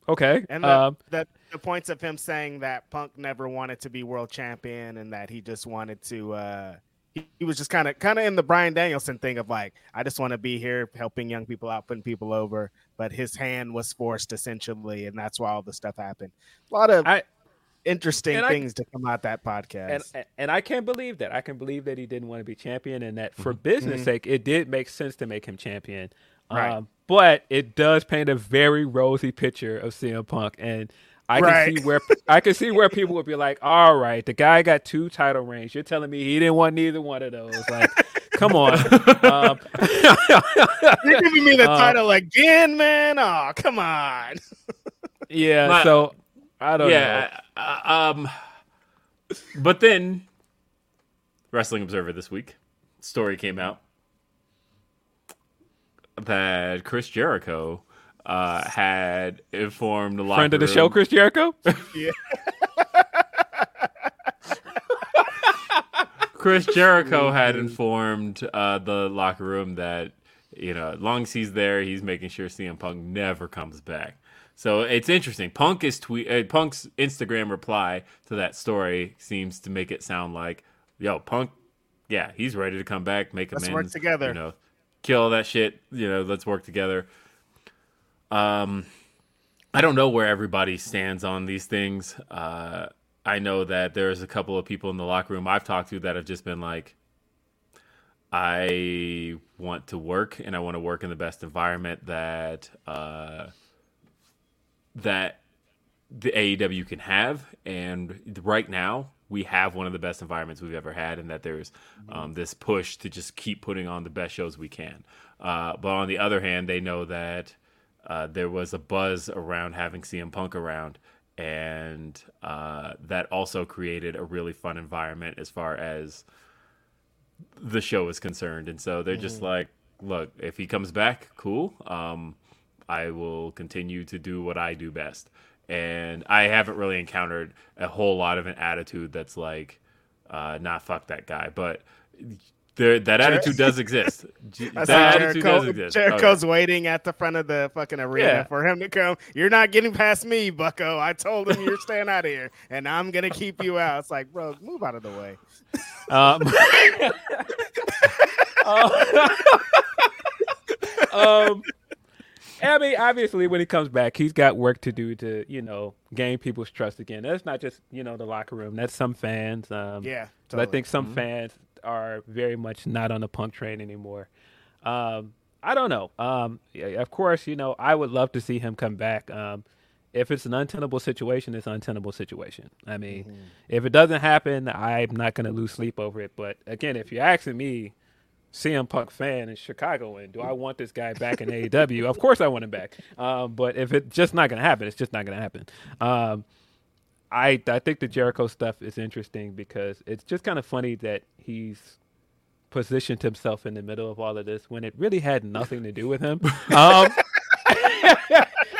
okay, And the, um, the, the points of him saying that Punk never wanted to be world champion and that he just wanted to. Uh, he, he was just kind of kind of in the Bryan Danielson thing of like, I just want to be here helping young people out, putting people over. But his hand was forced essentially, and that's why all the stuff happened. A lot of I- interesting and I- things to come out that podcast. and, and I can't believe that. I can believe that he didn't want to be champion, and that for business Mhm. sake, it did make sense to make him champion. Right. Um, but it does paint a very rosy picture of CM Punk, and I can Right. see where I can see where people would be like, "All right, the guy got two title reigns. You're telling me he didn't want neither one of those? Like, come on." Um, You're giving me the uh, title again, man. Oh, come on. Yeah, My- so I don't know. yeah, uh, um, but then Wrestling Observer this week story came out that Chris Jericho uh, had informed the locker Friend of the show, Chris Jericho. Yeah. Chris Jericho had informed uh, the locker room that you know, as long as he's there, he's making sure CM Punk never comes back. So it's interesting. Punk is tweet. Uh, Punk's Instagram reply to that story seems to make it sound like, "Yo, Punk, yeah, he's ready to come back, make a man. Let's amends, work together." You know, kill that shit. You know, let's work together." Um, I don't know where everybody stands on these things. Uh, I know that there's a couple of people in the locker room I've talked to that have just been like, I want to work and I want to work in the best environment that uh, that the AEW can have. And right now, we have one of the best environments we've ever had, and that there's um, this push to just keep putting on the best shows we can. Uh, but on the other hand, they know that uh, there was a buzz around having CM Punk around, and uh, that also created a really fun environment as far as the show is concerned. And so they're just like, look, if he comes back, cool. Um, I will continue to do what I do best. And I haven't really encountered a whole lot of an attitude that's like, uh, "Nah, fuck that guy." But there, that attitude does exist. That attitude Jericho, does exist. Oh. Jericho's waiting at the front of the fucking arena Yeah. for him to come. You're not getting past me, Bucko. I told him you're staying out of here, and I'm gonna keep you out. It's like, bro, move out of the way. Um, um, I mean, obviously, when he comes back, he's got work to do to, you know, gain people's trust again. That's not just, you know, the locker room. That's some fans. Um, Yeah, but I think some Mm-hmm. fans are very much not on the punk train anymore. Um, I don't know. Um, yeah, of course, you know, I would love to see him come back. Um, if it's an untenable situation, it's an untenable situation. I mean, Mm-hmm. if it doesn't happen, I'm not going to lose sleep over it. But again, if you're asking me, CM Punk fan in Chicago, and do I want this guy back in AEW? Of course, I want him back. Um, but if it's just not going to happen, it's just not going to happen. I I think the Jericho stuff is interesting because it's just kind of funny that he's positioned himself in the middle of all of this when it really had nothing to do with him. Um,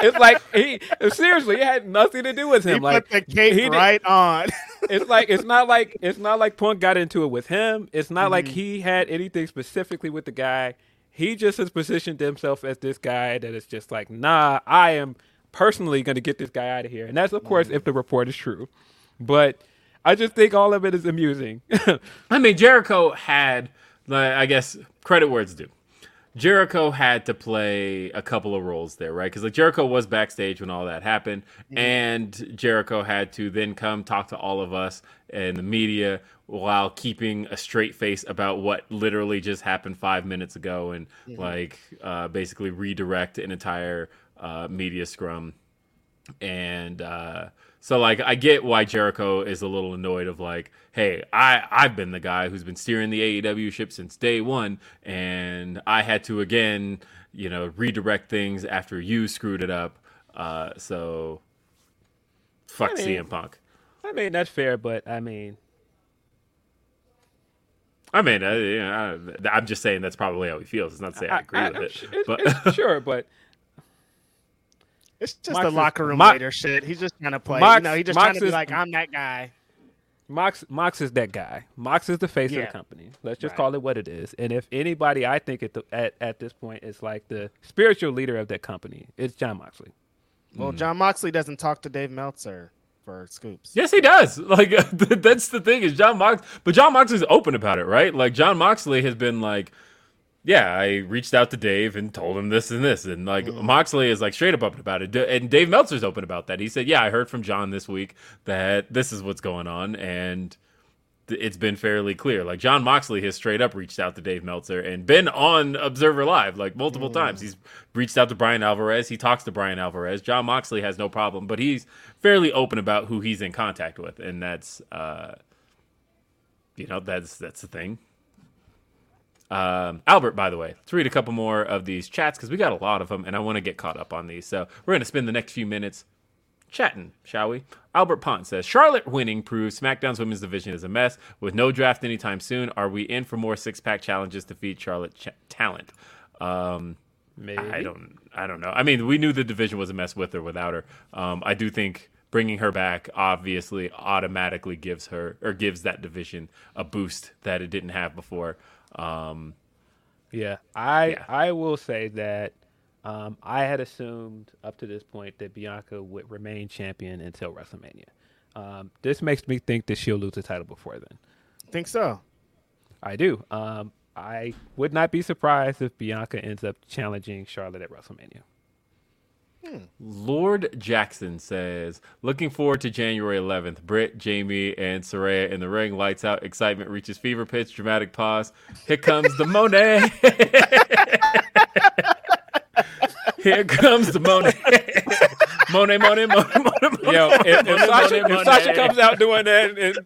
it's like he seriously, it had nothing to do with him. He like put the cape he did- right on. it's like it's not like it's not like Punk got into it with him. It's not like Mm-hmm. he had anything specifically with the guy. He just has positioned himself as this guy that is just like, nah, I am personally going to get this guy out of here. And that's of course Mm-hmm. if the report is true. But I just think all of it is amusing. I mean, Jericho had, like, I guess, credit where it's due. Jericho had to play a couple of roles there, right? Because like Jericho was backstage when all that happened, and Jericho had to then come talk to all of us and the media while keeping a straight face about what literally just happened five minutes ago, and like uh, basically redirect an entire uh, media scrum and uh, so like I get why Jericho is a little annoyed of like, hey, I I've been the guy who's been steering the AEW ship since day one, and I had to again, you know, redirect things after you screwed it up. Uh, so fuck I mean- CM Punk. I mean, that's fair, but I mean, I mean, uh, you know, I, I'm just saying that's probably how he feels. It's not to say I, agree with I'm it, su- it's- but sure, but It's just Mox the locker room Mo- leader shit. He's just trying to play. Mox- you know, he's just Mox trying to be like, I'm that guy. Mox Mox is that guy. Mox is the face of the company. Let's just Right. call it what it is. And if anybody, I think at the at, at this point is like the spiritual leader of that company, it's Jon Moxley. Well, hmm. Jon Moxley doesn't talk to Dave Meltzer for scoops. Yes, he does. Like that's the thing is Jon Mox, but Jon Moxley's open about it, right? Like Jon Moxley has been like, yeah, I reached out to Dave and told him this and this, and like Moxley is like straight up open about it, and Dave Meltzer's open about that. He said, yeah, I heard from John this week that this is what's going on, and it's been fairly clear. Like Jon Moxley has straight up reached out to Dave Meltzer and been on Observer Live like multiple times. He's reached out to Bryan Alvarez. He talks to Bryan Alvarez. Jon Moxley has no problem, but he's fairly open about who he's in contact with, and that's uh, you know that's that's the thing. Um, Albert, by the way, let's read a couple more of these chats because we got a lot of them, and I want to get caught up on these. So we're gonna spend the next few minutes chatting, shall we? Albert Pont says Charlotte winning proves SmackDown's women's division is a mess. With no draft anytime soon, are we in for more six pack challenges to feed Charlotte ch- talent? Um, Maybe. I don't. I don't know. I mean, we knew the division was a mess with or without her. Um, I do think bringing her back obviously automatically gives her or gives that division a boost that it didn't have before. Um, Yeah, I Yeah. I will say that um, I had assumed up to this point that Bianca would remain champion until WrestleMania. Um, this makes me think that she'll lose the title before then. Think so? I do. Um, I would not be surprised if Bianca ends up challenging Charlotte at WrestleMania. Lord Jackson says, looking forward to January 11th. Britt, Jamie, and Saraya in the ring. Lights out. Excitement reaches fever pitch. Dramatic pause. Here comes the Monet. Here comes the Monet. Monet, Monet, Monet, Monet, Monet. Yo, if, if Monet, Sasha, Monet, if Sasha Monet. comes out doing that, and,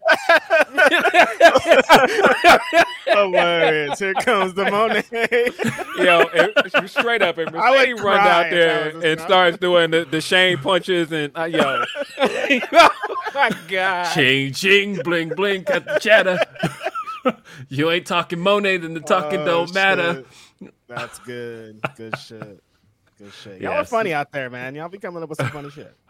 Hilarious. Here comes the Monet. yo, if, straight up, if I would Mercedes runs cry out if there I was a and star. starts doing the, the Shane punches and uh, yo, oh my god, Ching, ching, bling, bling, cut the chatter. you ain't talking Monet, then the talking Oh, don't matter. shit. That's good. Good shit. Good shit. Y'all are funny out there, man. Y'all be coming up with some funny shit.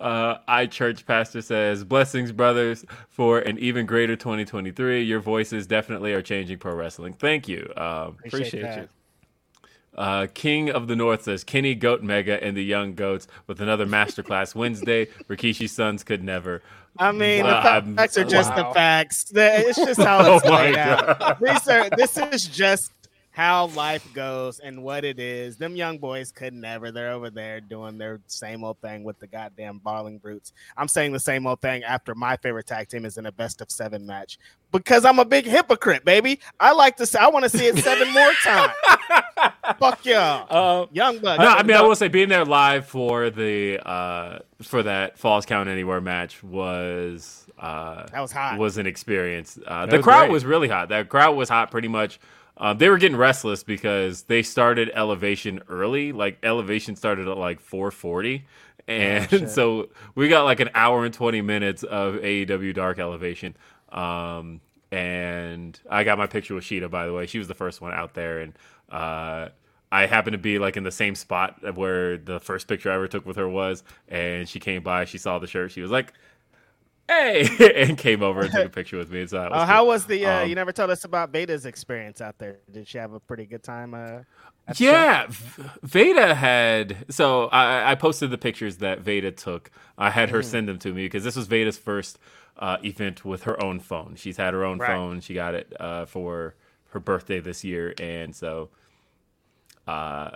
Uh, I church pastor says blessings, brothers, for an even greater 2023. Your voices definitely are changing pro wrestling. Thank you. Um, Appreciate that. you. uh, King of the North says Kenny Goat Mega and the Young Goats with another masterclass Wednesday. Rikishi's sons could never. I mean, Wow, the I'm- facts are just wow. the facts. It's just how Oh it's my laid out. These are, this is just how life goes and what it is. Them young boys could never. They're over there doing their same old thing with the goddamn Brawling Brutes. I'm saying the same old thing after my favorite tag team is in a best of seven match because I'm a big hypocrite, baby. I like to say I want to see it seven more times. Fuck y'all, Uh, young bucks. No, I mean I will say being there live for the uh, for that Falls Count Anywhere match was uh, That was hot. was an experience. Uh, the crowd great. was really hot. That crowd was hot pretty much. Um, they were getting restless because they started elevation early. Like elevation started at like 440, and so we got like an hour and 20 minutes of AEW Dark Elevation. Um, and I got my picture with Shida, by the way. She was the first one out there, and uh, I happened to be like in the same spot where the first picture I ever took with her was, and she came by, she saw the shirt, she was like, "Hey," and came over and took a picture with me. So that was Uh, how was the? Uh, Um, you never told us about Veda's experience out there. Did she have a pretty good time? Uh, at the show? Yeah, V- Veda had. So I, I posted the pictures that Veda took. I had her send them to me because this was Veda's first uh, event with her own phone. She's had her own Right. phone. She got it uh, for her birthday this year, and so uh,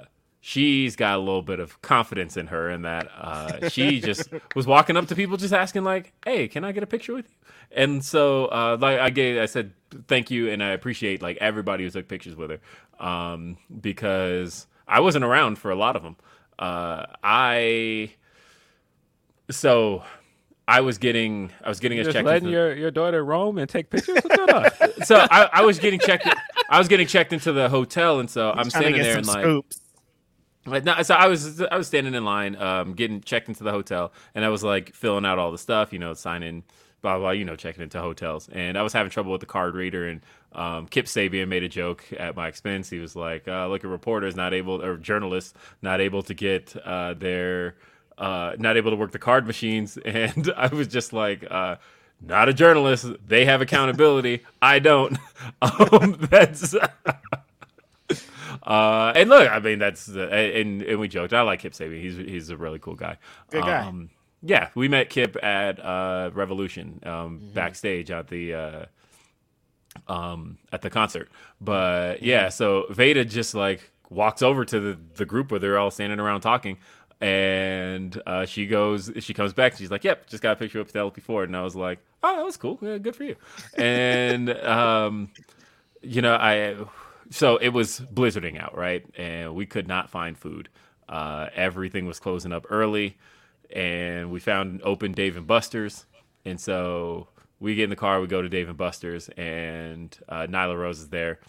she's got a little bit of confidence in her, in that uh, she just was walking up to people, just asking like, "Hey, can I get a picture with you?" And so, uh, like I gave, I said thank you, and I appreciate like everybody who took pictures with her, um, because I wasn't around for a lot of them. Uh, I so I was getting I was getting us just checked. letting into- your, your daughter roam and take pictures. What's going so I, I was getting checked. I was getting checked into the hotel, and so I'm Trying to standing get there and like, scoops. No, so I was I was standing in line, um, getting checked into the hotel, and I was like filling out all the stuff, you know, signing, blah blah, you know, checking into hotels, and I was having trouble with the card reader, and um, Kip Sabian made a joke at my expense. He was like, uh, "Look, at reporters not able or journalists not able to get uh, their uh, not able to work the card machines," and I was just like. Uh, not a journalist. They have accountability. I don't. Um, that's uh, and look, I mean, that's uh, and and we joked. I like Kip Sabian. He's he's a really cool guy. Good guy. Um, yeah, we met Kip at uh, Revolution um, Mm-hmm. backstage at the uh, um, at the concert. But yeah, so Veda just like walks over to the the group where they're all standing around talking. And uh, she goes, she comes back. She's like, "Yep, just got a picture with Penelope Ford." And I was like, "Oh, that was cool. Yeah, good for you." And um, you know, I so it was blizzarding out, right? And we could not find food. Uh, everything was closing up early, and we found an open Dave and Buster's, and so we get in the car, we go to Dave and Buster's, and uh, Nyla Rose is there,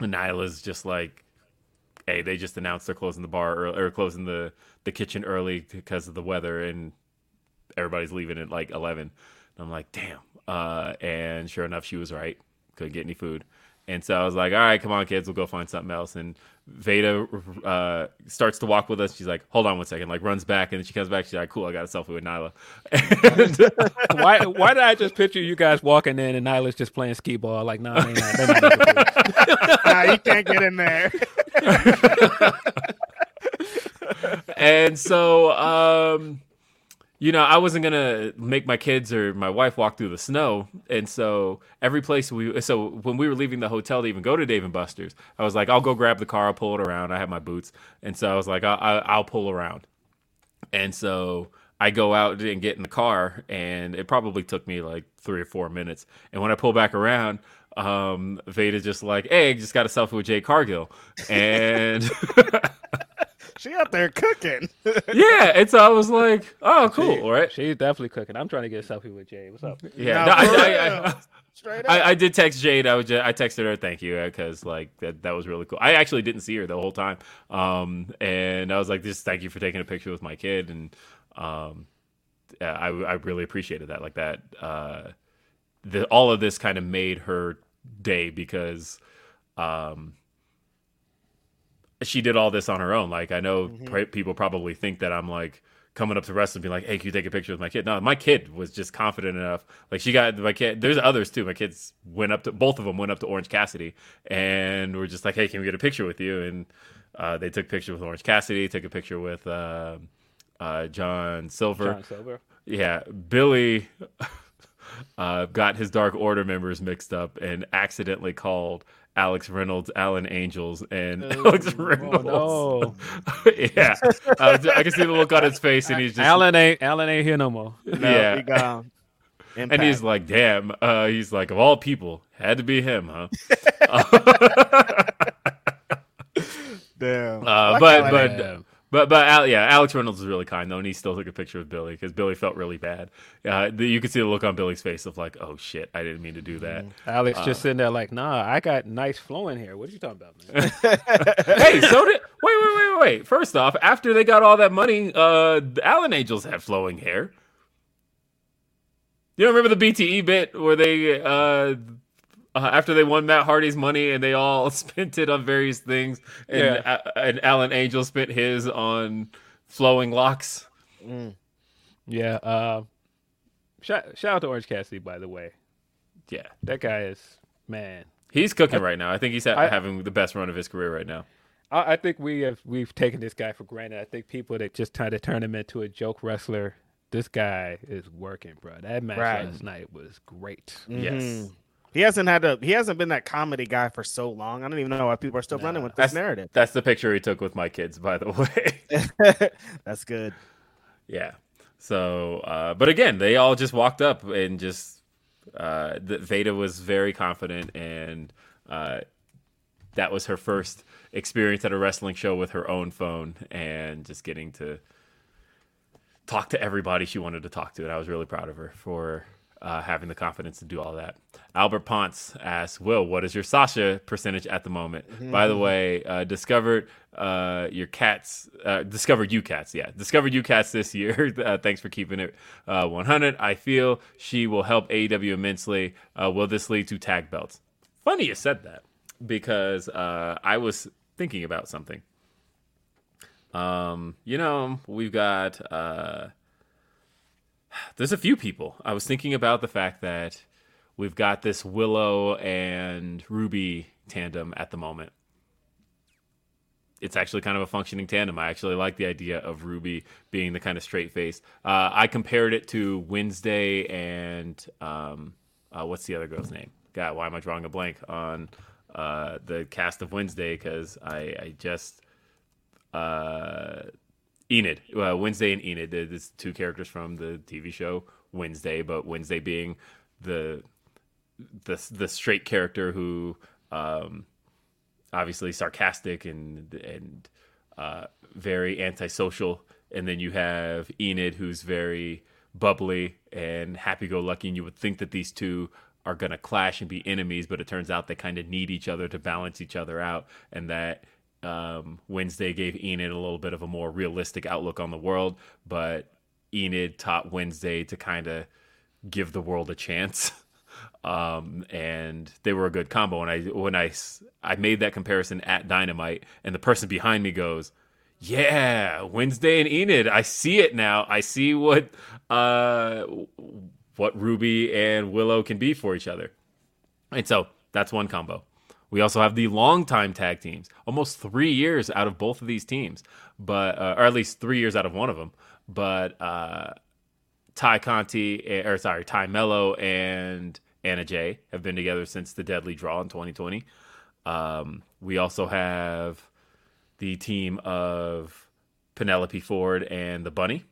and Nyla's just like, "Hey, they just announced they're closing the bar early, or closing the the kitchen early because of the weather, and everybody's leaving at like 11." And I'm like, "Damn!" Uh, and sure enough, she was right. Couldn't get any food. And so I was like, all right, come on, kids, we'll go find something else. And Veda uh, starts to walk with us. She's like, hold on one second, like runs back. And then she comes back. She's like, cool, I got a selfie with Nyla. And, why why did I just picture you guys walking in and Nyla's just playing skee ball? Like, no, nah, they not. They're not you. nah, you can't get in there. and so, um, you know, I wasn't gonna make my kids or my wife walk through the snow, and so every place we, so when we were leaving the hotel to even go to Dave and Buster's, I was like, I'll go grab the car, I'll pull it around. I have my boots, and so I was like, I'll, I'll, I'll pull around, and so I go out and get in the car, and it probably took me like three or four minutes, and when I pull back around. Um, Veda just like, hey, just got a selfie with Jade Cargill, and she out there cooking. yeah, and so I was like, oh, cool, right? She's definitely cooking. I'm trying to get a selfie with Jade. What's up? Yeah, no, I, I. I, Straight up. I, I did text Jade. I was just, I texted her thank you because like that that was really cool. I actually didn't see her the whole time, um, and I was like, just thank you for taking a picture with my kid, and um, I I really appreciated that. Like that, uh, the all of this kind of made her day because, um, she did all this on her own. Like I know Mm-hmm. people probably think that I'm like coming up to wrestling and being like, "Hey, can you take a picture with my kid?" No, my kid was just confident enough. Like she got my kid. There's others too. My kids went up to both of them went up to Orange Cassidy and were just like, "Hey, can we get a picture with you?" And uh, they took a picture with Orange Cassidy. Took a picture with uh, uh, John Silver. John Silver. Yeah, Billy uh, got his Dark Order members mixed up and accidentally called Alex Reynolds Alan Angels and Alex Reynolds. no. yeah, uh, I can see the look on his face, and he's just Alan ain't Alan ain't here no more. No, yeah. he gone. and he's like, "Damn!" Uh, he's like, "Of all people, had to be him, huh?" damn. Uh, but but Angels. But but Al, yeah, Alex Reynolds is really kind though, and he still took a picture with Billy because Billy felt really bad. Uh, you could see the look on Billy's face of like, "Oh shit, I didn't mean to do that." Alex Uh, just sitting there like, nah, I got nice flowing hair. What are you talking about, man? hey, so did wait, wait, wait, wait. First off, after they got all that money, uh, the Alan Angels had flowing hair. You don't remember the BTE bit where they, uh, uh, after they won Matt Hardy's money and they all spent it on various things, and Yeah. A- and Alan Angel spent his on flowing locks. yeah. Uh, shout, shout out to Orange Cassidy, by the way. Yeah, That guy is man. he's cooking right now. I think he's ha- I- having the best run of his career right now. I, I think we have we've taken this guy for granted. I think people that just try to turn him into a joke wrestler. This guy is working, bro. That match Right. last night was great. Yes. He hasn't had a he hasn't been that comedy guy for so long. I don't even know why people are still running with this That's narrative. That's the picture he took with my kids, by the way. That's good. Yeah. So, uh, but again, they all just walked up and just uh, the, Veda was very confident, and uh, that was her first experience at a wrestling show with her own phone and just getting to talk to everybody she wanted to talk to. And I was really proud of her for uh, having the confidence to do all that. Albert Ponce asks, Will, what is your Sasha percentage at the moment? By the way, uh, discovered uh, your cats, uh, discovered you cats, yeah, discovered you cats this year. uh, thanks for keeping it uh, 100. I feel she will help AEW immensely. Uh, will this lead to tag belts? Funny you said that because uh, I was thinking about something. Um, you know, we've got uh there's a few people. I was thinking about the fact that we've got this Willow and Ruby tandem at the moment. It's actually kind of a functioning tandem. I actually like the idea of Ruby being the kind of straight face. Uh, I compared it to Wednesday and um, uh, what's the other girl's name? God, why am I drawing a blank on uh, the cast of Wednesday? Because I, I just uh, Enid, uh, Wednesday and Enid. There's two characters from the TV show Wednesday, but Wednesday being the the the straight character who um, obviously sarcastic and and uh, very antisocial, and then you have Enid who's very bubbly and happy-go-lucky, and you would think that these two are going to clash and be enemies, but it turns out they kind of need each other to balance each other out, and that um, Wednesday gave Enid a little bit of a more realistic outlook on the world, but Enid taught Wednesday to kind of give the world a chance. Um, and they were a good combo. And I, when I I made that comparison at Dynamite, and the person behind me goes, "Yeah, Wednesday and Enid. I see it now. I see what, uh, what Ruby and Willow can be for each other." And so that's one combo. We also have the longtime tag teams, almost three years out of both of these teams, but uh, or at least three years out of one of them. But uh, Tay Conti, eh, or sorry, Tay Melo and Anna Jay have been together since the Deadly Draw in 2020. Um, we also have the team of Penelope Ford and the Bunny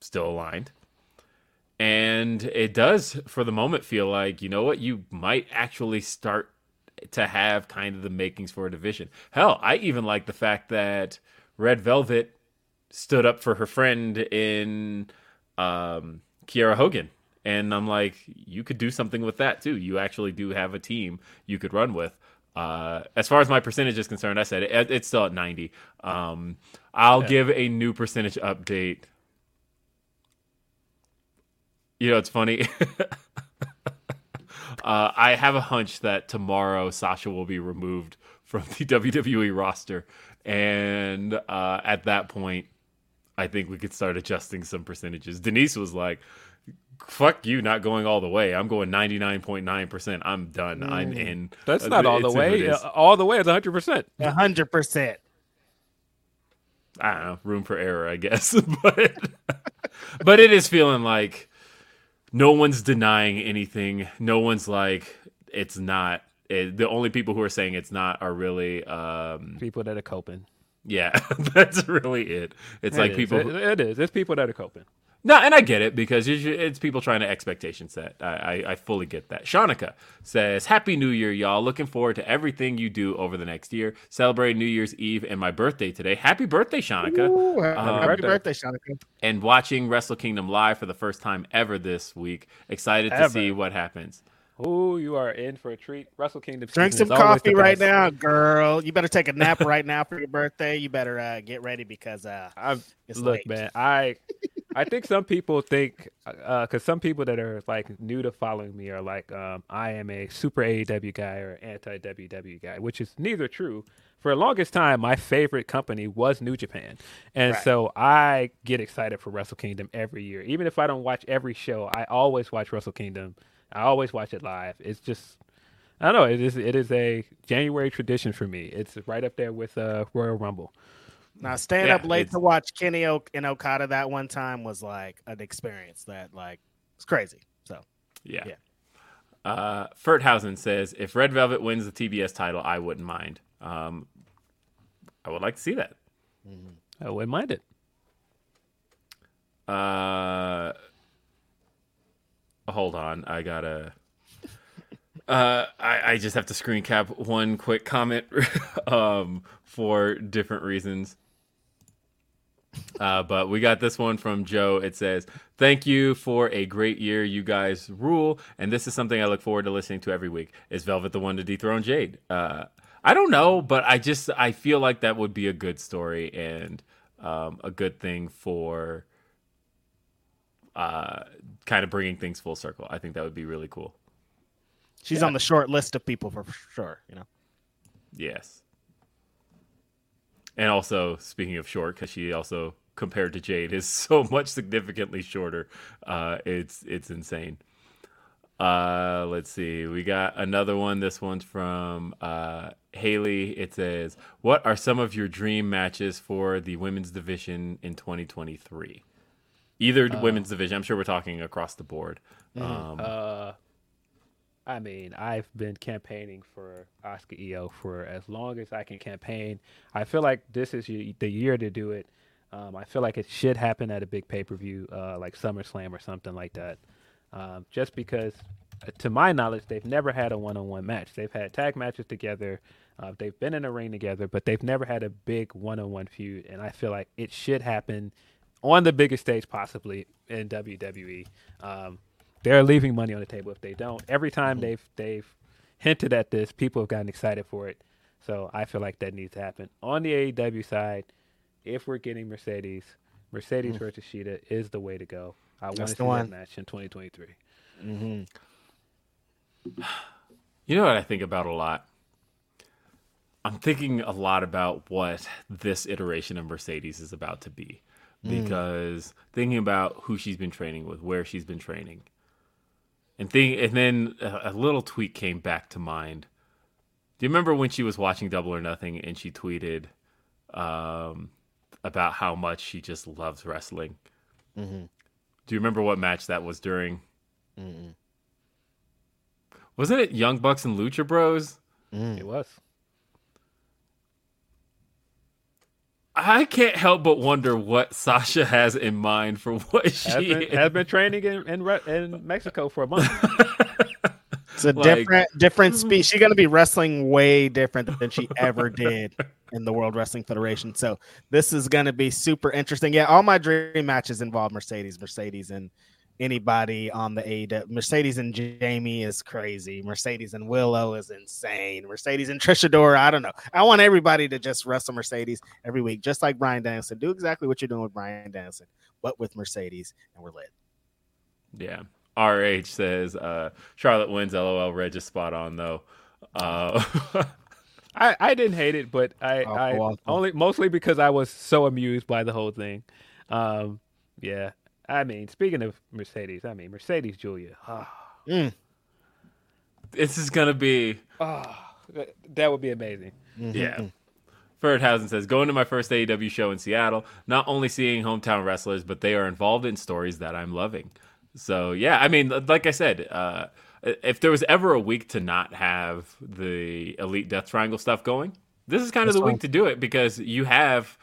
still aligned. And it does, for the moment, feel like, you know what, you might actually start to have kind of the makings for a division. Hell, I even like the fact that Red Velvet stood up for her friend in um, Kiera Hogan. And I'm like, you could do something with that too. You actually do have a team you could run with. Uh, as far as my percentage is concerned, I said it, it's still at 90. Um, I'll give a new percentage update. You know, it's funny. uh, I have a hunch that tomorrow Sasha will be removed from the WWE roster, and uh, at that point, I think we could start adjusting some percentages. Denise was like, "Fuck you, not going all the way. I'm going 99.9 percent. I'm done. I'm in." That's Uh, not all the it's in way. Uh, All the way is 100. percent A hundred percent. I don't know, room for error, I guess. but but it is feeling like no one's denying anything. No one's like it's not. It, the only people who are saying it's not are really, um, People that are coping. yeah, that's really it. It's It like is. people. It- it is. It's people that are coping. No, and I get it because it's, it's people trying to expectation set. I, I, I fully get that. Shanika says, Happy New Year, y'all. Looking forward to everything you do over the next year. Celebrating New Year's Eve and my birthday today. Happy birthday, Shanika. Ooh, happy Um, birthday, Shanika. and watching Wrestle Kingdom live for the first time ever this week. Excited to see what happens. Oh, you are in for a treat. Wrestle Kingdom. Drink some coffee right now, girl. You better take a nap right now for your birthday. You better uh, get ready because uh, I'm, it's look, late. man, I I think some people think because some people that are like new to following me are like, um, I am a super AEW guy or anti WWE guy, which is neither true. For the longest time, my favorite company was New Japan, and Right. so I get excited for Wrestle Kingdom every year. Even if I don't watch every show, I always watch Wrestle Kingdom. I always watch it live. It's just I don't know. It is it is a January tradition for me. It's right up there with uh, Royal Rumble. Now, staying Yeah, up late to watch Kenny o- and Okada that one time was like an experience that like it's crazy. So Yeah. Yeah. Uh, Ferthausen says, if Red Velvet wins the TBS title, I wouldn't mind. Um, I would like to see that. I wouldn't mind it. Uh, hold on, I gotta. Uh, I, I just have to screen cap one quick comment um, for different reasons. Uh, but we got this one from Joe. It says, Thank you for a great year. You guys rule. And this is something I look forward to listening to every week. Is Velvet the one to dethrone Jade? Uh, I don't know, but I just I feel like that would be a good story and um, a good thing for uh, kind of bringing things full circle. I think that would be really cool. she's on the short list of people for sure. You know, Yes. And also, speaking of short, because she also compared to Jade is so much significantly shorter. Uh, it's it's insane. Uh, let's see. We got another one. This one's from uh, Haley. It says, "What are some of your dream matches for the women's division in 2023? Either women's division. I'm sure we're talking across the board. Um, Uh, I mean, I've been campaigning for Oscar EO for as long as I can campaign. I feel like this is the year to do it. Um, I feel like it should happen at a big pay per view, uh, like SummerSlam or something like that. Um, just because, uh, to my knowledge, they've never had a one on one match. They've had tag matches together, uh, they've been in a ring together, but they've never had a big one on one feud. And I feel like it should happen on the biggest stage possibly in WWE. Um, they're leaving money on the table if they don't. Every time mm-hmm. they've they've hinted at this, people have gotten excited for it. So I feel like that needs to happen. On the AEW side, if we're getting Mercedes, Mercedes mm. versus Shida is the way to go. I want to That's see the that match in 2023. Mm-hmm. You know what I think about a lot? I'm thinking a lot about what this iteration of Mercedes is about to be. Mm. Because thinking about who she's been training with, where she's been training. And think and then a, a little tweet came back to mind. Do you remember when she was watching Double or Nothing and she tweeted um, about how much she just loves wrestling? Mm-hmm. Do you remember what match that was during? Wasn't it Young Bucks and Lucha Bros? Mm. It was. I can't help but wonder what Sasha has in mind for what Has she been, has been training in in, Re- in Mexico for a month. it's a Like- different different speed. Mm-hmm. She's gonna be wrestling way different than she ever did in the World Wrestling Federation. So this is gonna be super interesting. Yeah, all my dream matches involve Mercedes, Mercedes, and anybody on the AEW. Mercedes and Jamie is crazy. Mercedes and Willow is insane. Mercedes and Trisha Dora, I don't know. I want everybody to just wrestle Mercedes every week, just like Bryan Danielson. Do exactly what you're doing with Bryan Danielson, but with Mercedes, and we're lit. Yeah. RH says uh, Charlotte wins. LOL. Red just spot on though. Uh, I, I didn't hate it, but I, Oh, I only mostly because I was so amused by the whole thing. Um, yeah. I mean, speaking of Mercedes, I mean Mercedes Giulia. ah, this is gonna be that, that would be amazing. Yeah. Ferdhausen says, going to my first AEW show in Seattle, not only seeing hometown wrestlers, but they are involved in stories that I'm loving. So, yeah, I mean, like I said, uh, if there was ever a week to not have the Elite Death Triangle stuff going, this is kind of the week to do it because you have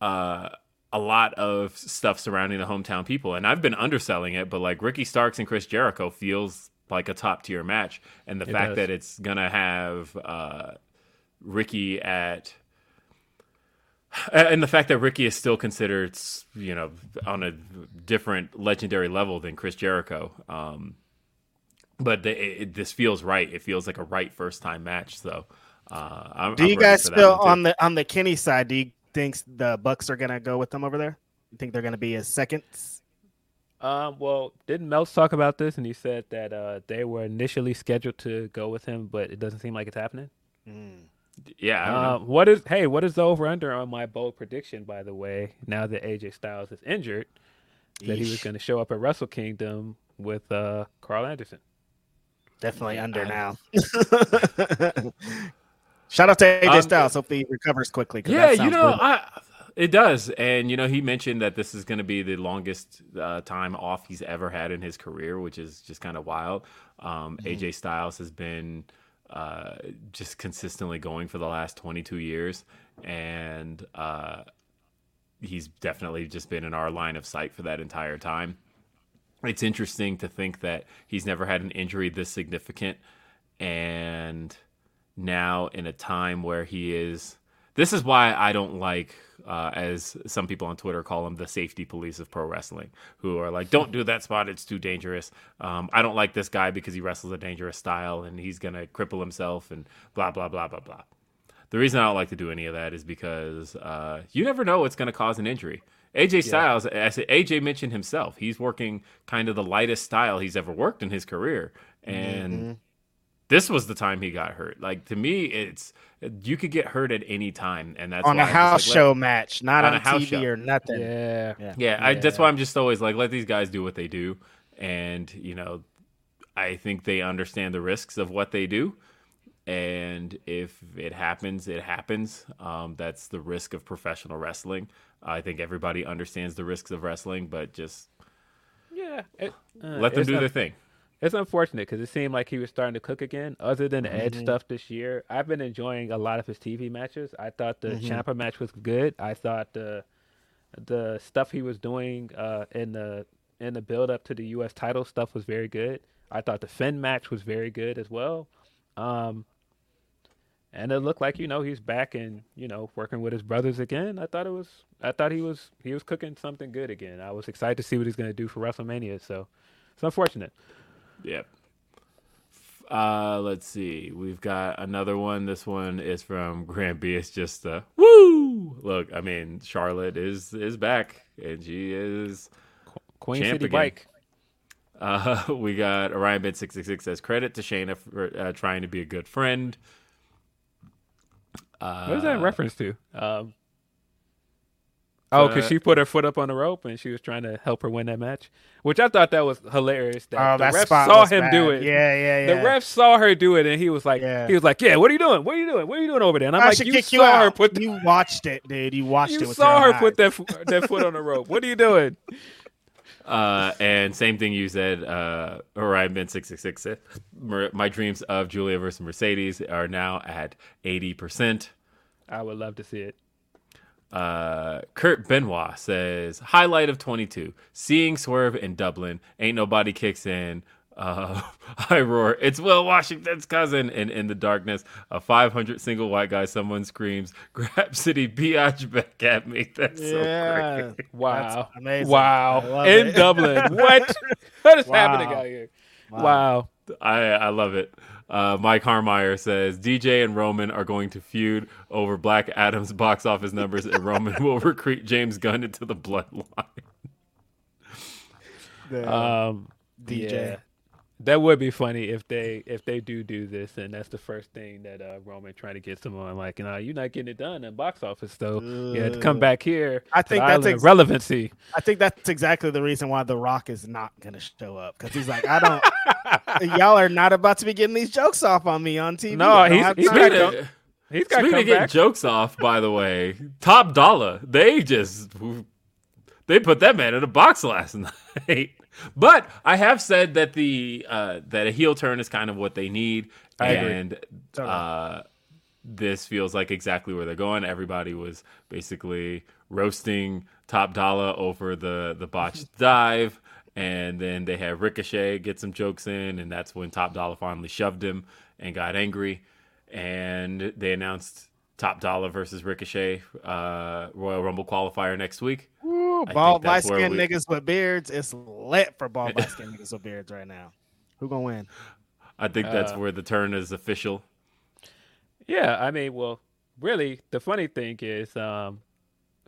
uh, a lot of stuff surrounding the hometown people. And I've been underselling it, but like Ricky Starks and Chris Jericho feels like a top tier match. And the It fact does. that it's going to have uh, Ricky at and the fact that Ricky is still considered, you know, on a different legendary level than Chris Jericho. Um, but the, it, it- this feels right. It feels like a right first time match. So, uh, I'm, Do I'm you guys for feel on the on the Kenny side? Do you think the Bucks are gonna go with them over there? You think they're gonna be his seconds? Um, well, didn't Melts talk about this? And he said that uh, they were initially scheduled to go with him, but it doesn't seem like it's happening. Yeah, Uh, what is hey? What is the over under on my bold prediction? By the way, now that AJ Styles is injured, that he was going to show up at Wrestle Kingdom with uh, Karl Anderson. Definitely under now. Shout out to AJ Um, Styles. Hopefully he recovers quickly. Yeah, you know. I, it does. And, you know, he mentioned that this is going to be the longest uh, time off he's ever had in his career, which is just kind of wild. Um, Mm-hmm. AJ Styles has been uh, just consistently going for the last 22 years. And uh, he's definitely just been in our line of sight for that entire time. It's interesting to think that he's never had an injury this significant. And now in a time where he is this is why I don't like uh, as some people on Twitter call him the safety police of pro wrestling who are like don't do that spot it's too dangerous. Um, I don't like this guy because he wrestles a dangerous style and he's gonna cripple himself and blah blah blah blah blah. The reason I don't like to do any of that is because uh, you never know what's going to cause an injury. AJ Styles, as AJ mentioned himself, he's working kind of the lightest style he's ever worked in his career, and Mm-hmm. This was the time he got hurt. Like to me, it's you could get hurt at any time, and that's on why a I'm house like, show match, not on on, a house TV show. or nothing. Yeah, Yeah. Yeah, I, that's why I'm just always like, let these guys do what they do, and you know, I think they understand the risks of what they do, and if it happens, it happens. Um, that's the risk of professional wrestling. I think everybody understands the risks of wrestling, but just yeah. It, uh, let them do un- their thing. It's unfortunate because it seemed like he was starting to cook again. Other than the Edge Mm-hmm. stuff this year, I've been enjoying a lot of his TV matches. I thought the Mm-hmm. Ciampa match was good. I thought the the stuff he was doing uh, in the in the build up to the U.S. title stuff was very good. I thought the Finn match was very good as well. Um, and it looked like you know he's back and you know working with his brothers again. I thought it was I thought he was he was cooking something good again. I was excited to see what he's going to do for WrestleMania. So it's unfortunate. Yep. Uh, let's see. We've got another one. This one is from Grant B. It's just uh, woo. Look, I mean, Charlotte is is back, and she is Queen City again. Bike. Uh, we got Orion Bit six six six says credit to Shayna for uh, trying to be a good friend. Uh, What is that in reference to? Um, oh, because uh, she put her foot up on the rope and she was trying to help her win that match, which I thought that was hilarious. That Oh, the that ref spot saw was him bad. do it. Yeah, yeah, yeah. The yeah. ref saw her do it, and he was like, Yeah. he was like, yeah, what are you doing? What are you doing? What are you doing over there? And I'm I like, you kick saw you out. her put the, you watched it, dude. You watched it. you saw her own put that f- that foot on the rope. What are you doing? Uh, and same thing you said, uh, Orion Bin 666 said, "Mer- My dreams of Giulia versus Mercedes are now at 80%. I would love to see it. Uh, Kurt Benoit says, Highlight of 22, seeing Swerve in Dublin. Ain't nobody kicks in. Uh, I roar, it's Will Washington's cousin. And in the darkness, a 500 single white guy, someone screams, Grab City Biatch back at me. That's so great. Wow, That's amazing. wow, in it. Dublin. What? What is happening out here? wow. I, I love it. Uh, Mike Harmeyer says DJ and Roman are going to feud over Black Adam's box office numbers, and Roman will recruit James Gunn into the bloodline. Um, DJ. Yeah. That would be funny if they if they do do this, and that's the first thing that uh, Roman trying to get someone like, you know, you're not getting it done in box office, so you had to come back here. I think that's island ex- relevancy. I think that's exactly the reason why The Rock is not going to show up because he's like, I don't. y'all are not about to be getting these jokes off on me on TV. No, I he's- have he's time. got Speaking He's got speaking come of getting jokes off, by the way, Top Dolla, they just they put that man in a box last night. But I have said that the uh, that a heel turn is kind of what they need, I agree. and uh, this feels like exactly where they're going. Everybody was basically roasting Top Dolla over the the botched dive, and then they had Ricochet get some jokes in, and that's when Top Dolla finally shoved him and got angry, and they announced Top Dolla versus Ricochet uh, Royal Rumble qualifier next week. Ooh, bald think light skinned we- niggas with beards. It's lit for bald light skinned niggas with beards right now. Who gonna win? I think that's Uh, where the turn is official. Yeah, I mean, well, really, the funny thing is, um,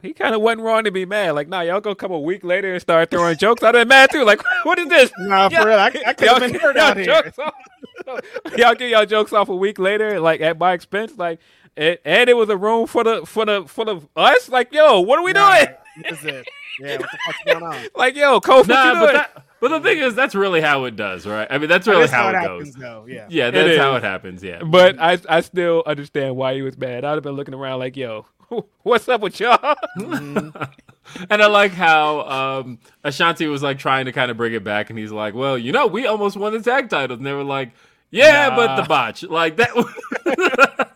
he kind of wasn't wrong to be mad. Like, nah, y'all gonna come a week later and start throwing jokes. I'd have been mad too. Like, what is this? Nah, for real, I, I could Y'all have been give hurt y'all out here. y'all give y'all jokes off a week later, like at my expense. Like, and, and it was a room for the for the for the us. Like, yo, what are we Nah, doing? What is this? Yeah, what the fuck's going on? Like, yo, Kofi, Nah, what you but doing? that, but the thing is, that's really how it does, right? I mean, that's really That's how, it happens, goes. though. Yeah. Yeah, It that's how is. it happens. Yeah, But I I still understand why he was mad. I'd have been looking around like, yo, what's up with y'all? and I like how um, Ashante was like trying to kind of bring it back, and he's like, "Well, you know, we almost won the tag titles," and they were like, "Yeah, but the botch, like that."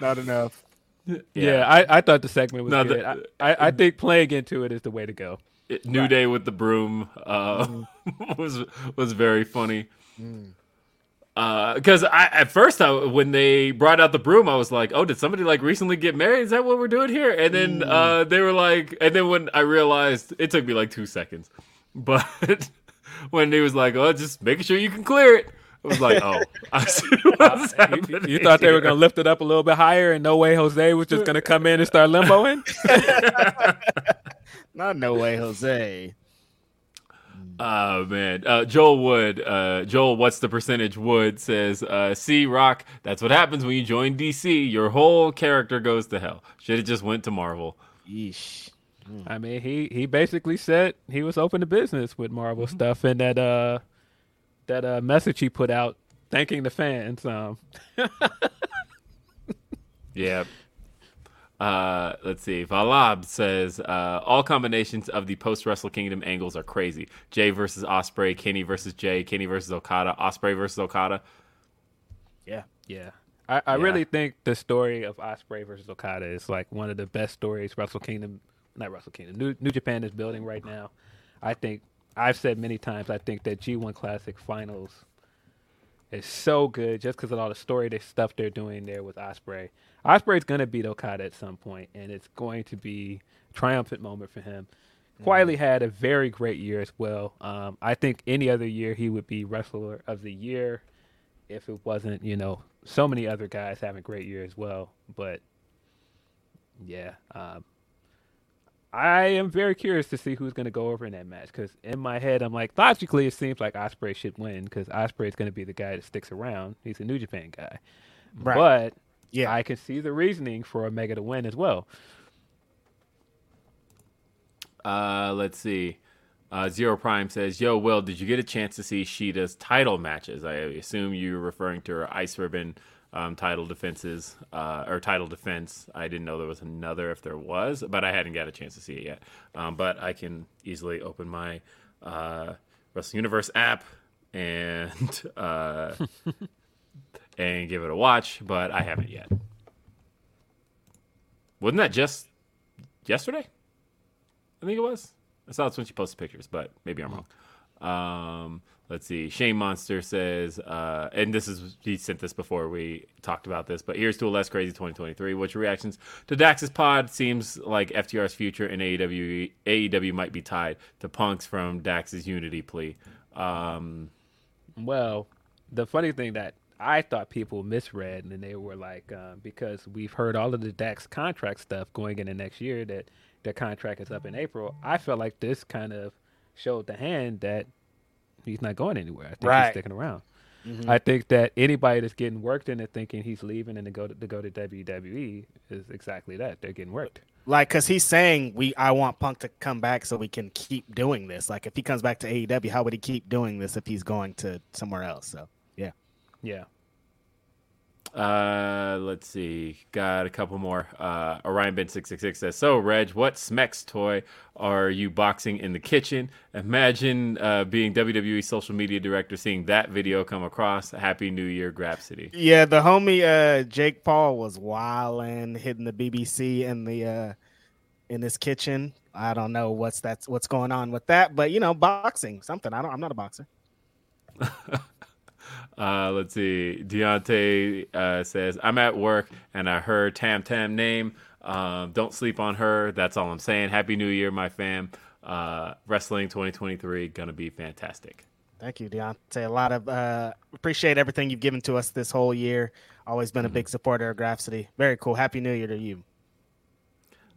Not enough. Yeah, I, I thought the segment was No, good. the- I, I, I think playing into it is the way to go. It- New Day with the broom uh, was was very funny. Because I at first I, when they brought out the broom, I was like, "Oh, did somebody like recently get married? Is that what we're doing here?" And then uh, they were like, and then when I realized, it took me like two seconds, but when he was like, "Oh, just making sure you can clear it," I was like, "Oh, I see what's happening." You thought they were going to lift it up a little bit higher, and no way Jose was just going to come in and start limboing? Not no way, Jose. Oh man, uh, Joel Wood. Uh, Joel, what's the percentage? Wood says, uh, "See, Rock. That's what happens when you join DC. Your whole character goes to hell. Should have just went to Marvel." Yeesh. I mean, he, he basically said he was open to business with Marvel Mm-hmm. stuff, and that uh that uh message he put out thanking the fans. Um, Yeah. Uh, let's see. Valab says uh, all combinations of the post Wrestle Kingdom angles are crazy. Jay versus Ospreay, Kenny versus Jay, Kenny versus Okada, Ospreay versus Okada. Yeah. yeah, I, I Yeah. really think the story of Ospreay versus Okada is like one of the best stories Wrestle Kingdom, not Wrestle Kingdom, New, New Japan is building right now. I think I've said many times I think that G1 Climax Finals is so good just because of all the story the stuff they're doing there with Ospreay. Ospreay's gonna beat Okada at some point, and it's going to be a triumphant moment for him. Quietly had a very great year as well. Um, I think any other year he would be wrestler of the year if it wasn't, you know, so many other guys having great year as well. But yeah, um, I am very curious to see who's going to go over in that match because in my head I'm like logically it seems like Ospreay should win because Ospreay is going to be the guy that sticks around. He's a New Japan guy, Right. but Yeah. I can see the reasoning for Omega to win as well. Uh, let's see. Uh, Zero Prime says, "Yo, Will, did you get a chance to see Shida's title matches? I assume you're referring to her Ice Ribbon um, title defenses uh, or title defense. I didn't know there was another. If there was, but I hadn't got a chance to see it yet. Um, but I can easily open my uh, Wrestling Universe app and uh, and give it a watch. But I haven't yet. Wasn't that just yesterday? I think it was. I saw it's when she posted pictures, but maybe I'm wrong. Um, let's see. Shane Monster says, uh, and this is he sent this before we talked about this, but here's to a less crazy 2023. What's your reactions to Dax's pod? Seems like FTR's future in AEW AEW might be tied to Punk's from Dax's Unity plea. Um, Well, the funny thing that I thought people misread, and they were like, uh, because we've heard all of the Dax contract stuff going into next year that their contract is up in April. I felt like this kind of showed the hand that he's not going anywhere. I think Right. he's sticking around. Mhm. I think that anybody that's getting worked in into thinking he's leaving and to go to, to go to WWE is exactly that. They're getting worked. Like, cause he's saying we, I want Punk to come back so we can keep doing this. Like, if he comes back to AEW, how would he keep doing this if he's going to somewhere else? So, yeah. Yeah. Uh, let's see. Got a couple more. Uh, Orion Ben six six six says, "So, Reg, what Smex toy are you boxing in the kitchen? Imagine uh, being WWE social media director, seeing that video come across. Happy New Year, Grapsody. Yeah, the homie uh Jake Paul was wilding, hitting the BBC in the uh in his kitchen. I don't know what's that's what's going on with that, but you know, boxing, something. I don't I'm not a boxer. Uh, let's see. Deontay uh, says, I'm at work and I heard Tam Tam name. Um, don't sleep on her. That's all I'm saying. Happy New Year, my fam. Uh, wrestling 2023 gonna be fantastic. Thank you, Deontay. A lot of uh appreciate everything you've given to us this whole year. Always been a big supporter of Grapsody. Very cool. Happy New Year to you.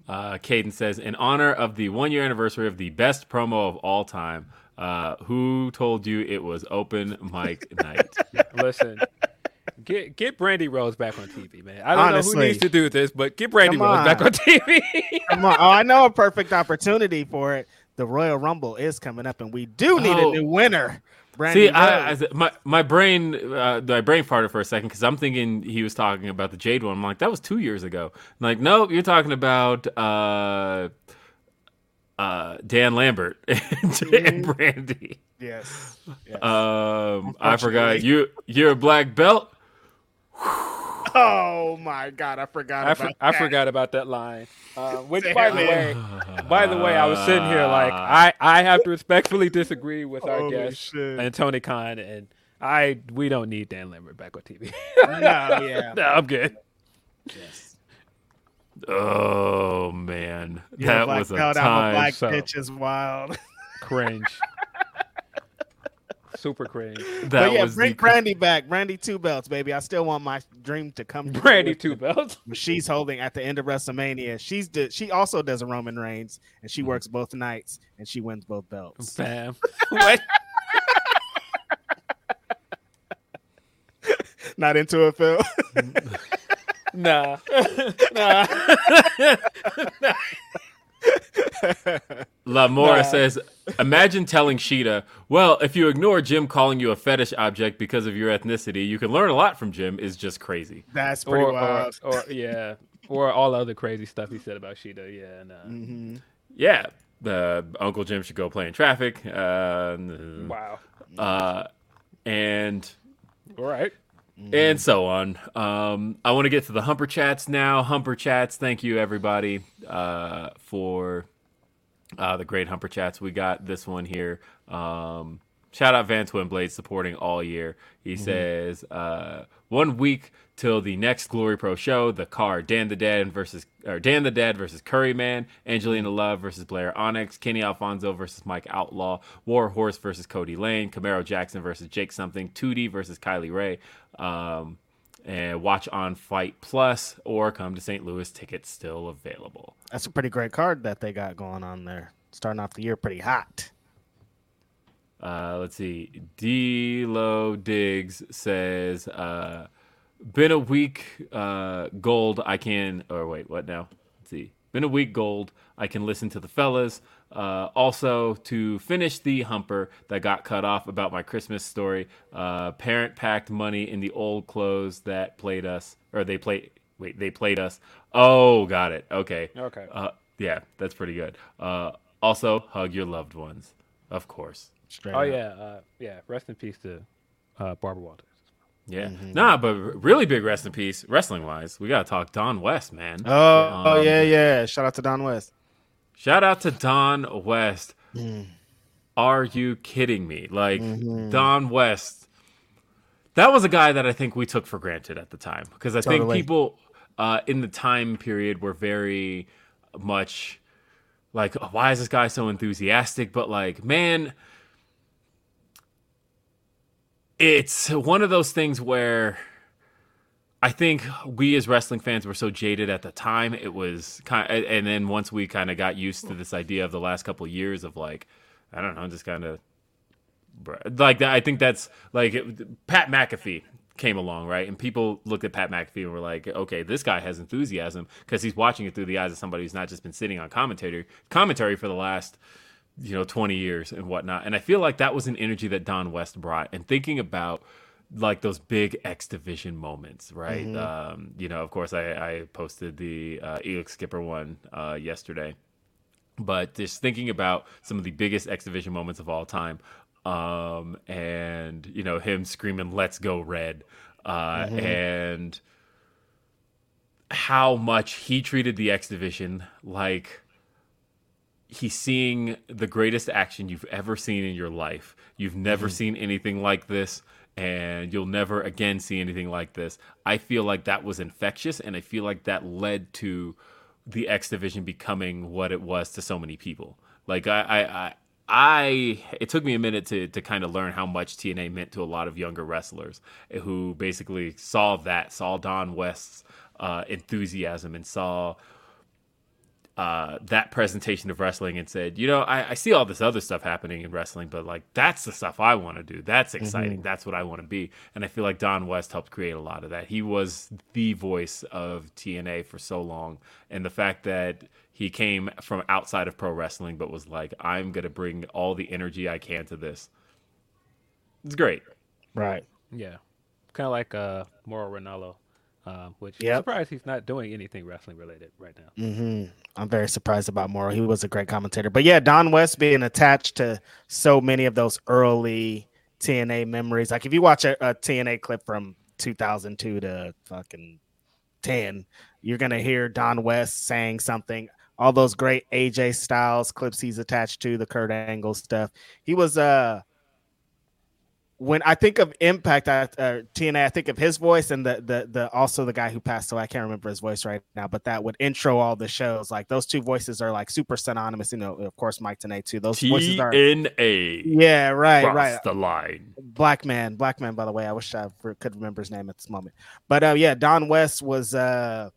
Uh, Caden says, in honor of the one year anniversary of the best promo of all time, uh, who told you it was open mic night? Listen, get get Brandi Rhodes back on TV, man. I don't know who needs to do this, but get Brandi Come Rhodes back on. on TV. Come on. Oh, I know a perfect opportunity for it. The Royal Rumble is coming up, and we do need Oh. a new winner. Brandi See, I, I, my my brain uh, my brain farted for a second because I'm thinking he was talking about the Jade one. I'm like, that was two years ago. I'm like, no, you're talking about uh, uh, Dan Lambert and, and Brandi. yes. yes. Um, I forgot you. You're a black belt. oh my God, I forgot I, about for, I that. forgot about that line. Uh, which, Damn by the way, by the way, I was sitting here like I, I have to respectfully disagree with our Holy guest shit. and Tony Khan, and I we don't need Dan Lambert back on TV. No, yeah. no, I'm good. Oh man, You're that black was a belt, I'm a time. black so- bitch is wild. Cringe. Super cringe. That but yeah, was bring the- Brandi back. Brandi two belts, baby. I still want my dream to come. Brandi two belts. She's holding at the end of WrestleMania. She's do, she also does a Roman Reigns, and she hmm. works both nights, and she wins both belts. Bam. what? Not into it, Phil. Nah. nah. Lamora Nah. says, imagine telling Shida, well, if you ignore Jim calling you a fetish object because of your ethnicity, you can learn a lot from Jim is just crazy. That's pretty or, or, wild. or yeah, or all other crazy stuff he said about Shida. Yeah, nah. Mm-hmm. Yeah. Uh, Uncle Jim should go play in traffic. Uh, Wow. Uh, and All right. And so on. Um, I want to get to the Humper chats now. Humper chats. Thank you everybody uh, for uh, the great Humper chats. We got this one here. Um, shout out Van Twinblade supporting all year. He says uh, one week till the next Glory Pro show. The car Dan the Dad versus or Dan the Dad versus Curry Man. Angelina Love versus Blair Onyx. Kenny Alfonso versus Mike Outlaw. War Horse versus Cody Lane. Camaro Jackson versus Jake Something. 2D versus Kylie Rae. Um, and watch on FITE Plus or come to St. Louis. Tickets still available. That's a pretty great card that they got going on there. Starting off the year pretty hot. Uh, let's see. D Lo Diggs says, uh, "Been a week uh, gold. I can. Or wait, what now? Let's see. Been a week gold. I can listen to the fellas. Uh, also, to finish the humper that got cut off about my Christmas story. Uh, parent packed money in the old clothes that played us, or they played. Wait, they played us. Oh, got it. Okay. Okay. Uh, yeah, that's pretty good. Uh, also, hug your loved ones, of course. Straight Oh up. yeah, uh, yeah. Rest in peace to uh, Barbara Walters. Yeah. Mm-hmm. Nah, but really big rest in peace, wrestling wise. We gotta talk Don West, man. Oh, oh Um, yeah, yeah. Shout out to Don West. Shout out to Don West. Mm. Are you kidding me? Like Mm-hmm. Don West. That was a guy that I think we took for granted at the time because I think people uh, in the time period were very much like, "Oh, why is this guy so enthusiastic? But like, man, it's one of those things where I think we as wrestling fans were so jaded at the time. It was kind, and then once we kind of got used to this idea of the last couple of years of like, I don't know, just kind of like that. I think that's like Pat McAfee came along, right? And people looked at Pat McAfee and were like, okay, this guy has enthusiasm because he's watching it through the eyes of somebody who's not just been sitting on commentary commentary for the last you know 20 years and whatnot. And I feel like that was an energy that Don West brought. And thinking about like those big X Division moments, right? Mhm. Um, you know, of course, I, I posted the uh, Elix Skipper one uh, yesterday, but just thinking about some of the biggest X Division moments of all time, um, and you know him screaming "Let's go Red," uh, Mhm. and how much he treated the X Division like he's seeing the greatest action you've ever seen in your life. You've never Mhm. seen anything like this, and you'll never again see anything like this. I feel like that was infectious, and I feel like that led to the X Division becoming what it was to so many people. Like I, I, I, I it took me a minute to to kind of learn how much TNA meant to a lot of younger wrestlers who basically saw that, saw Don West's uh, enthusiasm, and saw uh, that presentation of wrestling and said, you know, I, I see all this other stuff happening in wrestling, but like that's the stuff I want to do. That's exciting. Mhm. That's what I want to be. And I feel like Don West helped create a lot of that. He was the voice of TNA for so long. And the fact that he came from outside of pro wrestling, but was like, I'm going to bring all the energy I can to this. It's great. Right. Yeah, kind of like uh, Mauro Ranallo, uh, which I'm surprised he's not doing anything wrestling related right now. hmm I'm very surprised about Morrow. He was a great commentator. But yeah, Don West being attached to so many of those early TNA memories. Like if you watch a, a TNA clip from 2002 to fucking 10, you're going to hear Don West saying something. All those great AJ Styles clips he's attached to, the Kurt Angle stuff. He was uh when I think of Impact, I, uh, TNA, I think of his voice and the the the also the guy who passed away. I can't remember his voice right now, but that would intro all the shows. Like those two voices are like super synonymous. You know, of course, Mike Tenay too. Those voices are. TNA. Yeah, right, Cross right. the line. Black man, black man. By the way, I wish I could remember his name at this moment. But uh, yeah, Don West was. uh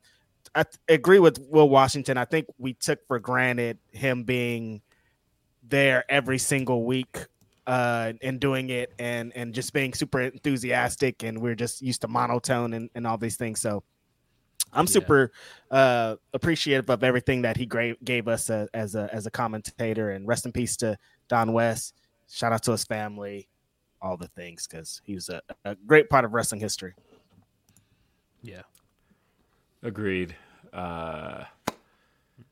I th- agree with Will Washington. I think we took for granted him being there every single week uh and doing it and and just being super enthusiastic and we're just used to monotone and, and all these things so i'm super uh appreciative of everything that he gra- gave us uh, as a as a commentator and rest in peace to don west shout out to his family all the things because he was a, a great part of wrestling history Yeah, Agreed. Uh,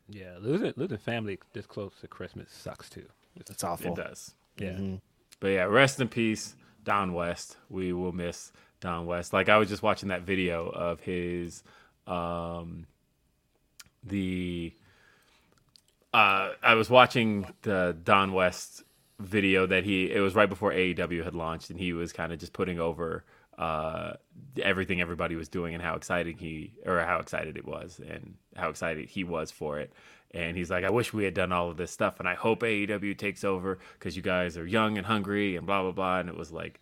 yeah. Losing losing family this close to Christmas sucks too. It's awful. It does. Yeah. Mhm. But yeah, rest in peace, Don West. We will miss Don West. Like I was just watching that video of his um the uh I was watching the Don West video that he it was right before AEW had launched and he was kind of just putting over uh everything everybody was doing and how exciting he or how excited it was and how excited he was for it and he's like I wish we had done all of this stuff and I hope AEW takes over cuz you guys are young and hungry and blah blah blah and it was like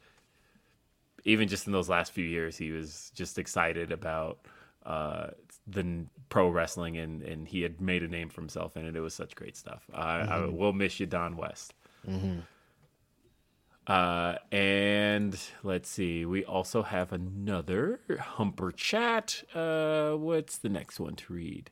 even just in those last few years he was just excited about uh the pro wrestling and and he had made a name for himself in it it was such great stuff I, I Mhm. will miss you Don West Mhm. uh, and let's see, we also have another Humper chat. Uh, what's the next one to read?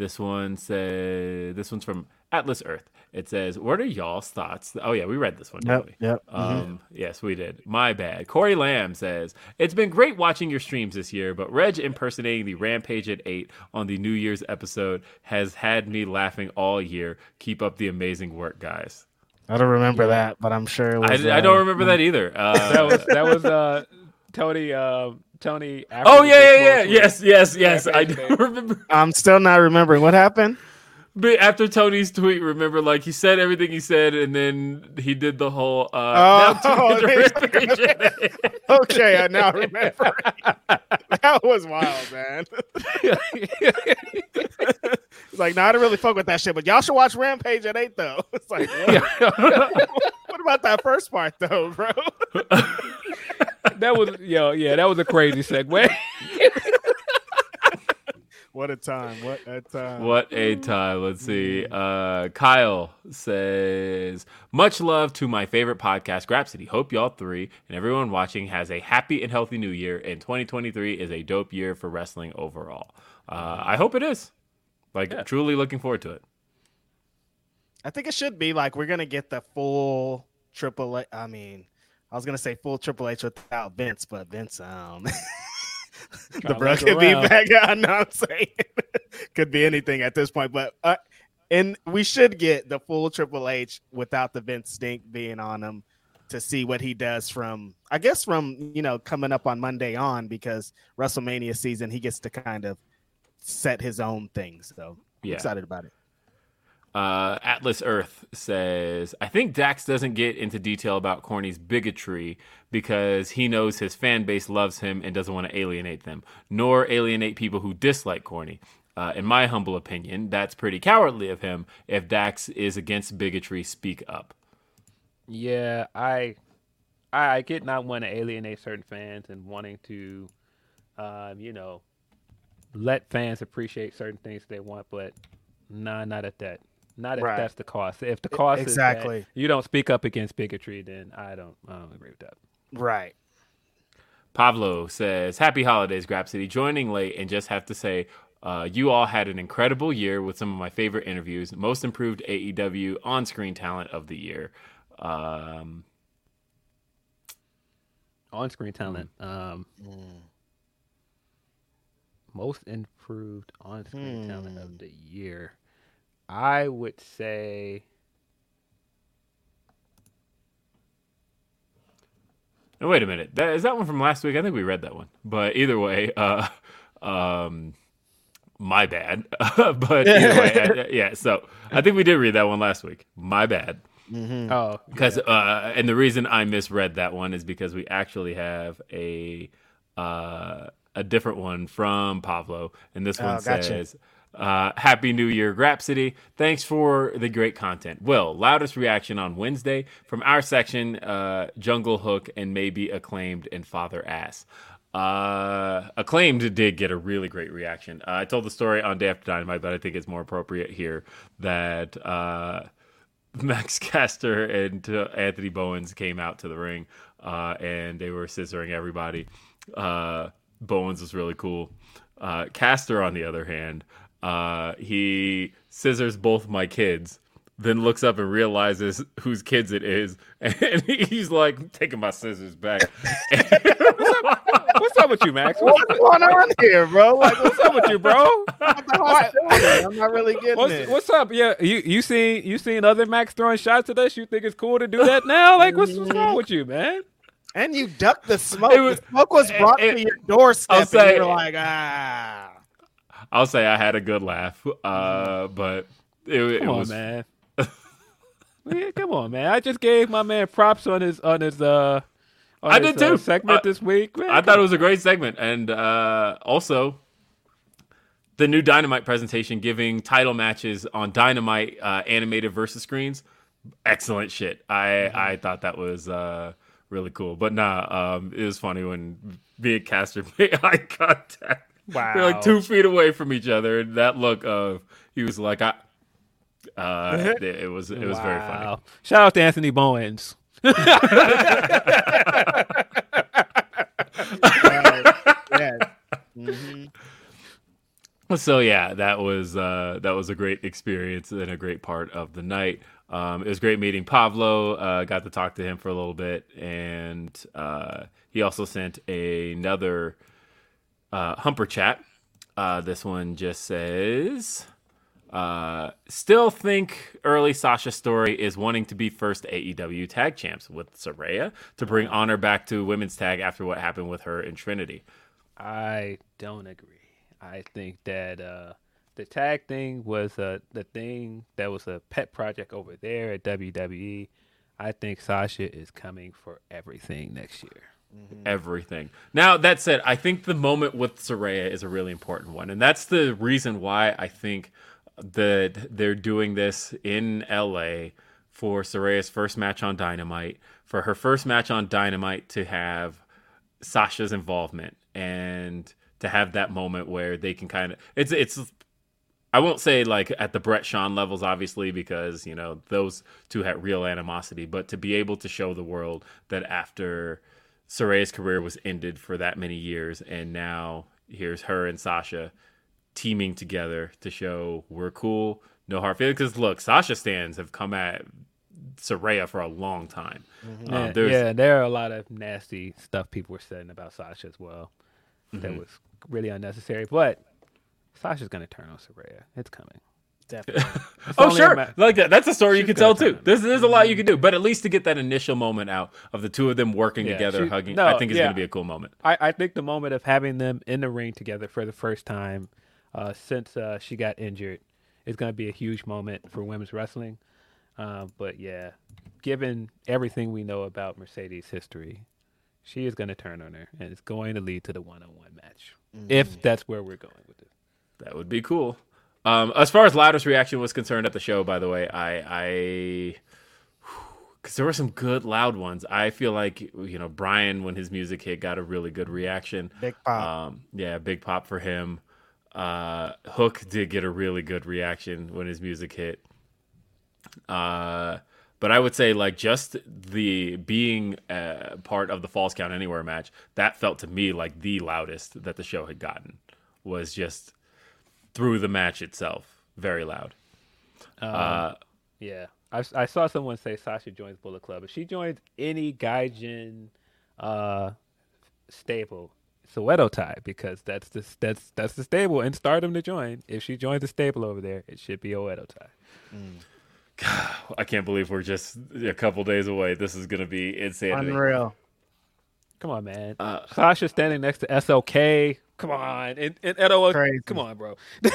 This one says, this one's from Atlas Earth. It says, What are y'all's thoughts? Oh, yeah, we read this one, Yep, didn't we? yep, Um, Yes, we did. My bad. Corey Lamb says, It's been great watching your streams this year, but Reg impersonating the Rampage at 8 on the New Year's episode has had me laughing all year. Keep up the amazing work, guys. i don't remember that but i'm sure it I, was, I uh, don't remember that either. Uh, that was that was uh Tony uh Tony. after oh yeah, yeah, yeah. close Yes, yes, yes. I do remember. I'm still not remembering what happened But after Tony's tweet, remember, like he said everything he said, and then he did the whole. Uh, Oh, now to the he's Rampage. okay i now remember that was wild man it's like no i don't really fuck with that shit but y'all should watch rampage at 8 though it's like what, what about that first part though bro that was yo yeah that was a crazy segue. What a time! What a time! What a time. Let's see. Uh, Kyle says, Much love to my favorite podcast, Grapsody. Hope y'all three and everyone watching has a happy and healthy new year, and 2023 is a dope year for wrestling overall. Uh, I hope it is. Like, truly looking forward to it. I think it should be like we're gonna get the full Triple A- I mean, I was gonna say full Triple H without Vince, but Vince, um, the bro could be back. I know I'm saying could be anything at this point, but uh, and we should get the full Triple H without the Vince stink being on him to see what he does from I guess from you know coming up on Monday on because WrestleMania season he gets to kind of set his own things. So Yeah. excited about it. Uh, Atlas Earth says, I think Dax doesn't get into detail about Corny's bigotry because he knows his fan base loves him and doesn't want to alienate them, nor alienate people who dislike Corny. Uh, in my humble opinion, that's pretty cowardly of him. If Dax is against bigotry, speak up. Yeah, I, I get not wanting to alienate certain fans and wanting to, um, you know, let fans appreciate certain things they want, but nah, not at that. Not if Right. that's the cost. If the cost exactly. is that you don't speak up against bigotry, then I don't, I don't agree with that. Right. Pablo says, Happy holidays, Grapsody. Joining late and just have to say, uh, you all had an incredible year with some of my favorite interviews. Most improved AEW on screen talent of the year. Um, On-screen talent. Mm. Um, most improved on-screen talent Hmm. of the year. I would say. oh, wait a minute. That, is that one from last week? I think we read that one. But either way, uh, um, my bad. but way, uh, yeah. So I think we did read that one last week. My bad. Oh, because uh, and the reason I misread that one is because we actually have a uh, a different one from Pablo, and this one Oh, gotcha. says. Uh, Happy New Year, Grapsody. Thanks for the great content. Will, loudest reaction on Wednesday from our section, uh, Jungle Hook, and maybe acclaimed and Father Ass. Uh, acclaimed did get a really great reaction. Uh, I told the story on Day After Dynamite, but I think it's more appropriate here that uh, Max Caster and uh, Anthony Bowens came out to the ring, uh, and they were scissoring everybody. Uh, Bowens was really cool. Uh, Caster, on the other hand, uh, he scissors both my kids, then looks up and realizes whose kids it is, and he's like taking my scissors back. what's up with you, Max? What's going on here, bro? Like, What's up with you, bro? I'm not really getting What's, it. what's up? Yeah, you you seen you seen other Max throwing shots at us? You think it's cool to do that now? Like, what's, what's wrong with you, man? and you ducked the smoke. Was- the smoke was brought it- to your doorstep, I'll and say- you were like, ah. I'll say I had a good laugh, uh, but it, it Come on, was man. yeah, come on, man. I just gave my man props on his on his uh. On I his, did uh, too. segment I- this week. Man, I thought it was a great segment, and uh, also the new Dynamite presentation, giving title matches on Dynamite uh, animated versus screens. Excellent shit. I Mm-hmm. I thought that was uh, really cool. But nah, um, it was funny when me and Caster made eye contact. Wow. They're like two feet away from each other, and that look of he was like, I. Uh, it, it was it was very funny. Shout out to Anthony Bowens. yeah. So yeah, that was uh, that was a great experience and a great part of the night. Um, it was great meeting Pablo. Uh, got to talk to him for a little bit, and uh, he also sent another uh, Humper chat. Uh, this one just says, uh, "Still think early Sasha story is wanting to be first AEW tag champs with Saraya to bring honor back to women's tag after what happened with her in Trinity." I don't agree. I think that uh, the tag thing was uh, the thing that was a pet project over there at WWE. I think Sasha is coming for everything next year. Mm-hmm. everything. Now that said, I think the moment with Saraya is a really important one, and that's the reason why I think that they're doing this in LA for Saraya's first match on Dynamite, for her first match on Dynamite to have Sasha's involvement and to have that moment where they can kind of it's it's I won't say like at the Bret Shawn levels, obviously, because you know those two had real animosity. But to be able to show the world that after Saraya's career was ended for that many years, and now here's her and Sasha teaming together to show we're cool, no hard feelings. Because look, Sasha stands have come at Saraya for a long time. Mm-hmm. Um, yeah, there are a lot of nasty stuff people were saying about Sasha as well. That Mhm. was really unnecessary. But Sasha's gonna turn on Saraya. It's coming. Definitely. Oh sure, ma- like that. That's a story you She's can tell too. There's there's a lot you can do, but at least to get that initial moment out of the two of them working Yeah, together, she- hugging, no, I think is yeah. going to be a cool moment. I, I think the moment of having them in the ring together for the first time uh, since uh, she got injured is going to be a huge moment for women's wrestling. Um, but yeah, given everything we know about Mercedes' history, she is going to turn on her, and it's going to lead to the one-on-one match. If that's where we're going with it. That would be cool. Um, as far as loudest reaction was concerned at the show, by the way, I, I, because there were some good loud ones. I feel like you know Bryan when his music hit got a really good reaction. Big pop. Um, yeah, big pop for him. Uh, Hook did get a really good reaction when his music hit. Uh, but I would say like just the being uh, part of the Falls Count Anywhere match that felt to me like the loudest that the show had gotten was just through the match itself very loud. uh, Yeah, I, I saw someone say Sasha joins Bullet Club. If she joins any Gaijin uh, stable, Soweto tie because that's the that's that's the stable and Stardom to join. If she joins the stable over there, it should be Oedo Tai. I can't believe we're just a couple days away. This is gonna be insanity. Unreal. Come on, man. Uh, Sasha standing next to SLK. Come on, and, and Edo. Come on, bro.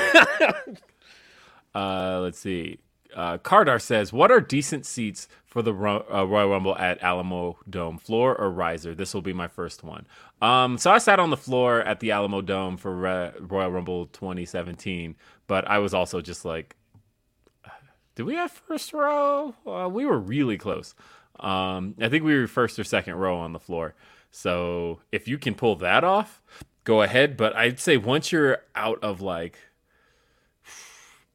Uh, let's see. Uh, Cardar says, "What are decent seats for the uh, Royal Rumble at Alamo Dome? Floor or riser? This will be my first one." Um, so I sat on the floor at the Alamodome for Re- Royal Rumble 2017, but I was also just like, "Did we have first row? Uh, we were really close. Um, I think we were first or second row on the floor. So if you can pull that off, go ahead. But I'd say once you're out of like."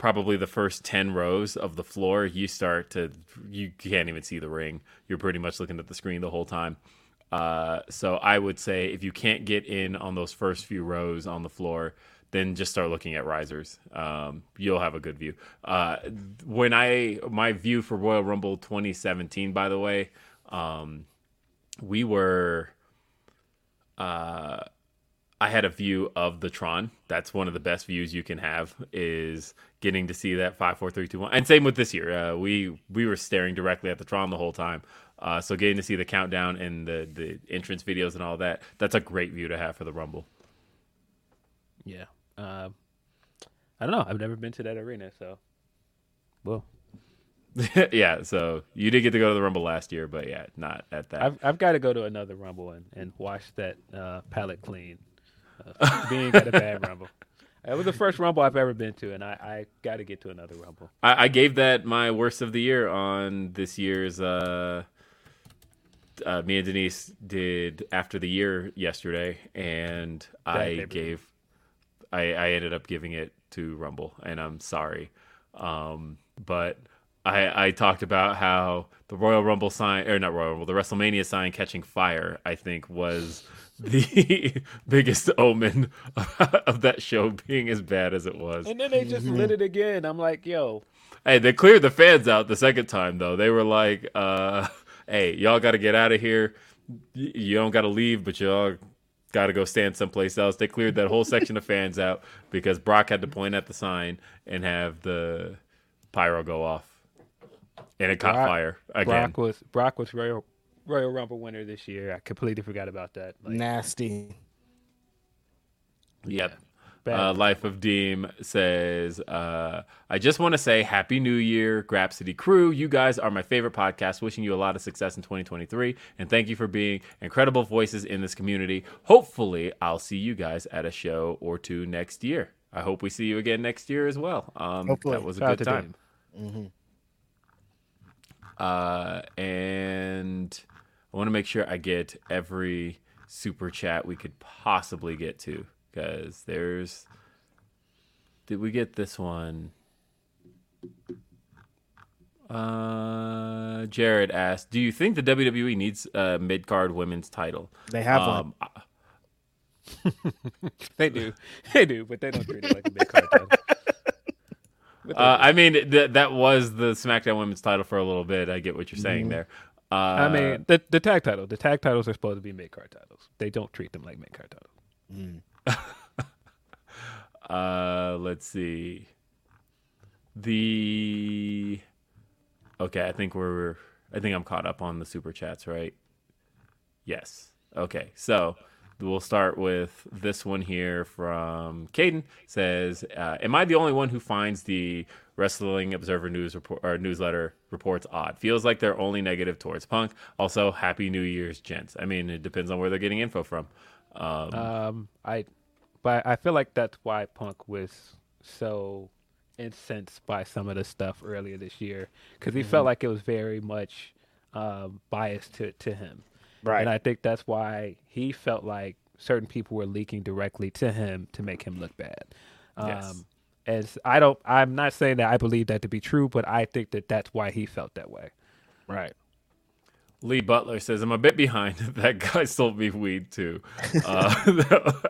probably the first 10 rows of the floor you start to you can't even see the ring you're pretty much looking at the screen the whole time uh, so i would say if you can't get in on those first few rows on the floor then just start looking at risers um, you'll have a good view uh, when i my view for royal rumble 2017 by the way um, we were uh, I had a view of the Tron. That's one of the best views you can have is getting to see that five, four, three, two, one. And same with this year. Uh, we we were staring directly at the Tron the whole time. Uh, so getting to see the countdown and the the entrance videos and all that. That's a great view to have for the Rumble. Yeah. Um, I don't know. I've never been to that arena, so. Well, yeah. So you did get to go to the Rumble last year, but yeah, not at that. I've I've got to go to another Rumble and, and wash that uh, palate clean. Being at a bad Rumble. It was the first Rumble I've ever been to, and I, I got to get to another Rumble. I, I gave that my worst of the year on this year's. Uh, uh, me and Denise did after the year yesterday, and I pay-per-view. gave. I, I ended up giving it to Rumble, and I'm sorry, um, but I I talked about how the Royal Rumble sign or not Royal Rumble, the WrestleMania sign catching fire. I think was the biggest omen of that show being as bad as it was. And then they just lit it again. I'm like, yo, Hey, they cleared the fans out the second time though. They were like, uh, "Hey, y'all got to get out of here. You don't got to leave, but y'all got to go stand someplace else." They cleared that whole section of fans out because Brock had to point at the sign and have the pyro go off, and it caught Brock- fire again. Brock was Brock was Royal Royal Rumble winner this year. I completely forgot about that. Like, Nasty. Yep. Bad. Uh, Life of Deem says, uh, I just want to say Happy New Year, Grapsody crew. You guys are my favorite podcast. Wishing you a lot of success in 2023. And thank you for being incredible voices in this community. Hopefully, I'll see you guys at a show or two next year. I hope we see you again next year as well. Um, Hopefully. that was a Shout good to time. hmm Uh, and I want to make sure I get every super chat we could possibly get to because there's. Did we get this one? Uh, Jared asked, "Do you think the WWE needs a mid card women's title?" They have Um, one. They do, they do, but they don't treat it like a big card title. Uh, I mean, th- that was the SmackDown Women's title for a little bit. I get what you're saying there. Uh, I mean, the the tag title, the tag titles are supposed to be mid card titles. They don't treat them like mid card titles. uh, let's see. The okay, I think we're. I think I'm caught up on the super chats, right? Yes. Okay, so we'll start with this one here from Caden. Says, uh, "Am I the only one who finds the Wrestling Observer news report or newsletter reports odd? Feels like they're only negative towards Punk. Also, Happy New Year's, gents. I mean, it depends on where they're getting info from. Um, Um, I, but I feel like that's why Punk was so incensed by some of the stuff earlier this year because he felt Mhm. like it was very much um, biased to to him. Right. And I think that's why he felt like certain people were leaking directly to him to make him look bad. Um, Yes. And I don't. I'm not saying that I believe that to be true, but I think that that's why he felt that way. Right. Lee Butler says, I'm a bit behind. that guy sold me weed too. Uh, uh,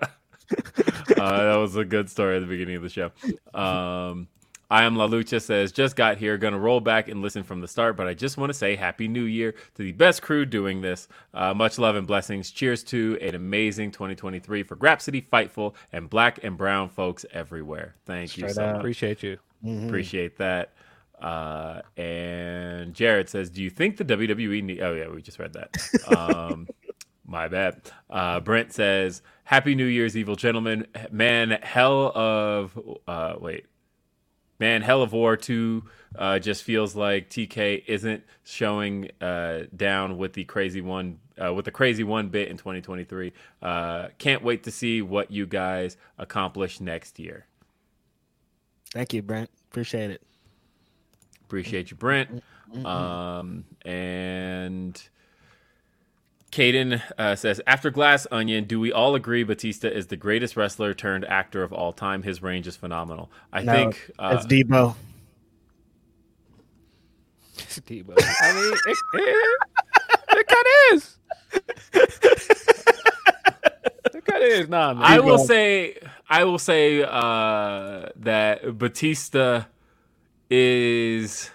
that was a good story at the beginning of the show. Um, I am La Lucha says, just got here, gonna roll back and listen from the start, but I just want to say Happy New Year to the best crew doing this. Uh, much love and blessings. Cheers to an amazing 2023 for Grapsody, Fightful, and black and brown folks everywhere. Thank you so up. much. Appreciate you. Mm-hmm. Mhm. Appreciate that. Uh, and Jared says, "Do you think the WWE need?" Oh yeah, we just read that. Um, my bad. Uh, Brent says, "Happy New Year's, evil gentlemen. Man, hell of uh, wait, man, hell of war two uh, just feels like TK isn't showing uh, down with the crazy one uh, with the crazy one bit in 2023. Uh, can't wait to see what you guys accomplish next year." Thank you, Brent. Appreciate it. Appreciate you, Brent. Um, and Caden uh, says, after Glass Onion, do we all agree Batista is the greatest wrestler turned actor of all time? His range is phenomenal. I No, think uh, it's Debo. It's Debo. I mean, it, it, it kind of is. it kind of is. Nah, man. I will say, I will say uh, that Batista is.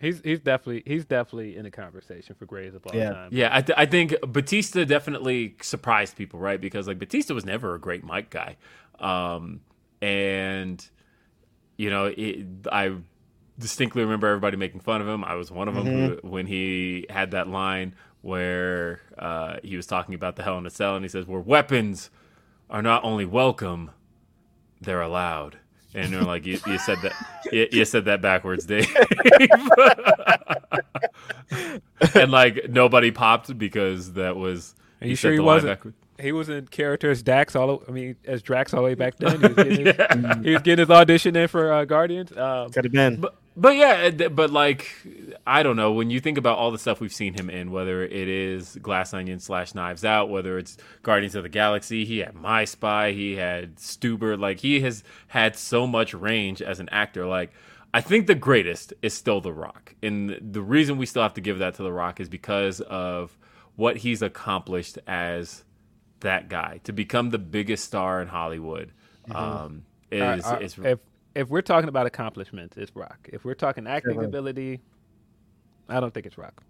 He's he's definitely he's definitely in the conversation for greatest of all time. Yeah, I, th- I think Batista definitely surprised people, right? Because like Batista was never a great mic guy, um, and you know, it, I distinctly remember everybody making fun of him. I was one of them Mhm. who, when he had that line where uh, he was talking about the Hell in a Cell, and he says, "Where weapons are not only welcome, they're allowed." And they're like, "You, you said that. You, you said that backwards, Dave." and like nobody popped because that was. Are you said sure he wasn't? backwards. He was in character as Dax all. o- I mean, as Drax all the way back then. He was getting his, he was getting his audition in for uh, Guardians. Um, Could have been. But but yeah, but like I don't know when you think about all the stuff we've seen him in, whether it is Glass Onion slash Knives Out, whether it's Guardians of the Galaxy, he had My Spy, he had Stuber, like he has had so much range as an actor. Like I think the greatest is still The Rock, and the reason we still have to give that to The Rock is because of what he's accomplished as that guy to become the biggest star in Hollywood. Um, is, uh, uh, is if if we're talking about accomplishments, it's Rock. If we're talking acting Sure. ability, I don't think it's Rock.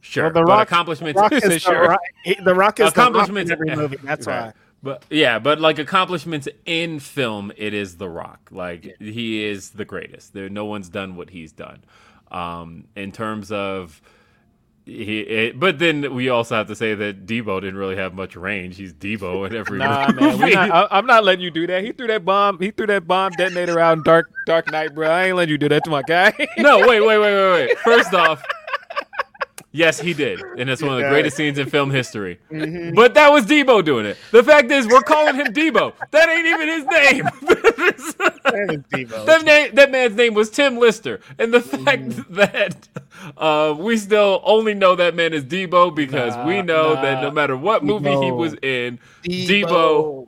Sure, Well, the but Rock, accomplishments. The Rock is the, Sure. Rock, the Rock is the Rock in every movie. That's Right. why. But yeah, but like accomplishments in film, it is The Rock. Like he is the greatest. There, no one's done what he's done. Um, in terms of he, it, but then we also have to say that Debo didn't really have much range. He's Debo in every Nah, man, not, I, I'm not letting you do that. He threw that bomb. He threw that bomb detonator out in Dark Dark Night, bro. I ain't letting you do that to my guy. no, wait, wait, wait, wait, wait. First off, yes, he did, and it's one of the greatest scenes in film history. Mhm. But that was Debo doing it. The fact is, we're calling him Debo. That ain't even his name. Debo. that, name, that man's name was Tim Lister, and the fact that uh, we still only know that man as Debo because we Nah, know that no matter what movie he was in, Debo.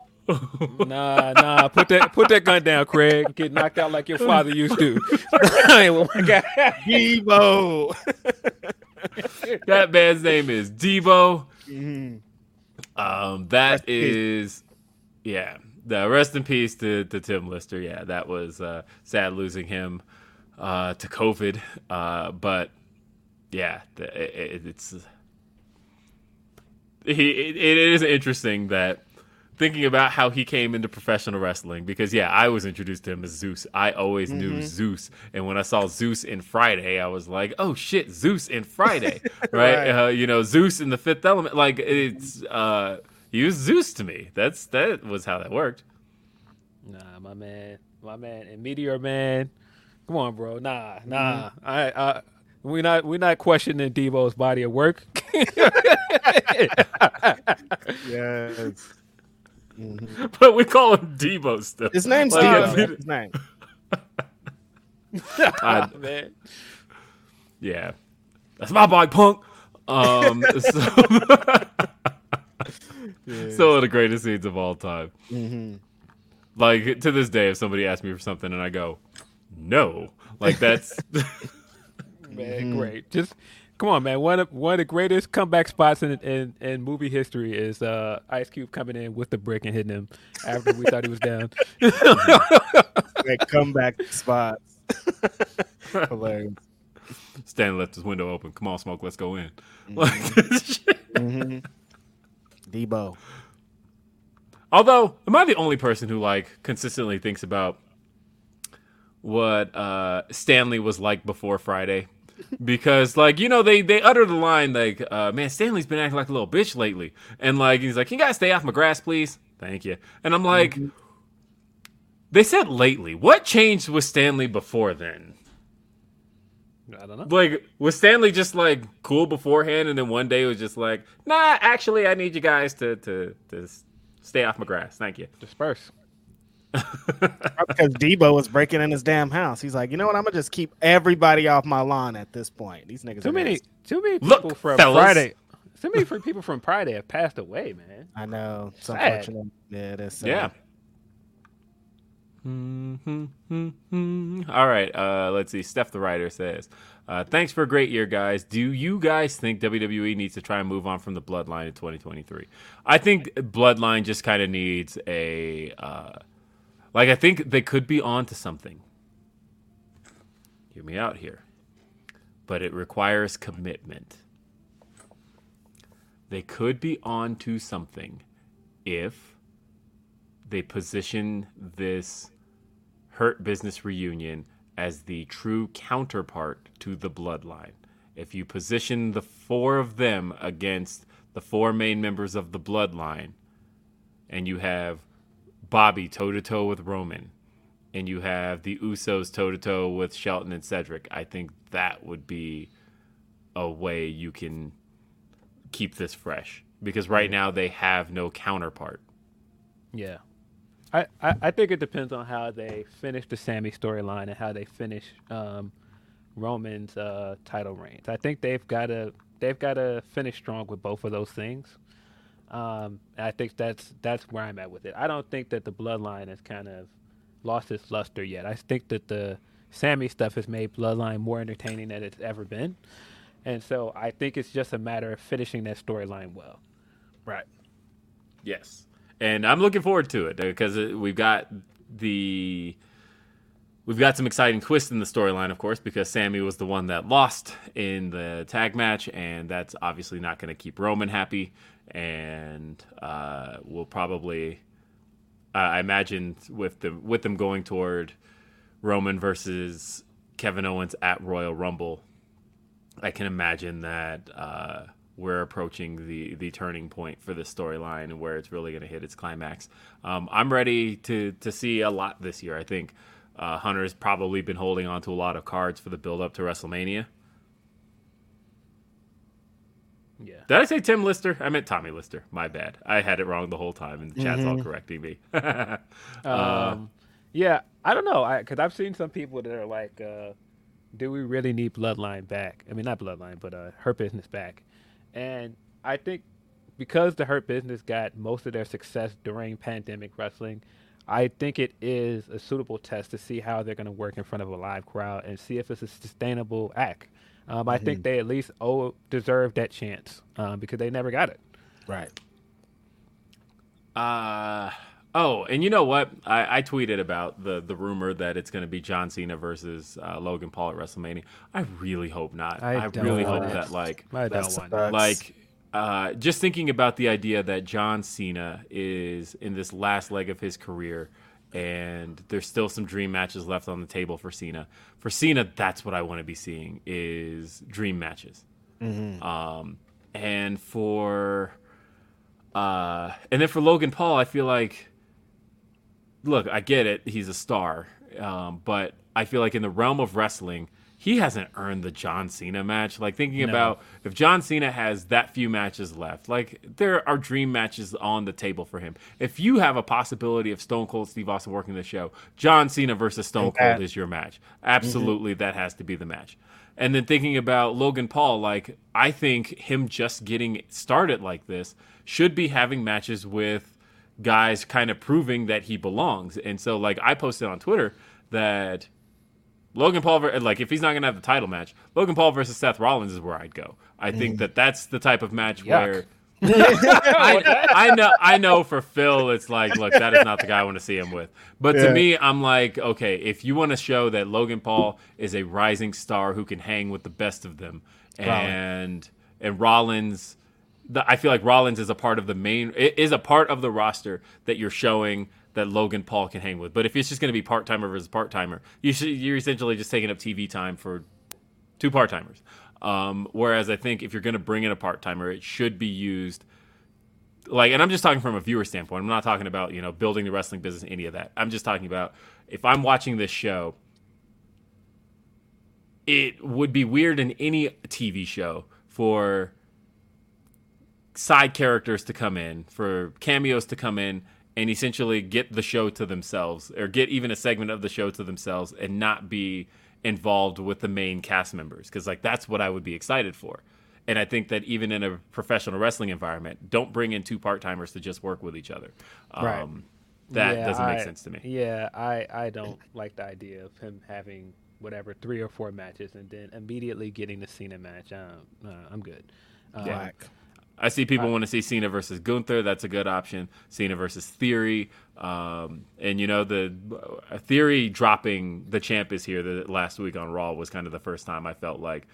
Nah, nah. Put that put that gun down, Craig. Get knocked out like your father used to. my God. Debo. that man's name is Debo. Mm-hmm. Um, that is, yeah. The rest in peace to, to Tim Lister. Yeah, that was uh, sad losing him uh, to COVID. Uh, but yeah, the, it, it's he. It, it is interesting that thinking about how he came into professional wrestling because yeah, I was introduced to him as Zeus. I always knew Zeus, and when I saw Zeus in Friday, I was like, oh shit, Zeus in Friday, right? Right. Uh, you know, Zeus in the Fifth Element. Like it's uh, he was Zeus to me. That's that was how that worked. Nah, my man, my man, and Meteor Man. Come on, bro. Nah, nah. I, I, we not we not questioning Debo's body of work. yes. But we call him Debo still. His name's Like, Debo. I- That's his name. I- man. yeah, that's my bike, punk. Um, so, still one of the greatest scenes of all time. Mm-hmm. Like to this day, if somebody asks me for something and I go, no, like that's Man, great. Just come on, man. One of one of the greatest comeback spots in in, in movie history is uh, Ice Cube coming in with the brick and hitting him after we thought he was down. Great comeback spot. Hilarious. Stan left his window open. Come on, smoke, let's go in. Mm-hmm. Like, Debo. Although, am I the only person who like consistently thinks about what uh, Stanley was like before Friday? Because like you know they they utter the line like uh, man Stanley's been acting like a little bitch lately. And like he's like can you guys stay off my grass please? Thank you. And I'm like they said lately. What changed with Stanley before then? I don't know. like was Stanley just like cool beforehand and then one day was just like nah actually I need you guys to to to stay off my grass. Thank you. Disperse. Because Debo was breaking in his damn house. He's like, you know what? I'm gonna just keep everybody off my lawn at this point. These niggas. Too are many, nasty. too many Look, people from fellas. Friday. Too many people from Friday have passed away, man. I know. It's Sad. unfortunate. Yeah, it is. sad. Yeah. All right. Uh, let's see. Steph the writer says, uh, "Thanks for a great year, guys. Do you guys think WWE needs to try and move on from the Bloodline in 2023? I think Bloodline just kind of needs a uh, like. I think they could be on to something. Hear me out here, but it requires commitment. They could be on to something if." they position this Hurt Business reunion as the true counterpart to the Bloodline. If you position the four of them against the four main members of the Bloodline, and you have Bobby toe to toe with Roman, and you have the Usos toe to toe with Shelton and Cedric, I think that would be a way you can keep this fresh. Because right now they have no counterpart. Yeah. I, I, I think it depends on how they finish the Sami storyline and how they finish um, Roman's uh, title reigns. I think they've got to they've got to finish strong with both of those things. Um, I think that's that's where I'm at with it. I don't think that the Bloodline has kind of lost its luster yet. I think that the Sami stuff has made Bloodline more entertaining than it's ever been, and so I think it's just a matter of finishing that storyline well. Right. Yes, and I'm looking forward to it because we've got the we've got some exciting twists in the storyline, of course, because Sami was the one that lost in the tag match, and that's obviously not going to keep Roman happy, and uh, we'll probably, uh, I imagine, with the with them going toward Roman versus Kevin Owens at Royal Rumble, I can imagine that uh, we're approaching the the turning point for this storyline where it's really going to hit its climax. Um, I'm ready to to see a lot this year. I think uh, Hunter's probably been holding on to a lot of cards for the build up to WrestleMania. Yeah. Did I say Tim Lister? I meant Tommy Lister. My bad. I had it wrong the whole time, and the chat's all correcting me. uh, Um, Yeah, I don't know, because I've seen some people that are like, uh, "Do we really need Bloodline back?" I mean, not Bloodline, but uh, Hurt Business back. And I think because the Hurt Business got most of their success during pandemic wrestling, I think it is a suitable test to see how they're going to work in front of a live crowd and see if it's a sustainable act. Um, I think they at least owe deserve that chance um, because they never got it. Right. Uh oh, and you know what? I, I tweeted about the the rumor that it's going to be John Cena versus uh, Logan Paul at WrestleMania. I really hope not. I I, really hope it. that like I don't That's want like uh, just thinking about the idea that John Cena is in this last leg of his career, and there's still some dream matches left on the table for Cena. For Cena, that's what I want to be seeing is dream matches. Um, and for uh, and then for Logan Paul, I feel like look, I get it, he's a star, um, but I feel like in the realm of wrestling, he hasn't earned the John Cena match. Like thinking about if John Cena has that few matches left, like there are dream matches on the table for him. If you have a possibility of Stone Cold Steve Austin working the show, John Cena versus Stone Cold is your match. Absolutely, mm-hmm. that has to be the match. And then thinking about Logan Paul, like I think him just getting started like this should be having matches with guys kind of proving that he belongs. And so like I posted on Twitter that Logan Paul, like if he's not going to have the title match, Logan Paul versus Seth Rollins is where I'd go. I think that that's the type of match where I, I know, I know for Phil, it's like, look, that is not the guy I want to see him with. But to me, I'm like, okay, if you want to show that Logan Paul is a rising star who can hang with the best of them, and and Rollins, the, I feel like Rollins is a part of the main, is a part of the roster that you're showing that Logan Paul can hang with. But if it's just going to be part timer versus part timer, you should, you're essentially just taking up TV time for two part timers. Um, whereas I think if you're going to bring in a part timer, it should be used like, and I'm just talking from a viewer standpoint. I'm not talking about you know building the wrestling business, any of that. I'm just talking about if I'm watching this show, it would be weird in any TV show for side characters to come in, for cameos to come in and essentially get the show to themselves or get even a segment of the show to themselves and not be involved with the main cast members because like that's what I would be excited for. And I think that even in a professional wrestling environment, don't bring in two part timers to just work with each other. Um, Right. That Yeah, doesn't make I- sense to me. Yeah, I, I don't like the idea of him having whatever three or four matches and then immediately getting the Cena match. Uh, uh, I'm good. Um, Yeah. I see people want to see Cena versus Gunther. That's a good option. Cena versus Theory, um, and you know the uh, Theory dropping the champ is here. The last week on Raw was kind of the first time I felt like,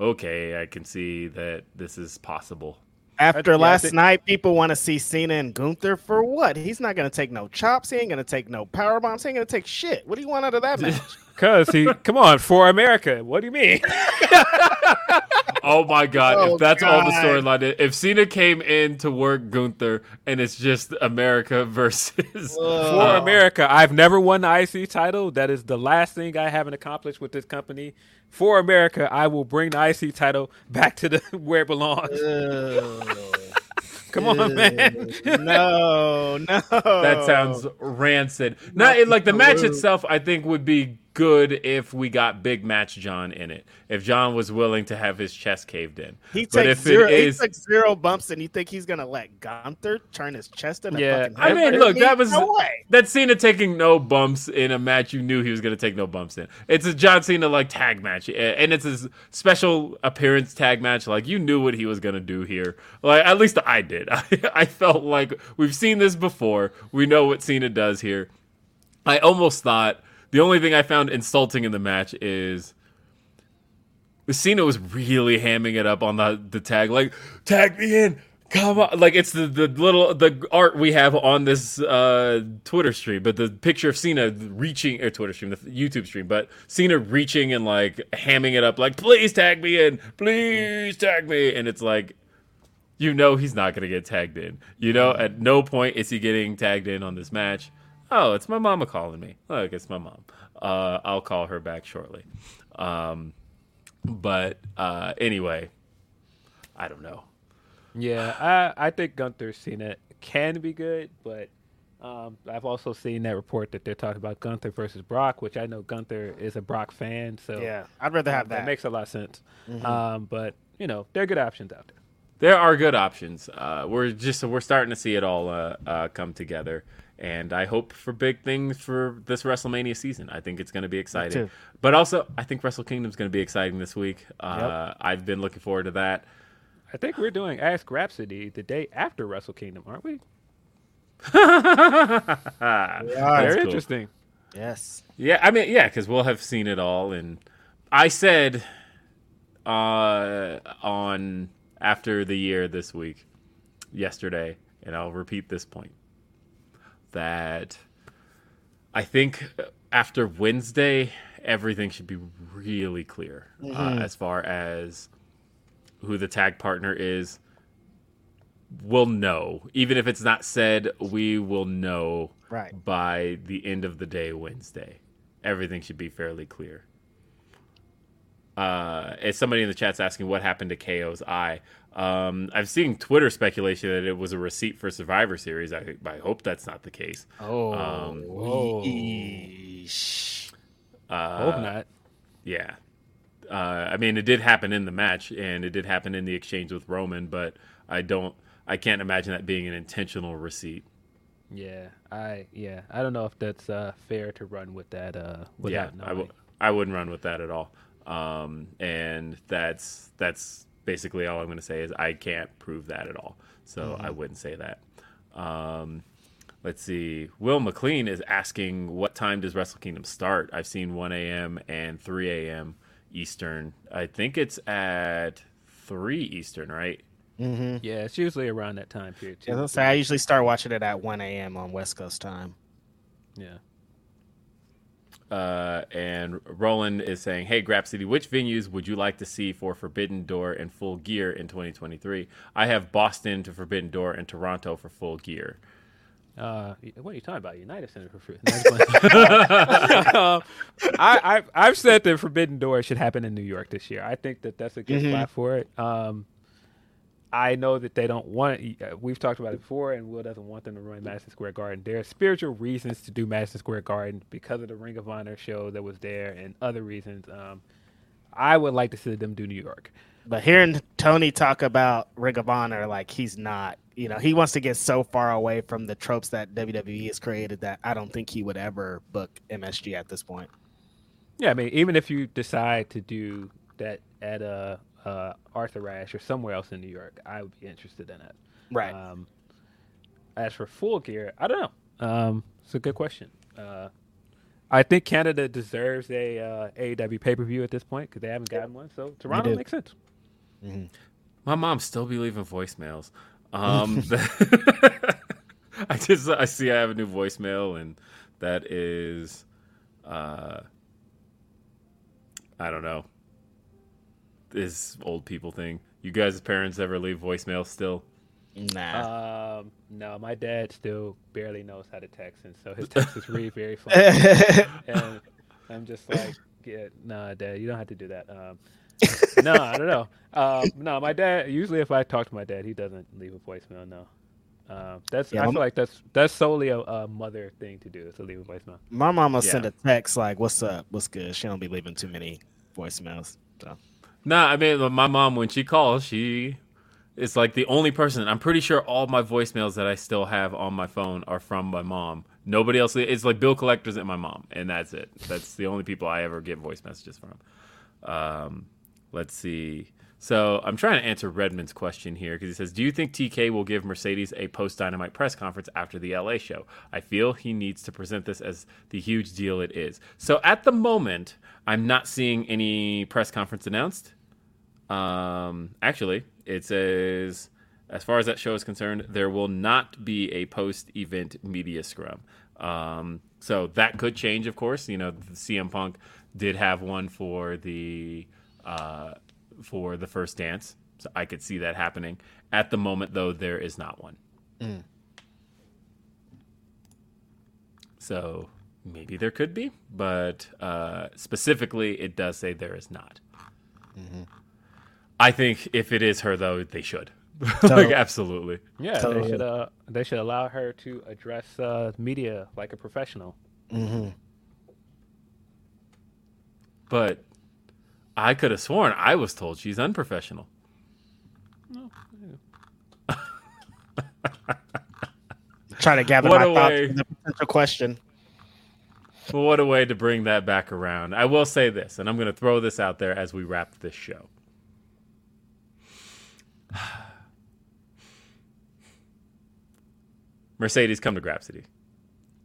okay, I can see that this is possible. After yeah, last think- night, people want to see Cena and Gunther for what? He's not going to take no chops. He ain't going to take no power bombs. He ain't going to take shit. What do you want out of that match? Cause he, come on, for America. What do you mean? Oh my god! Oh, if that's all the storyline, if Cena came in to work Gunther and it's just America versus For America, I've never won the IC title. That is the last thing I haven't accomplished with this company. For America, I will bring the IC title back to the where it belongs. Come on, man. no, no. That sounds rancid. Not it, like the match itself. I think would be good if we got big match John in it. If John was willing to have his chest caved in. He but takes if zero. is, he took zero bumps, and you think he's gonna let Gunther turn his chest into Yeah, fucking? I mean, look, that was no way. that Cena taking no bumps in a match you knew he was to take no bumps in. It's a John Cena like tag match, and it's a special appearance tag match. Like you knew what he was to do here. Like at least I did. I, I felt like we've seen this before. We know what Cena does here. I almost thought the only thing I found insulting in the match is. Cena was really hamming it up on the the tag, like tag me in, come on, like it's the the little the art we have on this uh, Twitter stream, but the picture of Cena reaching or Twitter stream, the YouTube stream, but Cena reaching and like hamming it up, like please tag me in, please tag me, and it's like you know he's not gonna get tagged in. You know, at no point is he getting tagged in on this match. Oh, it's my mama calling me. Look, it's my mom. Uh, I'll call her back shortly. Um, but uh, anyway, I don't know. Yeah, I I think Gunther Cena can be good, but Um, I've also seen that report that they're talking about Gunther versus Brock, which I know Gunther is a Brock fan, so Yeah, I'd rather have um, that. makes a lot of sense. Mhm. Um, but you know, there are good options out there. There are good options. Uh, we're just we're starting to see it all uh, uh, come together, and I hope for big things for this WrestleMania season. I think it's going to be exciting, but also I think Wrestle Kingdom is going to be exciting this week. Uh, I've been looking forward to that. I think we're doing Ask Grapsody the day after Wrestle Kingdom, aren't we? Very Very interesting. Yes. Yeah, I mean, yeah, because we'll have seen it all. And I said uh, on after the year this week, yesterday, and I'll repeat this point that I think after Wednesday, everything should be really clear uh, Mhm. as far as who the tag partner is. We'll know, even if it's not said. We will know Right. by the end of the day Wednesday. Everything should be fairly clear. Uh, as somebody in the chat's asking what happened to KO's eye, um, I've seen Twitter speculation that it was a receipt for Survivor Series. I, I hope that's not the case. Oh, um, uh, Hope not. Yeah. Uh, I mean, it did happen in the match, and it did happen in the exchange with Roman, but I don't, I can't imagine that being an intentional receipt. Yeah, I yeah, I don't know if that's uh, fair to run with that. Uh, yeah, without I knowing. w- I wouldn't run with that at all. Um, and that's that's basically all I'm going to say is I can't prove that at all. So I Mhm. wouldn't say that. Um, let's see. Will McLean is asking what time does Wrestle Kingdom start? I've seen 1 a.m. and 3 a.m. Eastern. I think it's at 3 Eastern, right? Mm-hmm. Yeah, it's usually around that time period too. As I say, I usually start watching it at 1 a.m. on West Coast time. Yeah. Uh, and Roland is saying, "Hey, Grapsody, which venues would you like to see for Forbidden Door and Full Gear in 2023? I have Boston to Forbidden Door and Toronto for Full Gear." Uh, what are you talking about? United Center for Fruit. um, I, I've I've said that Forbidden Door should happen in New York this year. I think that that's a good Mhm. spot for it. Um, I know that they don't want. uh, We've talked about it before, and Will doesn't want them to run Madison Square Garden. There are spiritual reasons to do Madison Square Garden because of the Ring of Honor show that was there, and other reasons. Um, I would like to see them do New York. But hearing Tony talk about Ring of Honor, like he's not, you know, he wants to get so far away from the tropes that WWE has created that I don't think he would ever book MSG at this point. Yeah, I mean, even if you decide to do that at uh, uh, Arthur Ashe or somewhere else in New York, I would be interested in it. Right. Um, as for full gear, I don't know. Um, it's a good question. Uh, I think Canada deserves a uh, AEW pay per view at this point because they haven't gotten one. So Toronto makes sense. My mom still be leaving voicemails. Um, I just I see I have a new voicemail, and that is, uh, I don't know, this old people thing. You guys' parents ever leave voicemail still? Nah. Um, no, my dad still barely knows how to text, and so his texts read very funny. and I'm just like, yeah, nah, dad, you don't have to do that. Um, no, I don't know. Um, no, my dad. Usually, if I talk to my dad, he doesn't leave a voicemail. No, um, that's. Yeah, I feel like that's that's solely a, a mother thing to do is to leave a voicemail. My mom will Yeah. send a text like, "What's up? What's good?" She don't be leaving too many voicemails. So Nah, I mean, my mom when she calls, she is like the only person. I'm pretty sure all my voicemails that I still have on my phone are from my mom. Nobody else. It's like bill collectors and my mom, and that's it. That's the only people I ever get voice messages from. Um, let's see. So I'm trying to answer Redmond's question here because he says, "Do you think TK will give Mercedes a post Dynamite press conference after the LA show? I feel he needs to present this as the huge deal it is." So at the moment, I'm not seeing any press conference announced. Um, actually, it says, as far as that show is concerned, there will not be a post-event media scrum. Um, so that could change, of course. You know, CM Punk did have one for the uh, for the first dance, so I could see that happening. At the moment, though, there is not one. Mm. So maybe there could be, but uh, specifically, it does say there is not. I think if it is her, though, they should. like absolutely. Yeah, So- they should uh they should allow her to address uh media like a professional. Mm-hmm. But I could have sworn I was told she's unprofessional. Try to gather What my thoughts way. for the potential question. Well, what a way to bring that back around. I will say this, and I'm going to throw this out there as we wrap this show. Mercedes, come to Grapsody.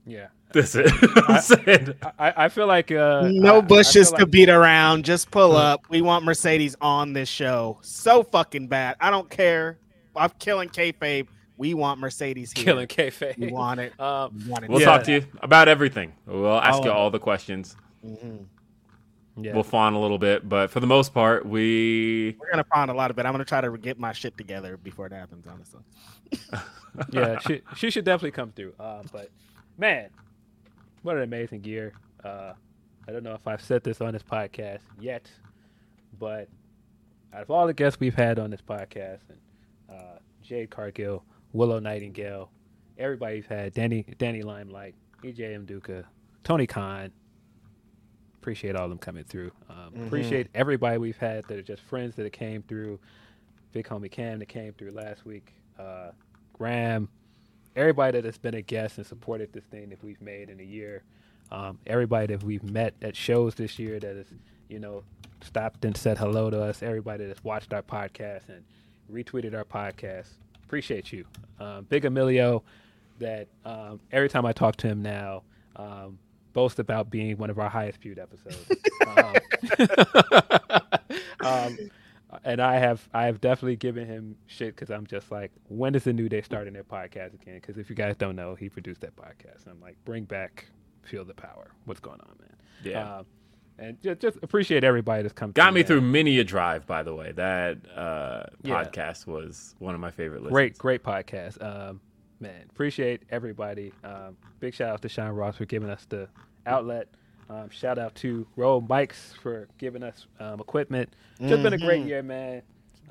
Yeah. That's it. I'm. I, I feel like uh no I- I bushes feel to like- beat around. Just pull up. We want Mercedes on this show. So fucking bad. I don't care. I'm killing kayfabe. We want Mercedes here. killing kayfabe. We want it. Um, We want it. We'll Yeah. talk to you about everything. We'll ask All you all the questions. Mhm. yeah. We'll fawn a little bit, but for the most part, we We're gonna fawn a lot of it. I'm gonna try to get my shit together before it happens. Honestly. yeah, she she should definitely come through. Uh, but man, what an amazing year. Uh, I don't know if I've said this on this podcast yet, but out of all the guests we've had on this podcast, and uh, Jade Cargill, Willow Nightingale, everybody we've had, Danny Danny Limelight, EJ Nduka, Tony Khan. Appreciate all of them coming through. Um, Appreciate everybody we've had that are just friends that came through. Big homie Cam that came through last week. Uh, Graham, everybody that has been a guest and supported this thing that we've made in a year. Um, everybody that we've met at shows this year that has, you know, stopped and said hello to us. Everybody that's watched our podcast and retweeted our podcast. Appreciate you. Um, Big Emilio, that um, every time I talk to him now, um, boast about being one of our highest viewed episodes. um, um, and I have I have definitely given him shit because I'm just like, when does the New Day start in their podcast again? Because if you guys don't know, he produced that podcast. And I'm like, bring back Feel the Power. What's going on, man? Yeah. And just, just appreciate everybody that's come. got me man. through many a drive. By the way, that uh, Yeah. podcast was one of my favorite. Listens. Great, great podcast. Um, man, appreciate everybody. Um, big shout out to Sean Ross for giving us the outlet. Um, shout out to Roll Mikes for giving us um, equipment. Just been a great year, man.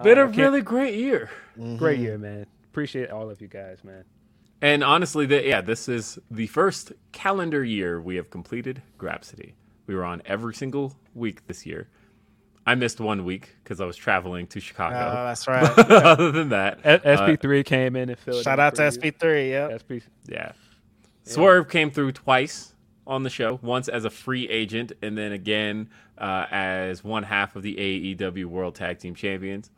Been Um, a I really great year. great year, man. Appreciate all of you guys, man. And honestly, the, yeah, this is the first calendar year we have completed Grapsody. We were on every single week this year. I missed one week because I was traveling to Chicago. Oh, that's right. Other than that, uh, SP3 came in and filled. Shout out to. SP3. Yeah. SP. yeah. Swerve came through twice on the show. Once as a free agent, and then again uh, as one half of the AEW World Tag Team Champions.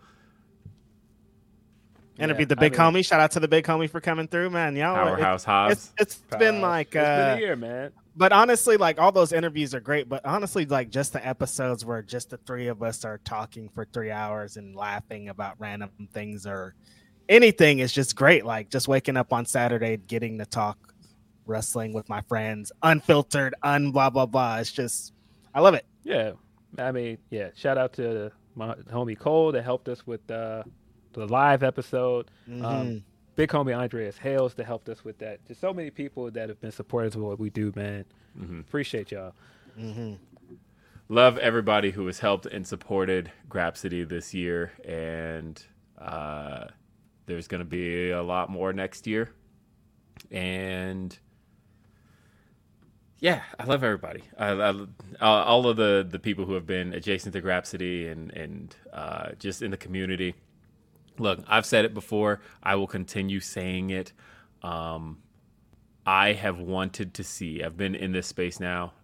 Interviewed Yeah, the big I mean- homie. Shout out to the big homie for coming through, man. Y'all, it- Powerhouse Hobbs. It's, it's been like, It's been uh, a year, man. but honestly, like all those interviews are great. But honestly, like just the episodes where just the three of us are talking for three hours and laughing about random things or anything is just great. Like just waking up on Saturday, getting to talk wrestling with my friends, unfiltered, un blah blah blah. It's just, I love it. Yeah, I mean, yeah. Shout out to my homie Cole that helped us with uh, the live episode. Mm-hmm. Um, big homie Andreas Hales that helped us with that. Just so many people that have been supporters of what we do, man. Appreciate y'all. love everybody who has helped and supported Grapsody this year, and uh, there's going to be a lot more next year. And yeah, I love everybody. I, I, uh, all of the the people who have been adjacent to Grapsody and and uh, just in the community. Look, I've said it before. I will continue saying it. Um, I have wanted to see. I've been in this space now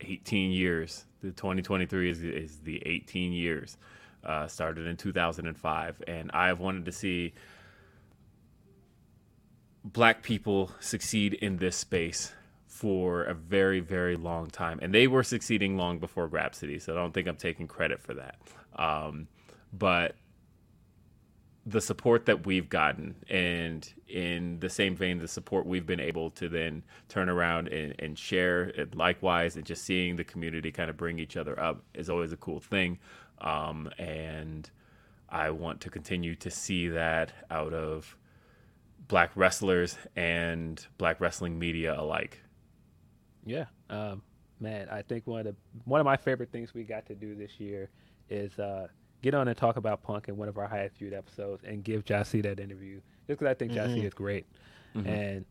18 years. The 2023 is, is the 18 years. Uh, started in 2005, and I have wanted to see black people succeed in this space for a very, very long time, and they were succeeding long before Grapsody. So I don't think I'm taking credit for that. Um, but the support that we've gotten and in the same vein the support we've been able to then turn around and, and share likewise and just seeing the community kind of bring each other up is always a cool thing um, and i want to continue to see that out of black wrestlers and black wrestling media alike Yeah, um, man. I think one of the one of my favorite things we got to do this year is uh, get on and talk about Punk in one of our highest viewed episodes and give Jossie that interview just because I think Jossie Mhm. is great. Mhm. And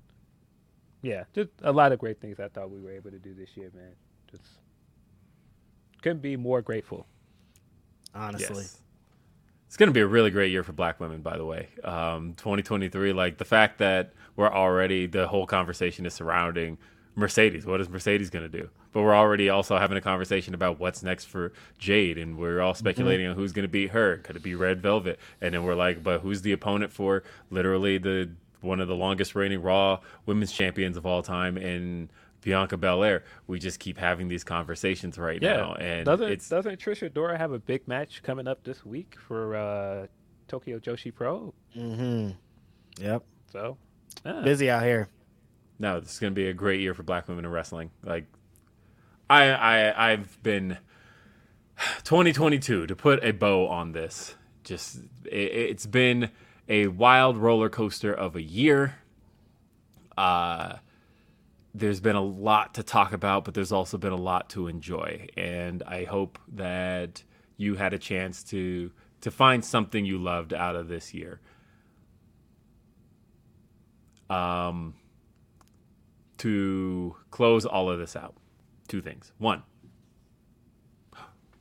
yeah, just a lot of great things I thought we were able to do this year, man. Just couldn't be more grateful. Honestly. Yes. It's going to be a really great year for black women, by the way. Um, 2023, like the fact that we're already, the whole conversation is surrounding Mercedes. What is Mercedes going to do? But we're already also having a conversation about what's next for Jade, and we're all speculating on who's going to beat her. Could it be Red Velvet? And then we're like, but who's the opponent for literally the one of the longest reigning Raw women's champions of all time in Bianca Belair? We just keep having these conversations right Yeah, now, and doesn't it's doesn't Trisha Adora have a big match coming up this week for uh, Tokyo Joshi Pro? Mm-hmm. Yep. So yeah. Busy out here. No, this is going to be a great year for black women in wrestling. Like, I, I, I've been 2022 to put a bow on this. Just, it, it's been a wild roller coaster of a year. Uh, there's been a lot to talk about, but there's also been a lot to enjoy, and I hope that you had a chance to to find something you loved out of this year. Um, to close all of this out, two things. One,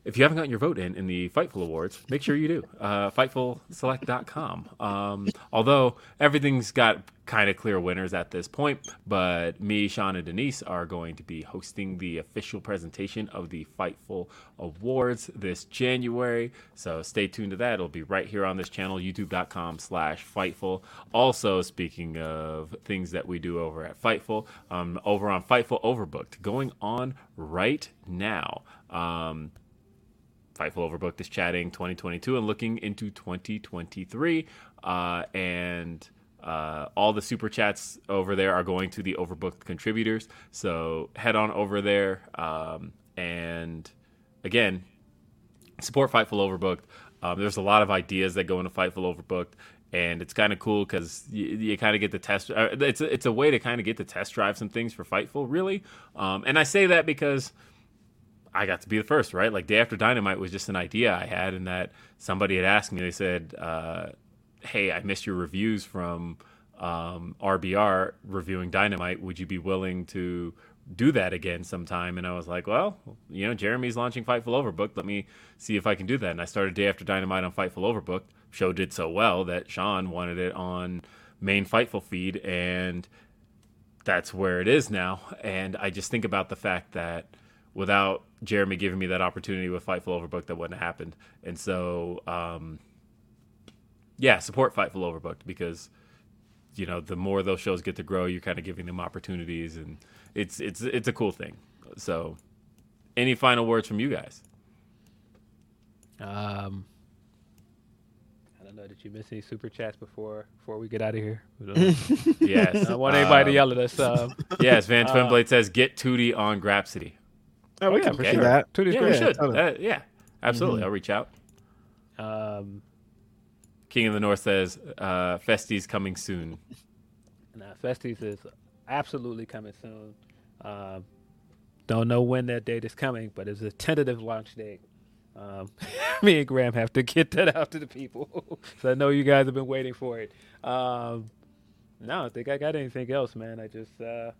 if you haven't gotten your vote in in the Fightful Awards, make sure you do. Uh, FightfulSelect.com. Um, although everything's got kind of clear winners at this point, but me, Sean, and Denise are going to be hosting the official presentation of the Fightful Awards this January. So stay tuned to that. It'll be right here on this channel, youtube.com slash Fightful. Also, speaking of things that we do over at Fightful, um, over on Fightful Overbooked, going on right now. Um, Fightful Overbooked is chatting 2022 and looking into 2023. Uh, and uh, all the super chats over there are going to the Overbooked contributors. So head on over there. Um, and again, support Fightful Overbooked. Um, there's a lot of ideas that go into Fightful Overbooked. And it's kind of cool because you, you kind of get the test. Uh, it's a, it's a way to kind of get to test drive some things for Fightful, really. Um, and I say that because I got to be the first, right? Like day after Dynamite was just an idea I had, and that somebody had asked me. They said, uh, "Hey, I missed your reviews from um, RBR reviewing Dynamite. Would you be willing to do that again sometime?" And I was like, "Well, you know, Jeremy's launching Fightful Overbooked. Let me see if I can do that." And I started day after Dynamite on Fightful Overbooked. Show did so well that Sean wanted it on main Fightful feed, and that's where it is now. And I just think about the fact that without Jeremy giving me that opportunity with Fightful Overbooked, that wouldn't have happened. And so, um, yeah, support Fightful Overbooked because you know the more those shows get to grow, you're kind of giving them opportunities, and it's it's it's a cool thing. So, any final words from you guys? Um, I don't know. Did you miss any super chats before before we get out of here? Yes. I don't want anybody to Um, yell at us. Um, yes, Van uh, Twinblade says get Tootie on Grapsody. Oh, we yeah, can for sure. that. Tootie's yeah, great. we should. totally. Uh, yeah, absolutely. Mhm. I'll reach out. Um, King of the North says uh, Festy's coming soon. Nah, Festies is absolutely coming soon. Um, don't know when that date is coming, but it's a tentative launch date. Um, me and Graham have to get that out to the people, so I know you guys have been waiting for it. Um, no, I don't think I got anything else, man. I just, uh,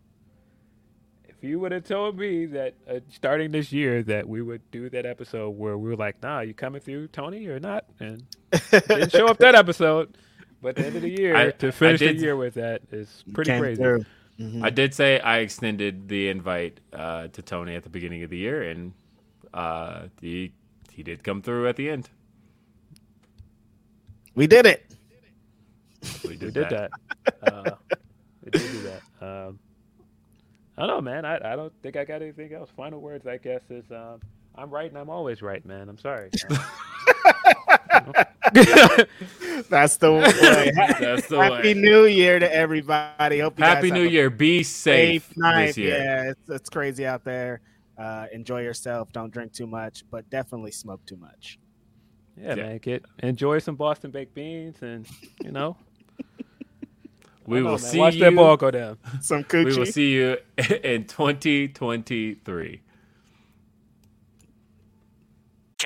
if you would have told me that uh, starting this year that we would do that episode where we were like, "Nah, you coming through, Tony, or not?" and didn't show up that episode. But at the end of the year, I- to I finish the year with that is pretty crazy. through. Mhm. I did say I extended the invite uh, to Tony at the beginning of the year, and uh, he he did come through at the end. We did it. We We did, did that. that. uh, we did do that. Um, I don't know, man. I, I don't think I got anything else. Final words, I guess, is um, I'm right and I'm always right, man. I'm sorry. That's the way. That's the Happy way. New Year to everybody. Hope you Happy New Year. Be safe, night. this year. Yeah, it's, it's crazy out there. Uh, enjoy yourself. Don't drink too much, but definitely smoke too much. yeah, man. Get enjoy some Boston baked beans, and you know, We will man. see Watch you. that ball go down. Some we will see you in 2023. Cash